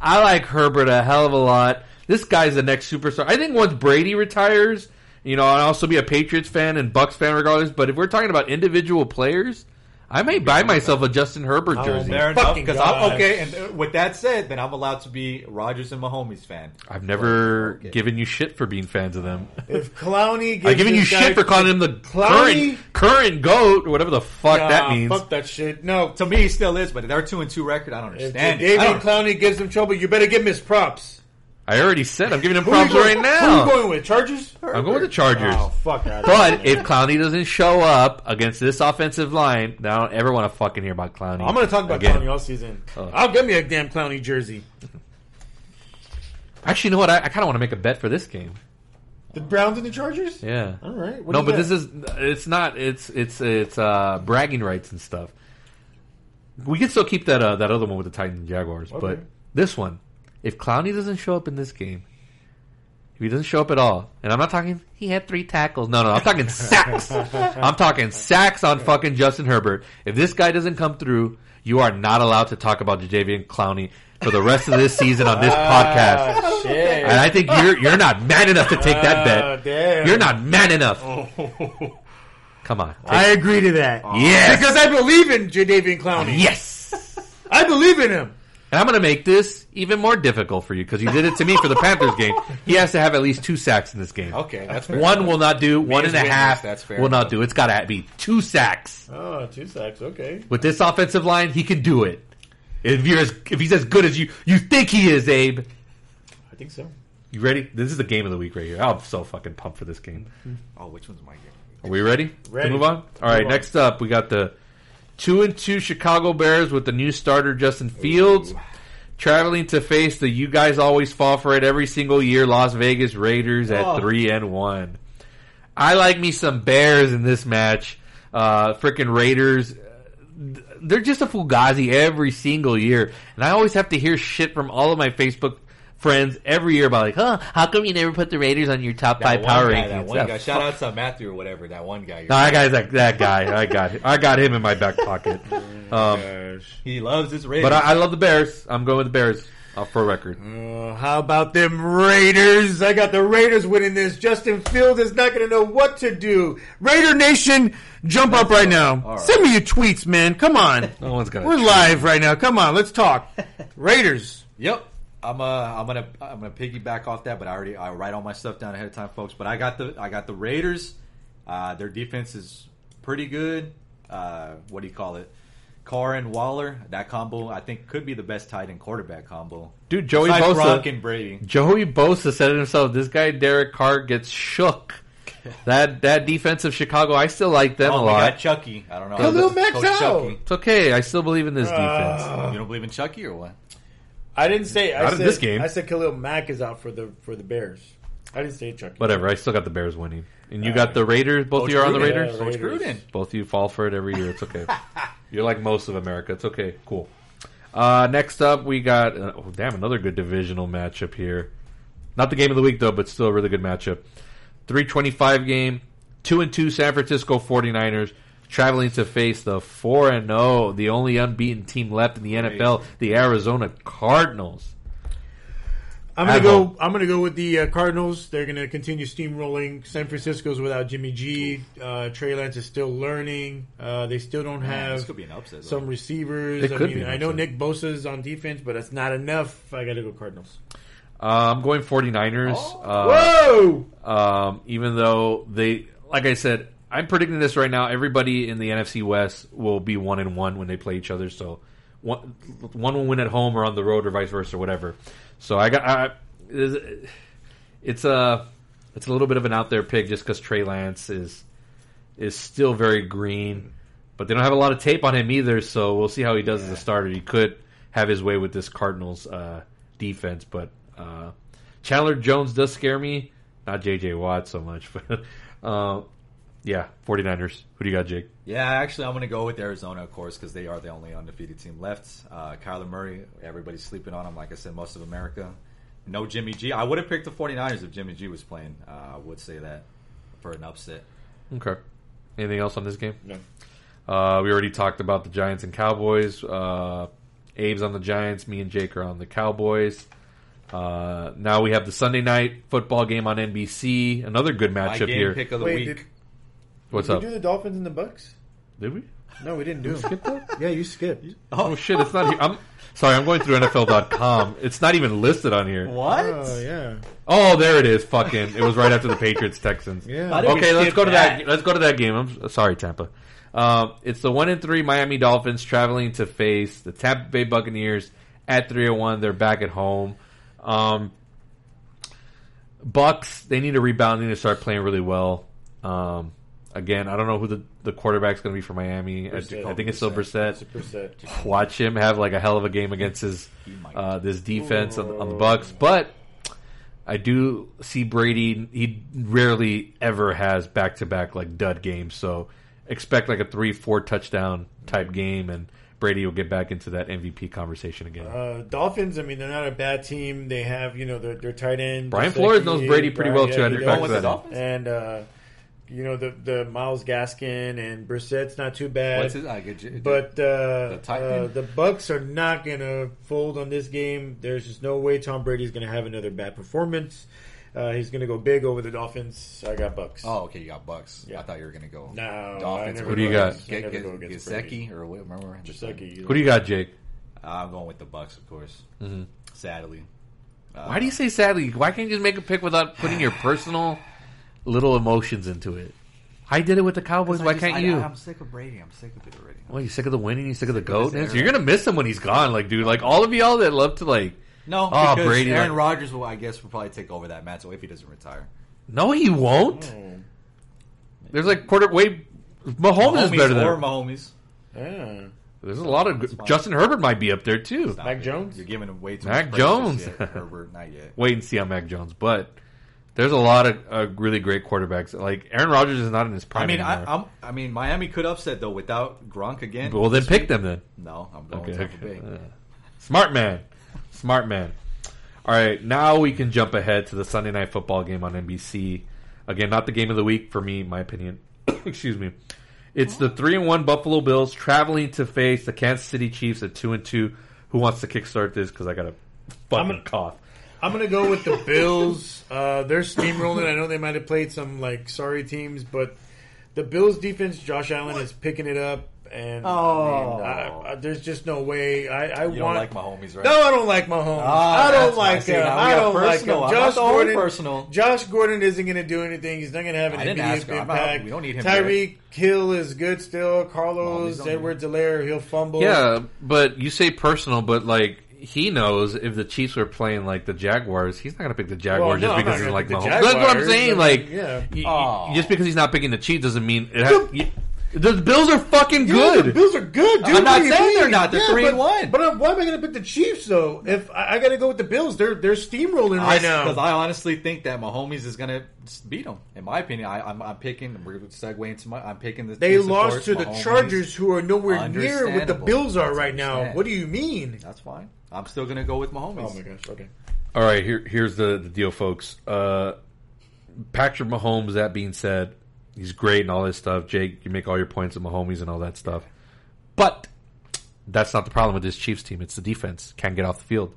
I like Herbert a hell of a lot. This guy's the next superstar. I think once Brady retires, you know, I'll also be a Patriots fan and Bucks fan regardless. But if we're talking about individual players, I may buy myself a Justin Herbert Oh, jersey. Fair enough. Because I'm okay. And uh, with that said, then I'm allowed to be Rodgers and Mahomes fan. I've never Okay. given you shit for being fans of them. If Clowney gives I've given you shit for calling him the Clowney- current current goat or whatever the fuck Nah, that means. Fuck that shit. No. To me, he still is, but they're two and two record. I don't understand. it. I David don't- Clowney gives him trouble, you better give him his props. I already said I'm giving him Who props right Who are you now. going with? Chargers? I'm going with the Chargers. Oh, fuck out But if Clowney doesn't show up against this offensive line, then I don't ever want to fucking hear about Clowney. I'm going to talk about again. Clowney all season. Oh. I'll give me a damn Clowney jersey. Actually, you know what? I, I kind of want to make a bet for this game. The Browns and the Chargers? Yeah. All right. What no, but this is it's not it's it's it's uh, bragging rights and stuff. We can still keep that uh, that other one with the Titans and Jaguars, but this one, if Clowney doesn't show up in this game, if he doesn't show up at all, and I'm not talking he had three tackles. No, no, I'm talking sacks. I'm talking sacks on fucking Justin Herbert. If this guy doesn't come through, you are not allowed to talk about Jadeveon Clowney for the rest of this season on this podcast. Ah, shit. And I think you're you're not man enough to take that Ah, bet. damn. You're not man enough. Come on. I agree to that. Yes. Because I believe in Jadeveon Clowney. yes. I believe in him. And I'm going to make this even more difficult for you because you did it to me for the Panthers game. He has to have at least two sacks in this game. Okay, that's fair. One will not do. One as and a witness, half that's fair will not do. It's got to be two sacks. Oh, two sacks. Okay. With this offensive line, he can do it. If you're as, if he's as good as you you think he is, Abe. I think so. You ready? This is the game of the week right here. I'm so fucking pumped for this game. Oh, which one's my game? Are we ready? Ready. To move on? All right, on. next up, we got the two and two Chicago Bears with the new starter Justin Fields traveling to face the you guys always fall for it every single year Las Vegas Raiders at Oh. three and one. I like me some Bears in this match. Uh, freaking Raiders. They're just a fugazi every single year, and I always have to hear shit from all of my Facebook friends every year about like, huh? How come you never put the Raiders on your top That five power guy, rankings? That one Yeah, guy. Shout out to Matthew or whatever. That one guy. no, that guy's like that guy. I got I got him in my back pocket. Um, Gosh. He loves his Raiders. but I, I love the Bears. I'm going with the Bears. Off for record. Uh, how about them Raiders? I got the Raiders winning this. Justin Fields is not going to know what to do. Raider Nation, jump up right now. All right. Send me your tweets, man. Come on. No one's gonna. We're live right now. Come on, let's talk. Raiders. Yep. I'm uh I'm gonna I'm gonna piggyback off that, but I already I write all my stuff down ahead of time, folks. But I got the I got the Raiders. Uh, their defense is pretty good. Uh, what do you call it? Carr and Waller, that combo I think could be the best tight end quarterback combo. Dude, Joey Besides Bosa. Gronk and Brady. Joey Bosa said it himself. This guy Derek Carr gets shook. That that defense of Chicago, I still like them Oh, a we lot. got Chucky. I don't know. Khalil Coach Mack's out. Chucky. It's okay. I still believe in this defense. Uh, You don't believe in Chucky or what? I didn't say. I Not in said, this game. I said Khalil Mack is out for the for the Bears. I didn't say Chucky. Whatever. I still got the Bears winning, and you got the Raiders. Both of you are on the Raiders. Yeah, Coach Raiders. Gruden. Both of you fall for it every year. It's okay. You're like most of America. It's okay. Cool. Uh, next up, we got uh, oh, damn another good divisional matchup here. Not the game of the week though, but still a really good matchup. 325 game, two and two San Francisco 49ers traveling to face the four and zero, the only unbeaten team left in the NFL, the Arizona Cardinals. I'm gonna At go. home. I'm gonna go with the uh, Cardinals. They're gonna continue steamrolling. San Francisco's without Jimmy G. Uh, Trey Lance is still learning. Uh, they still don't Man, this have could be an upset. though. some receivers. It I could mean, be an I know upset. Nick Bosa's on defense, but that's not enough. I got to go Cardinals. Uh, I'm going 49ers. Oh. Uh, Whoa! Um, even though they, like I said, I'm predicting this right now. Everybody in the NFC West will be one and one when they play each other. So one, one will win at home or on the road or vice versa or whatever. So I got, I, it's- a, it's a little bit of an out there pick just because Trey Lance is is still very green, but they don't have a lot of tape on him either. So we'll see how he does as a starter. He could have his way with this Cardinals uh, defense, but uh, Chandler Jones does scare me. Not J.J. Watt so much, but uh, yeah, 49ers. Who do you got, Jake? Yeah, actually, I'm going to go with Arizona, of course, because they are the only undefeated team left. Uh, Kyler Murray, everybody's sleeping on him. Like I said, most of America. No Jimmy G. I would have picked the 49ers if Jimmy G was playing. Uh, I would say that for an upset. Okay. Anything else on this game? No. Uh, we already talked about the Giants and Cowboys. Uh, Abe's on the Giants. Me and Jake are on the Cowboys. Uh, now we have the Sunday night football game on NBC. Another good My matchup game here. pick of the Wait, week. did, What's did up? we do the Dolphins and the Bucks? Did we? No, we didn't do skip it. Yeah, you skipped. Oh shit! It's not here. I'm sorry. I'm going through NFL.com. It's not even listed on here. What? Oh yeah, Oh, there it is. Fucking. It was right after the Patriots Texans. yeah. How did we Okay, let's skip go to that. that? Let's go to that game. I'm sorry, Tampa. Um, it's the one and three Miami Dolphins traveling to face the Tampa Bay Buccaneers at three and one. They're back at home. Um, Bucks they need a rebound. They need to start playing really well. Um, again, I don't know who the, the quarterback's going to be for Miami. I, I think it's still Brissett. It's. Watch him have like a hell of a game against his uh, this defense on, on the Bucks, but I do see Brady. He rarely ever has back to back like dud games, so expect like a three four touchdown type game, and Brady will get back into that MVP conversation again. Uh, Dolphins. I mean, they're not a bad team. They have you know their, their tight end. Brian Flores knows Brady pretty well, too. I he didn't does. factor with that the in. Dolphins? And uh, you know the the Myles Gaskin and Brissett's not too bad. What's his? I get you. But uh, The uh, the Bucks are not going to fold on this game. There's just no way Tom Brady's going to have another bad performance. Uh, he's going to go big over the Dolphins. I got Bucks. Oh, okay, you got Bucks. Yeah. I thought you were gonna go. no, I Dolphins. never Who do you got? against- I Get, never get, go against get Brady. Gesicki or what? Remember? Gesicki. Who do you got, Jake? I'm going with the Bucks, of course. Mhm. Sadly. Uh, Why do you say sadly? Why can't you just make a pick without putting your personal little emotions into it? I did it with the Cowboys. I Why just- can't I- you? I'm sick of Brady. I'm sick of it already. Well, you're sick of the winning? You're sick of the Sick of this goatness? You're gonna miss him when he's gone, like dude. Like all of y'all that love to like. No, Oh, because Brady, Aaron like- Rodgers will, I guess, will probably take over that mantle if he doesn't retire. No, he won't. Oh. There's like quarter. way. Mahomes, is Mahomes better than. Mahomes. Yeah. There's a lot of. Justin Herbert might be up there too. Stop Mac. Jones? You're giving him way too Mac much praise Jones. Herbert, not yet. Wait and see on Mac Jones, but there's a lot of uh, really great quarterbacks. Like Aaron Rodgers is not in his prime I mean, anymore. I, I'm, I mean, Miami could upset though without Gronk again. well, then pick week. them then. No, I'm going Okay. Tampa Bay. Uh, Smart man. Smart man. All right, now we can jump ahead to the Sunday night football game on NBC. Again, not the game of the week for me, my opinion. Excuse me. It's the three and one Buffalo Bills traveling to face the Kansas City Chiefs at two and two. Who wants to kickstart this? Because I got a fucking gonna- cough. I'm gonna go with the Bills. Uh, they're steamrolling. I know they might have played some like sorry teams, but the Bills defense, Josh Allen is picking it up, and Oh. I mean, I, I, there's just no way. I, I You want. don't like Mahomes, right? no, I don't like Mahomes. Ah, I don't like I see, him. I don't like personal. him. Josh Gordon. personal. Josh Gordon isn't going to do anything. He's not going to have an I immediate ask him. Not- impact. we don't need him Tyreek Hill is good still. Carlos Edwards-Helaire, he'll fumble. Yeah, but you say personal, but like he knows if the Chiefs were playing like the Jaguars, he's not going to pick the Jaguars Well, no, just I'm because not he's gonna like pick Mahomes. That's what I'm Jaguars. saying. Like, yeah. y- y- just because he's not picking the Chiefs doesn't mean it has, y- the Bills are fucking Yeah, good. the Bills are good, dude. I'm not What do you saying mean? they're not. They're three but, and one. But uh, why am I going to pick the Chiefs though? If I, I got to go with the Bills, they're they're steamrolling right now. Because I honestly think that Mahomes is going to beat them. In my opinion, I, I'm, I'm picking. We're segueing to segue into my. I'm picking the. they this, of lost course, to the Mahomes. Chargers, who are nowhere near what the Understandable. Bills are right now. understand. What do you mean? That's fine. I'm still going to go with Mahomes. Oh my gosh. Okay. All right, here, here's the, the deal, folks. Uh, Patrick Mahomes. That being said, he's great and all this stuff. Jake, you make all your points of Mahomes and all that stuff, but that's not the problem with this Chiefs team. It's the defense can't get off the field.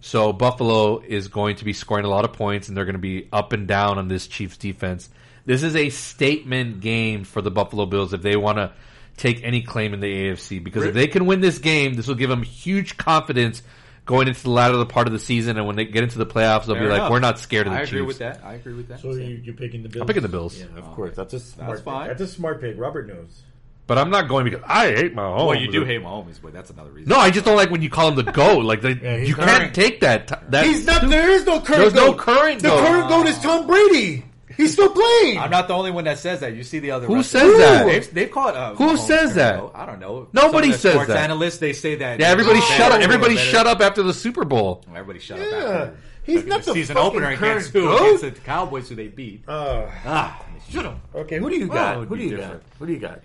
So Buffalo is going to be scoring a lot of points, and they're going to be up and down on this Chiefs defense. This is a statement game for the Buffalo Bills if they want to take any claim in the AFC. Because if they can win this game, this will give them huge confidence going into the latter part of the season. And when they get into the playoffs, they'll Fair be like, enough. "We're not scared of the I Chiefs." agree with that. I agree with that. So you, you're picking the Bills? I'm picking the Bills. Yeah, of course. That's a smart. pick. fine. That's a smart pick. Robert knows. But I'm not going because I hate Mahomes. well, you do hate my Mahomes, but that's another reason. No, I just don't like when you call him the goat. Like they, Yeah, he's you not- can't take that. t- that He's not. There is no current. There's no goat. current The goat. current goat is Tom Brady. He's still playing. I'm not the only one that says that. You see the other. Who wrestlers. says that? They've, they've called. Uh, Who Mahomes says that? Curry, though. I don't know. Nobody Some of the says sports that. Analysts they say that. Yeah, everybody shut up. Everybody shut up after the Super Bowl. Everybody shut Yeah. up. After He's not the season opener against who? Against the Cowboys, who they beat. Uh, Ah, should have. okay. Who do you got? would who do you got? Who do you got?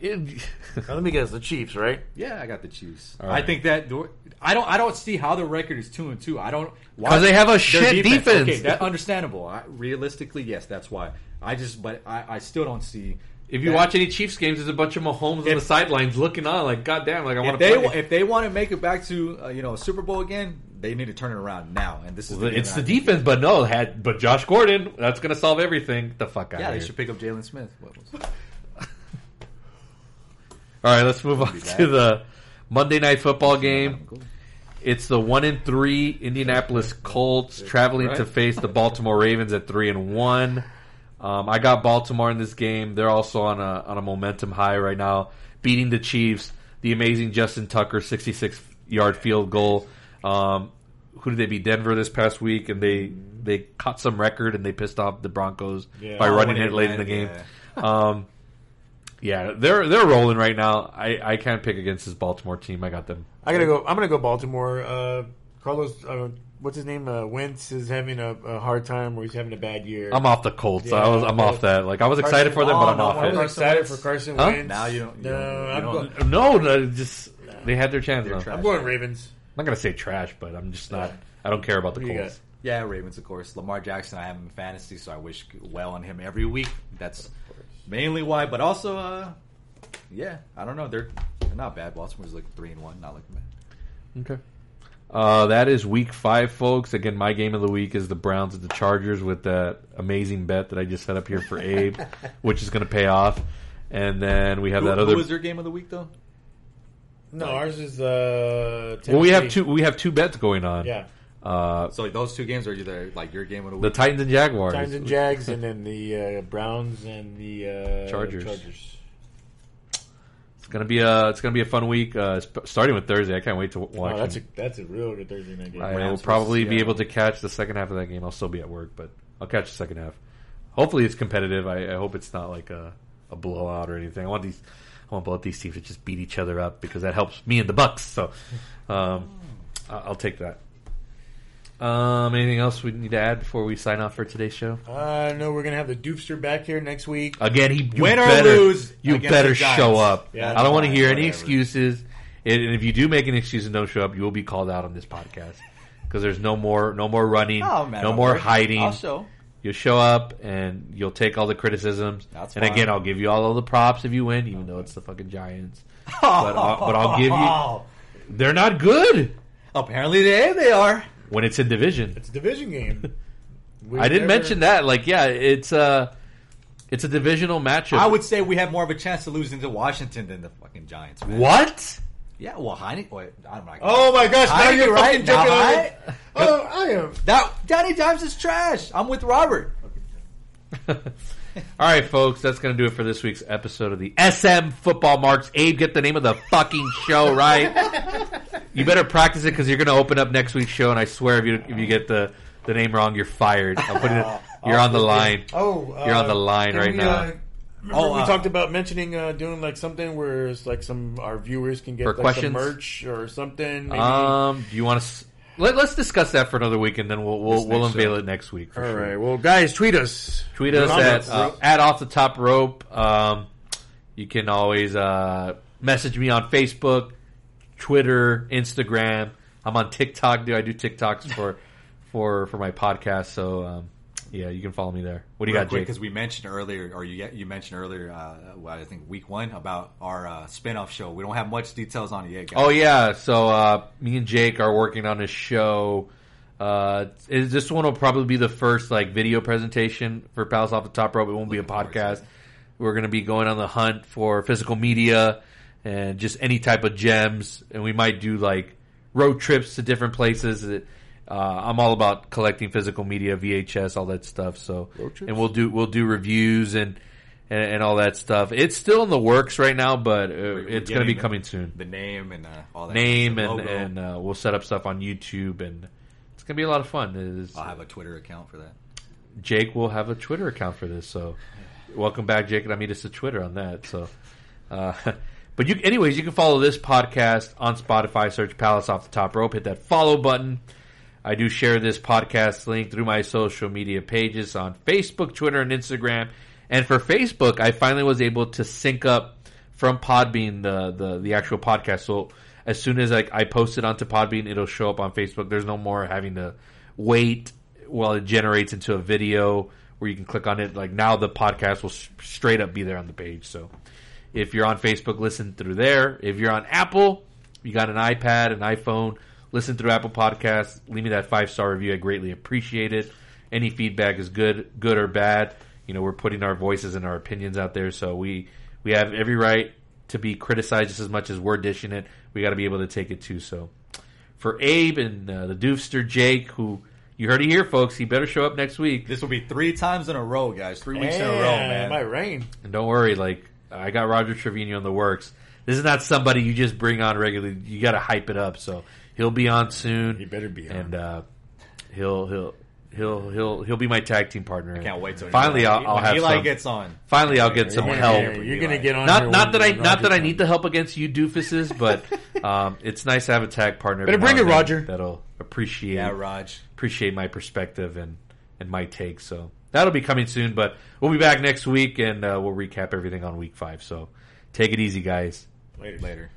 Let me guess. The Chiefs, right? Yeah, I got the Chiefs. right. I think that I don't. I don't see how the record is two and two. I don't 'Cause they have a shit defense. Okay, that understandable. I, realistically, yes, that's why. I just, but I, I still don't see. If you watch any Chiefs games, there's a bunch of Mahomes on the sidelines looking on, like goddamn, like I want if to they play. if they want to make it back to uh, you know a Super Bowl again, they need to turn it around now. And this is the it's the defense, but no, had but Josh Gordon, that's gonna solve everything. Get the fuck out Yeah, they here. should pick up Jaylon Smith. What was it? All right, let's move on to the Monday Night Football game. It's the one and three Indianapolis Colts traveling to face the Baltimore Ravens at three and one. Um, I got Baltimore in this game. They're also on a on a momentum high right now, beating the Chiefs. The amazing Justin Tucker, sixty six yard field goal. Um, who did they beat? Denver this past week, and they they caught some record and they pissed off the Broncos Yeah. by Oh, running it it late in the game. yeah. Um, yeah, they're they're rolling right now. I, I can't pick against this Baltimore team. I got them. I gotta go. I'm gonna go Baltimore. Uh, Carlos, uh, what's his name? Uh, Wentz is having a, a hard time, or he's having a bad year. I'm off the Colts. Yeah, I was I'm off that. Like I was excited for them, oh, but I'm no, off I I it. was excited for Carson Huh? Wentz. Now you don't- you no, don't- you don't- go- No, no, just they had their chance. Trash. I'm going Ravens. I'm not gonna say trash, but I'm just not. I don't care about the Colts. Yeah, Ravens, of course. Lamar Jackson, I have him in fantasy, so I wish well on him every week. That's mainly why. But also, uh, yeah, I don't know. They're they're not bad. Baltimore's like three and one, not looking bad. Okay. Uh, that is week five, folks. Again, my game of the week is the Browns at the Chargers with that amazing bet that I just set up here for Abe, which is going to pay off. And then we have Who, that who other. was your game of the week though? No, ours is uh. well, we have two. We have two bets going on. Yeah, Uh, So those two games are either like your game of the week. the. Titans and Jaguars. Titans and Jags, and then the uh, Browns and the uh, Chargers. Chargers. It's gonna be a. It's gonna be a fun week. Uh, starting with Thursday. I can't wait to watch. Oh, that's a that's a real good Thursday night game. I will probably be able to catch the second half of that game. I'll still be at work, but I'll catch the second half. Hopefully, it's competitive. I, I hope it's not like a, a blowout or anything. I want these. I want both these teams to just beat each other up because that helps me and the Bucks. So, um, I'll take that. Um, anything else we need to add before we sign off for today's show? Uh, no, we're gonna have the Doofster back here next week. Again, he you Win or better, lose You better show up. Yeah, I don't want to fine, hear any whatever. excuses. And and if you do make an excuse and don't show up, you will be called out on this podcast because there's no more, no more running, Oh, man, no don't more worry. hiding. I'll. You'll show up and you'll take all the criticisms. That's and fine. again, I'll give you all of the props if you win, even though it's the fucking Giants. But I'll, but I'll give you. They're not good Apparently they they are. When it's in division. It's a division game. We I didn't never- mention that. Like, yeah, it's a, it's a divisional matchup. I would say we have more of a chance to lose into Washington than the fucking Giants. Man. What? Yeah, well, Heinicke. Wait, I'm not. Oh my gosh! Now Heinicke, you're right? fucking jumping Now, on right? it. Oh, I am. That Danny Dimes is trash. I'm with Robert. All right, folks, that's going to do it for this week's episode of the SM Football Marks. Abe, get the name of the fucking show right. you better practice it because you're going to open up next week's show, and I swear if you if you get the, the name wrong, you're fired. I'll put it. You're on the line. Oh, uh, You're on the line right we, now. Uh, remember Oh, we uh, talked about mentioning uh, doing like something where it's like some our viewers can get For like, questions? some merch or something. Maybe. Um, do you want to? Let, let's discuss that for another week, and then we'll we'll, we'll unveil show. it next week. For All sure. right. Well, guys, tweet us. Tweet us at uh, at off the top rope. Um, you can always uh, message me on Facebook, Twitter, Instagram. I'm on TikTok. Do I do TikToks for for for my podcast? So um, yeah, you can follow me there. What do you Real got, quick, Jake? because we mentioned earlier, or you you mentioned earlier, uh, well, I think week one about our uh, spinoff show. We don't have much details on it yet. Guys. Oh yeah, so uh, me and Jake are working on a show. Uh, is- this one will probably be the first like video presentation for Palace off the top rope. It won't be a Looking podcast. We're going to be going on the hunt for physical media and just any type of gems, and we might do like road trips to different places. Uh, I'm all about collecting physical media, VHS, all that stuff. So, and we'll do we'll do reviews and and, and all that stuff. It's still in the works right now, but uh, it's going to be getting coming soon The name and uh, all that. name and logo. and uh, we'll set up stuff on YouTube and it's gonna be a lot of fun. Is I'll have a Twitter account for that. Jake will have a Twitter account for this, so welcome back, Jake, and I meet us to Twitter on that. So, uh, but you, anyways, you can follow this podcast on Spotify. Search Palace off the top rope. Hit that follow button. I do share this podcast link through my social media pages on Facebook, Twitter, and Instagram. And for Facebook, I finally was able to sync up from Podbean the the, the actual podcast. So as soon as I, I post it onto Podbean, it'll show up on Facebook. There's no more having to wait while it generates into a video where you can click on it. Like now, the podcast will straight up be there on the page. So if you're on Facebook, listen through there. If you're on Apple, you got an iPad, an iPhone, listen through Apple Podcasts. Leave me that five star review. I greatly appreciate it. Any feedback is good, good or bad. You know, we're putting our voices and our opinions out there, so we we have every right to be criticized just as much as we're dishing it. We got to be able to take it too. So for Abe and uh, the Doofster Jake, who you heard it here, folks, he better show up next week. This will be three times in a row, guys. Three weeks in a row, Man, man. It might rain. And don't worry, like I got Roger Trevino in the works. This is not somebody you just bring on regularly. You got to hype it up. So he'll be on soon. He better be on. and uh, he'll he'll he'll he'll he'll be my tag team partner. I Can't wait till finally I'll, I'll when have Eli some. gets on. finally, I'll get some You're help. gonna- You're gonna get on. Not not that I when not that I need the help against you doofuses, but um, it's nice to have a tag partner. Better bring it, Roger. That'll appreciate Yeah, Raj. appreciate my perspective and and my take. So that'll be coming soon. But we'll be back next week and uh, we'll recap everything on week five. So take it easy, guys. Later. Later.